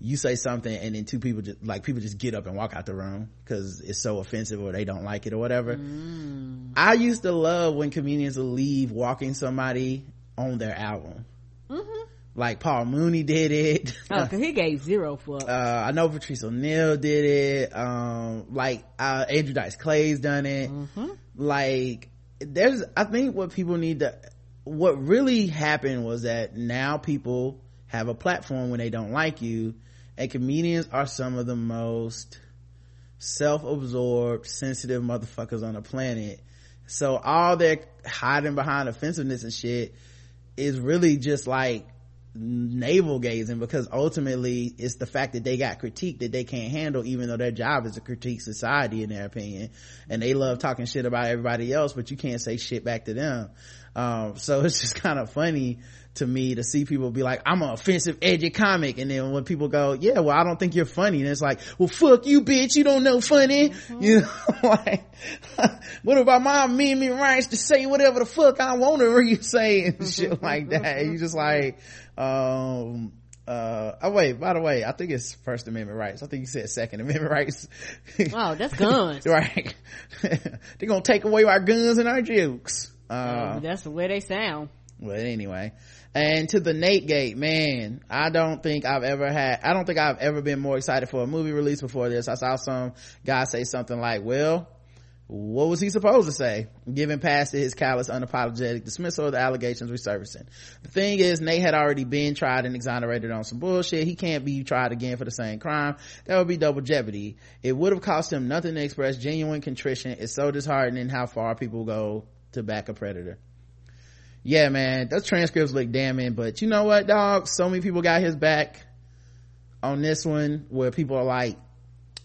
you say something and then two people just like people just get up and walk out the room because it's so offensive or they don't like it or whatever. I used to love when comedians would leave walking somebody on their album. Like Paul Mooney did it. Oh, cause he gave zero fucks. uh i know patrice o'neal did it um like uh andrew dice clay's done it like there's i think what people need to what really happened was that now people have a platform when they don't like you and comedians are some of the most self-absorbed sensitive motherfuckers on the planet so all their hiding behind offensiveness and shit is really just like navel gazing because ultimately it's the fact that they got critique that they can't handle even though their job is to critique society in their opinion. And they love talking shit about everybody else but you can't say shit back to them. Um, so it's just kind of funny to me to see people be like i'm an offensive edgy comic. And then when people go yeah well i don't think you're funny. And it's like well fuck you bitch. You don't know funny. You know like what about my amendment rights to say whatever the fuck i want to you say and shit like that? You just like um uh oh wait by the way i think it's first amendment rights. I think you said second amendment rights. Wow, that's guns. right. They're gonna take away our guns and our jukes uh that's the way they sound. well anyway and to the nate gate man i don't think i've ever had i don't think i've ever been more excited for a movie release before this. I saw some guy say something like well what was he supposed to say? Given past his callous unapologetic dismissal of the allegations resurfacing the thing is nate had already been tried and exonerated on some bullshit. He can't be tried again for the same crime. That would be double jeopardy. It would have cost him nothing to express genuine contrition. It's so disheartening how far people go to back a predator yeah man those transcripts look damning but you know what dog? So many people got his back on this one where people are like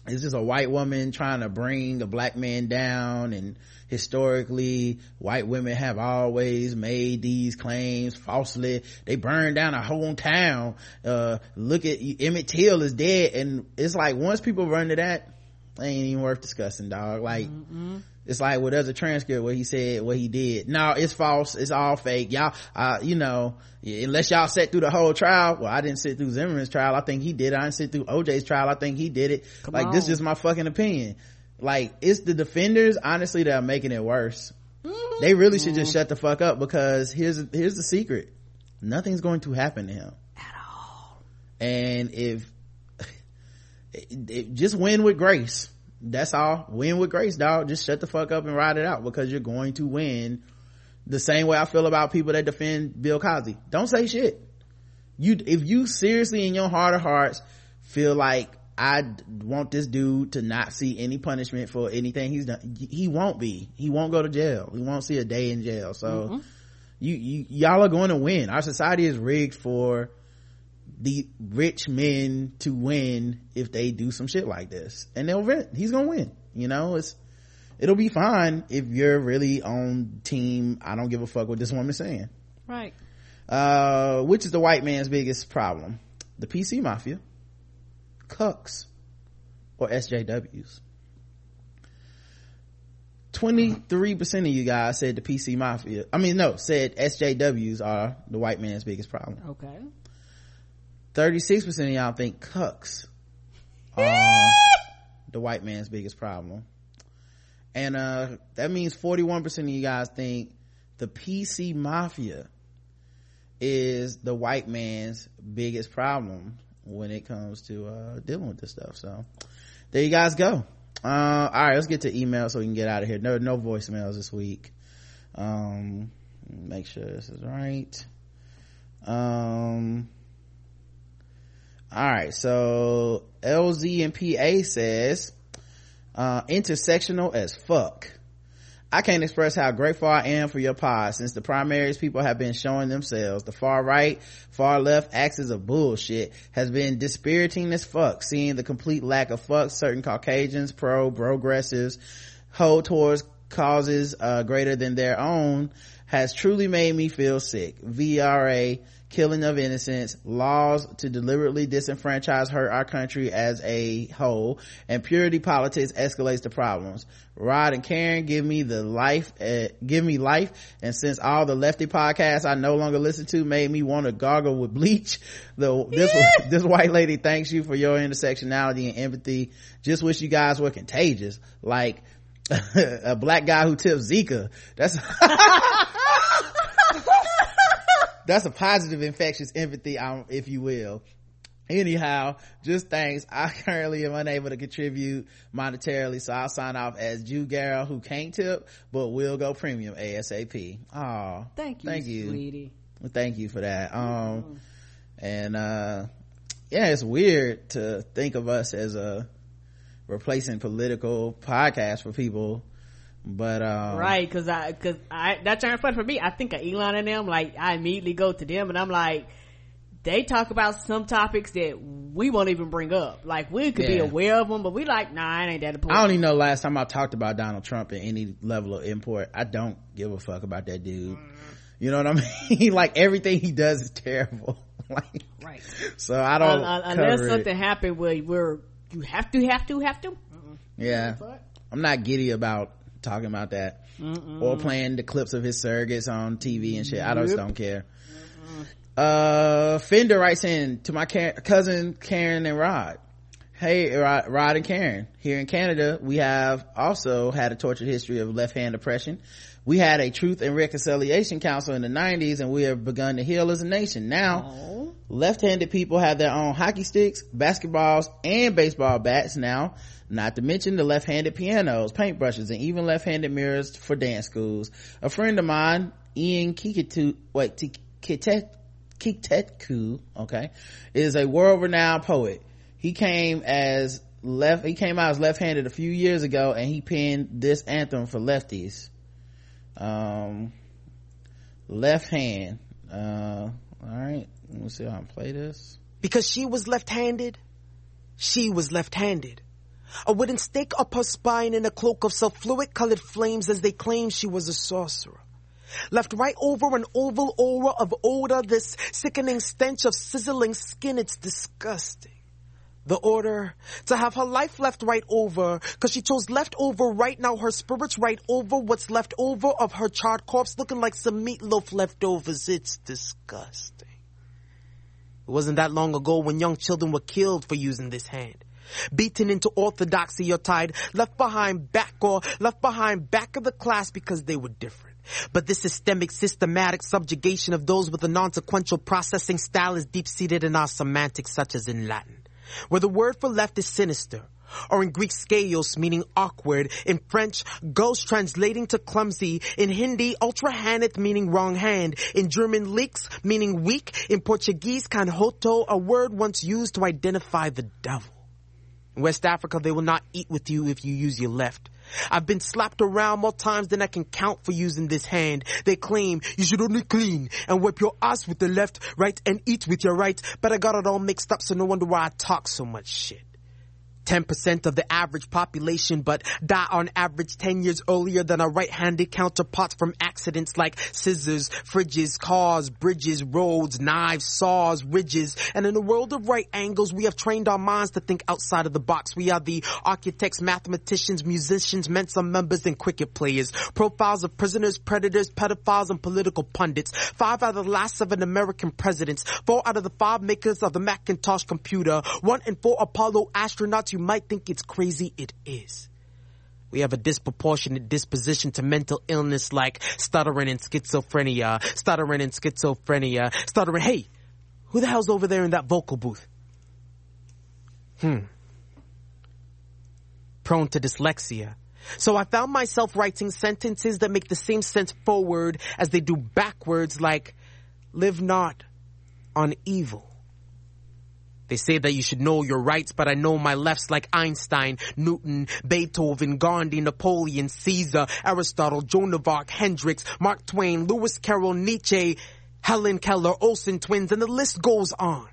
it's just a white woman trying to bring a black man down and historically white women have always made these claims falsely. They burned down a whole town. Uh look at emmett till is dead and it's like once people run to that ain't even worth discussing dog. Like it's like well there's a transcript where he said what he did. No it's false. It's all fake. Y'all uh you know unless y'all sat through the whole trial. Well i didn't sit through zimmerman's trial. I think he did it. i didn't sit through oj's trial. I think he did it. Like this on. is my fucking opinion. Like it's the defenders honestly that are making it worse. They really should just shut the fuck up because here's here's the secret. Nothing's going to happen to him. At all. And if it- it- just win with grace that's all win with grace dog just shut the fuck up and ride it out because you're going to win the same way i feel about people that defend bill cosby don't say shit you if you seriously in your heart of hearts feel like I want this dude to not see any punishment for anything he's done. He won't be. He won't go to jail. He won't see a day in jail. So mm-hmm. you, you, y'all are going to win. Our society is rigged for the rich men to win if they do some shit like this. And they'll win. He's gonna win. You know, it's, it'll be fine if you're really on team, I don't give a fuck what this woman's saying. Right. Uh, which is the white man's biggest problem? The PC mafia cucks or SJWs. 23% of you guys said the PC mafia, I mean, no, said SJWs are the white man's biggest problem. Okay. 36% of y'all think cucks are the white man's biggest problem. And, uh, that means 41% of you guys think the PC mafia is the white man's biggest problem when it comes to uh, dealing with this stuff. So there you guys go. Uh, all right let's get to email so we can get out of here. No no voicemails this week. Um, make sure this is right. Um, all right so lz and pa says uh, intersectional as fuck I can't express how grateful I am for your pod since the primaries people have been showing themselves. The far right, far left axis of bullshit has been dispiriting as fuck, seeing the complete lack of fuck certain Caucasians, pro, progressives hold towards causes uh, greater than their own has truly made me feel sick. VRA killing of innocents, laws to deliberately disenfranchise hurt our country as a whole, and purity politics escalates the problems. Rod and Karen give me the life, uh, give me life, and since all the lefty podcasts I no longer listen to made me want to gargle with bleach, the, this, yeah. this white lady thanks you for your intersectionality and empathy. Just wish you guys were contagious. Like, a black guy who tips Zika. That's that's a positive infectious empathy um, if you will. Anyhow just thanks. I currently am unable to contribute monetarily so i'll sign off as Jew girl who can't tip but will go premium asap oh thank you thank you. sweetie. Thank you for that. Um mm. and uh yeah it's weird to think of us as a replacing political podcast for people but um, right because i because i that turned fun for me. I think of elon and them like i immediately go to them and i'm like they talk about some topics that we won't even bring up. Like we could yeah. be aware of them but we like nah it ain't that important i don't even know last time i talked about donald trump in any level of import. I don't give a fuck about that dude. Mm. you know what i mean? Like everything he does is terrible. Like right. so i don't uh, unless something happened where you have to have to have to? Yeah. I'm not giddy about talking about that. Mm-mm. or playing the clips of his surrogates on tv and shit. I just don't care. Mm-mm. uh fender writes in to my cousin karen and rod. Hey rod, rod and karen. Here in canada we have also had a tortured history of left-hand oppression. We had a truth and reconciliation council in the 90s and we have begun to heal as a nation. Now Aww. left-handed people have their own hockey sticks basketballs and baseball bats now not to mention the left-handed pianos, paintbrushes, and even left-handed mirrors for dance schools. A friend of mine, Ian Kikitu, wait, Keteku, okay, is a world-renowned poet. He came as left, he came out as left-handed a few years ago and he penned this anthem for lefties. Um, left hand. Uh, alright, let me see how I play this. Because she was left-handed, she was left-handed. A wooden stake up her spine in a cloak of sulfuric colored flames as they claimed she was a sorcerer. Left right over an oval aura of odor, this sickening stench of sizzling skin, it's disgusting. The order to have her life left right over, cause she chose left over right now, her spirit's right over what's left over of her charred corpse looking like some meatloaf leftovers. It's disgusting. It wasn't that long ago when young children were killed for using this hand beaten into orthodoxy or tied, left behind back or left behind back of the class because they were different. But this systemic, systematic subjugation of those with a non-sequential processing style is deep-seated in our semantics such as in Latin, where the word for left is sinister, Or in Greek, skaios, meaning awkward. In French, gauche translating to clumsy. In Hindi, ultrahanit, meaning wrong hand. In German, leeks, meaning weak. In Portuguese, canhoto, a word once used to identify the devil. In West Africa, they will not eat with you if you use your left. I've been slapped around more times than I can count for using this hand. They claim you should only clean and wipe your ass with the left, right, and eat with your right, but I got it all mixed up so no wonder why I talk so much shit. 10% of the average population, but die on average 10 years earlier than our right-handed counterparts from accidents like scissors, fridges, cars, bridges, roads, knives, saws, ridges. And in the world of right angles, we have trained our minds to think outside of the box. We are the architects, mathematicians, musicians, Mensa members, and cricket players. Profiles of prisoners, predators, pedophiles, and political pundits. Five out of the last seven American presidents. Four out of the five makers of the Macintosh computer. One in four Apollo astronauts you might think it's crazy, it is. We have a disproportionate disposition to mental illness like stuttering and schizophrenia, stuttering and schizophrenia, stuttering. Hey, who the hell's over there in that vocal booth? Hmm. Prone to dyslexia. So I found myself writing sentences that make the same sense forward as they do backwards like, live not on evil. They say that you should know your rights, but I know my lefts like Einstein, Newton, Beethoven, Gandhi, Napoleon, Caesar, Aristotle, Joan of Arc, Hendrix, Mark Twain, Lewis Carroll, Nietzsche, Helen Keller, Olsen twins, and the list goes on.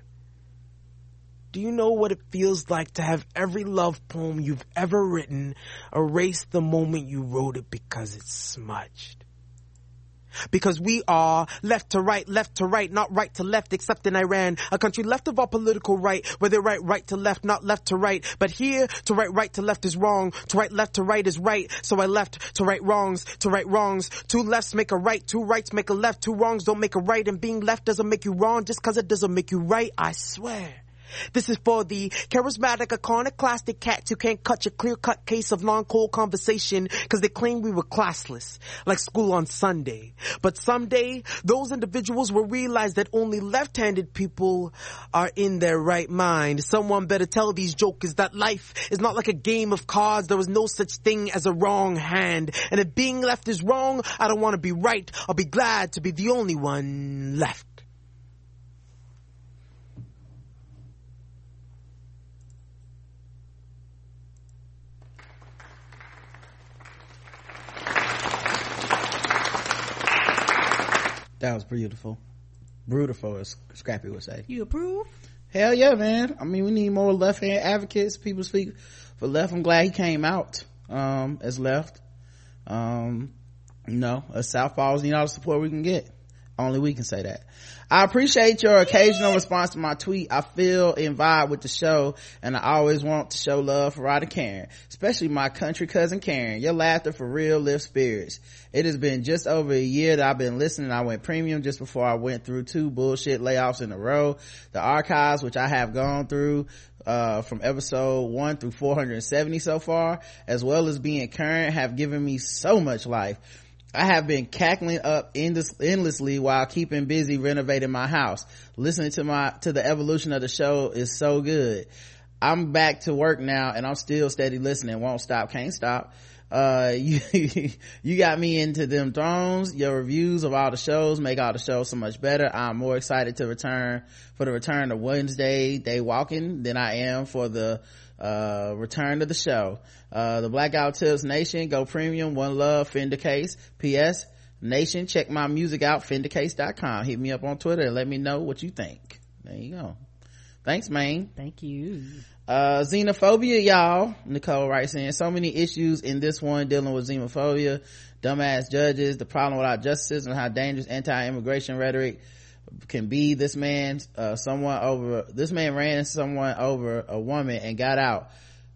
Do you know what it feels like to have every love poem you've ever written erased the moment you wrote it because it's smudged? Because we are left to right, left to right, not right to left, except in Iran, a country left of our political right, where they write right to left, not left to right. But here, to write right to left is wrong, to write left to right is right. So I left to right wrongs, to right wrongs. Two lefts make a right, two rights make a left, two wrongs don't make a right, and being left doesn't make you wrong just cause it doesn't make you right, I swear. This is for the charismatic, iconoclastic cats who can't cut your clear-cut case of non-cold conversation because they claim we were classless, like school on Sunday. But someday, those individuals will realize that only left-handed people are in their right mind. Someone better tell these jokers that life is not like a game of cards. There is no such thing as a wrong hand. And if being left is wrong, I don't want to be right. I'll be glad to be the only one left. That was beautiful. Beautiful, as Scrappy would say. You approve? Hell yeah, man. I mean, we need more left hand advocates. People speak for left. I'm glad he came out, um, as left. Um, you know, as Southpaws need all the support we can get. Only we can say that. I appreciate your occasional response to my tweet. I feel in vibe with the show and I always want to show love for Ryder Karen, especially my country cousin Karen. Your laughter for real lifts spirits. It has been just over a year that I've been listening. I went premium just before I went through two bullshit layoffs in a row. The archives, which I have gone through, uh, from episode 1 through 470 so far, as well as being current, have given me so much life. I have been cackling up endless, endlessly while keeping busy renovating my house. Listening to my, to the evolution of the show is so good. I'm back to work now and I'm still steady listening. Won't stop, can't stop. Uh, you, you got me into them thrones. Your reviews of all the shows make all the shows so much better. I'm more excited to return for the return of Wednesday Day Walking than I am for the uh, return of the show. Uh, the Black Guy Who Tips Nation, go premium, one love, Fender Case. P.S. Nation, check my music out, fendercase.com. Hit me up on Twitter and let me know what you think. There you go. Thanks, man. Thank you. Uh, xenophobia, y'all. Nicole writes in, so many issues in this one dealing with xenophobia, dumbass judges, the problem without justice, and how dangerous anti-immigration rhetoric can be this man uh, someone over this man ran someone over a woman and got out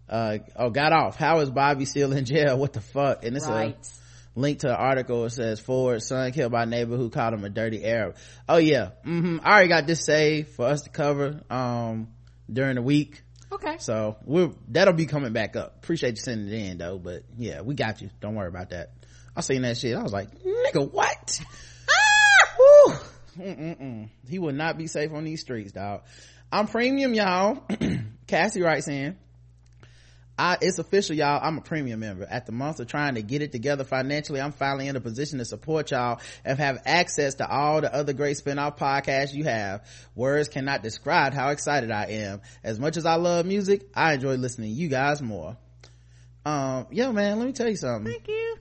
uh oh got off. How is bobby still in jail? What the fuck? And it's right. a link to an article. It says ford son killed by neighbor who called him a dirty arab. Oh yeah. Mm-hmm. i already got this saved for us to cover um during the week. Okay. So we're that'll be coming back up. Appreciate you sending it in though but yeah we got you. Don't worry about that. I seen that shit. I was like nigga what? Ah! Woo! He will not be safe on these streets, dog. I'm premium, y'all. Cassie writes in, I, it's official, y'all. I'm a premium member. At the month of trying to get it together financially, I'm finally in a position to support y'all and have access to all the other great spin-off podcasts you have. Words cannot describe how excited I am. As much as I love music, I enjoy listening to you guys more. Um, yo, man, let me tell you something. Thank you.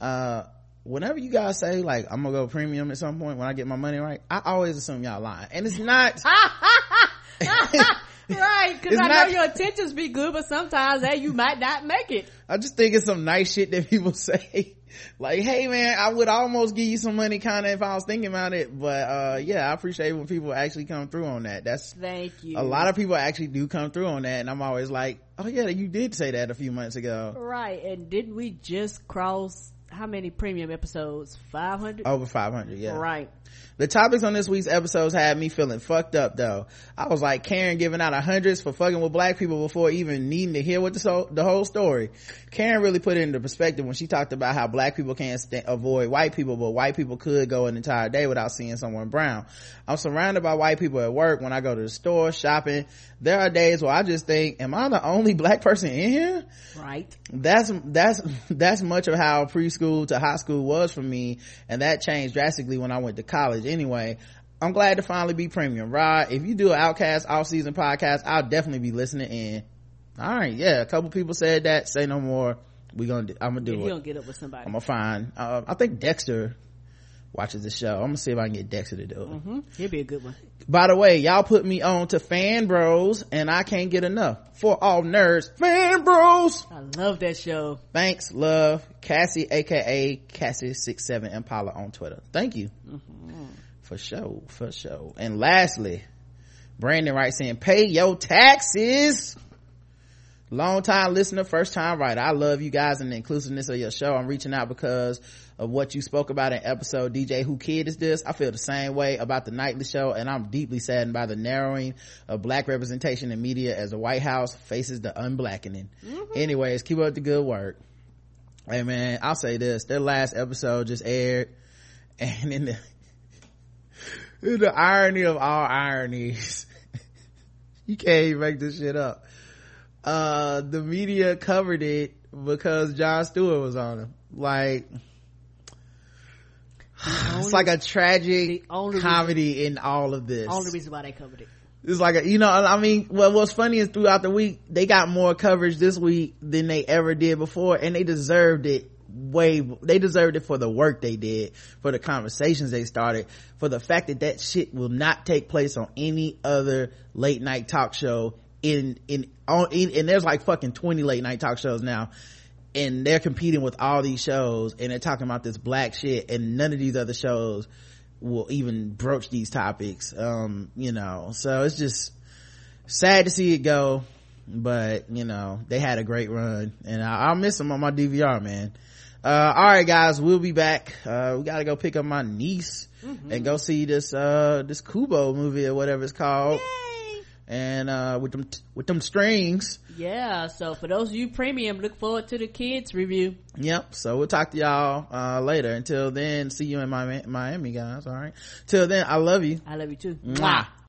Uh, whenever you guys say like I'm gonna go premium at some point when I get my money right, I always assume y'all lying, and it's not. right, because I not- know your intentions be good, but sometimes hey, you might not make it. I just think it's some nice shit that people say. like, hey man, I would almost give you some money kind of if I was thinking about it. But, uh, yeah, I appreciate when people actually come through on that. That's, Thank you. a lot of people actually do come through on that. And I'm always like, oh yeah, you did say that a few months ago. Right, and didn't we just cross how many premium episodes? Five hundred. Over 500, yeah. Right. The topics on this week's episodes had me feeling fucked up though. I was like Karen giving out a hundreds for fucking with black people before even needing to hear what the, so, the whole story. Karen really put it into perspective when she talked about how black people can't st- avoid white people, but white people could go an entire day without seeing someone brown. I'm surrounded by white people at work when I go to the store, shopping. There are days where I just think, am I the only black person in here? Right. that's that's that's much of how preschool to high school was for me and that changed drastically when i went to college anyway i'm glad to finally be premium. Rod if you do an outcast off-season podcast i'll definitely be listening in. All right yeah a couple people said that. Say no more. We gonna do, i'm gonna do If it. you don't get up with somebody. i'm gonna find uh, i think dexter watches the show i'm gonna see if i can get dexter to do it hmm He'll be a good one. by the way, y'all put me on to Fan Bros and I can't get enough. For all nerds, Fan Bros! I love that show. Thanks, love, Cassie, aka Cassie67 Impala on Twitter. Thank you. For sure, for sure. And lastly, Brandon writes saying, pay your taxes. Long time listener, first time writer. I love you guys and the inclusiveness of your show. I'm reaching out because of what you spoke about in episode DJ Whoo Kid Is This? I feel the same way about the nightly show and I'm deeply saddened by the narrowing of black representation in media as the White House faces the unblackening. Anyways, keep up the good work. Hey man, I'll say this. Their last episode just aired and in the, in the irony of all ironies, you can't even make this shit up. Uh, the media covered it because Jon Stewart was on him. Like, it's like a tragic only comedy in all of this. Only reason why they covered it. It's like, a, you know, I mean, well, what's funny is throughout the week, they got more coverage this week than they ever did before, and they deserved it way, they deserved it for the work they did, for the conversations they started, for the fact that that shit will not take place on any other late night talk show in, in, on, in, and there's like fucking 20 late night talk shows now, and they're competing with all these shows, and they're talking about this black shit, and none of these other shows will even broach these topics um you know. So it's just sad to see it go but you know they had a great run and I, i'll miss them on my dvr man. Uh all right guys we'll be back. Uh we gotta go pick up my niece and go see this uh this kubo movie or whatever it's called and uh with them with them strings Yeah, so for those of you premium, look forward to the kids review. Yep. So we'll talk to y'all uh, later. Until then, see you in Miami, Miami, guys. All right. Till then, I love you. I love you too. Mwah.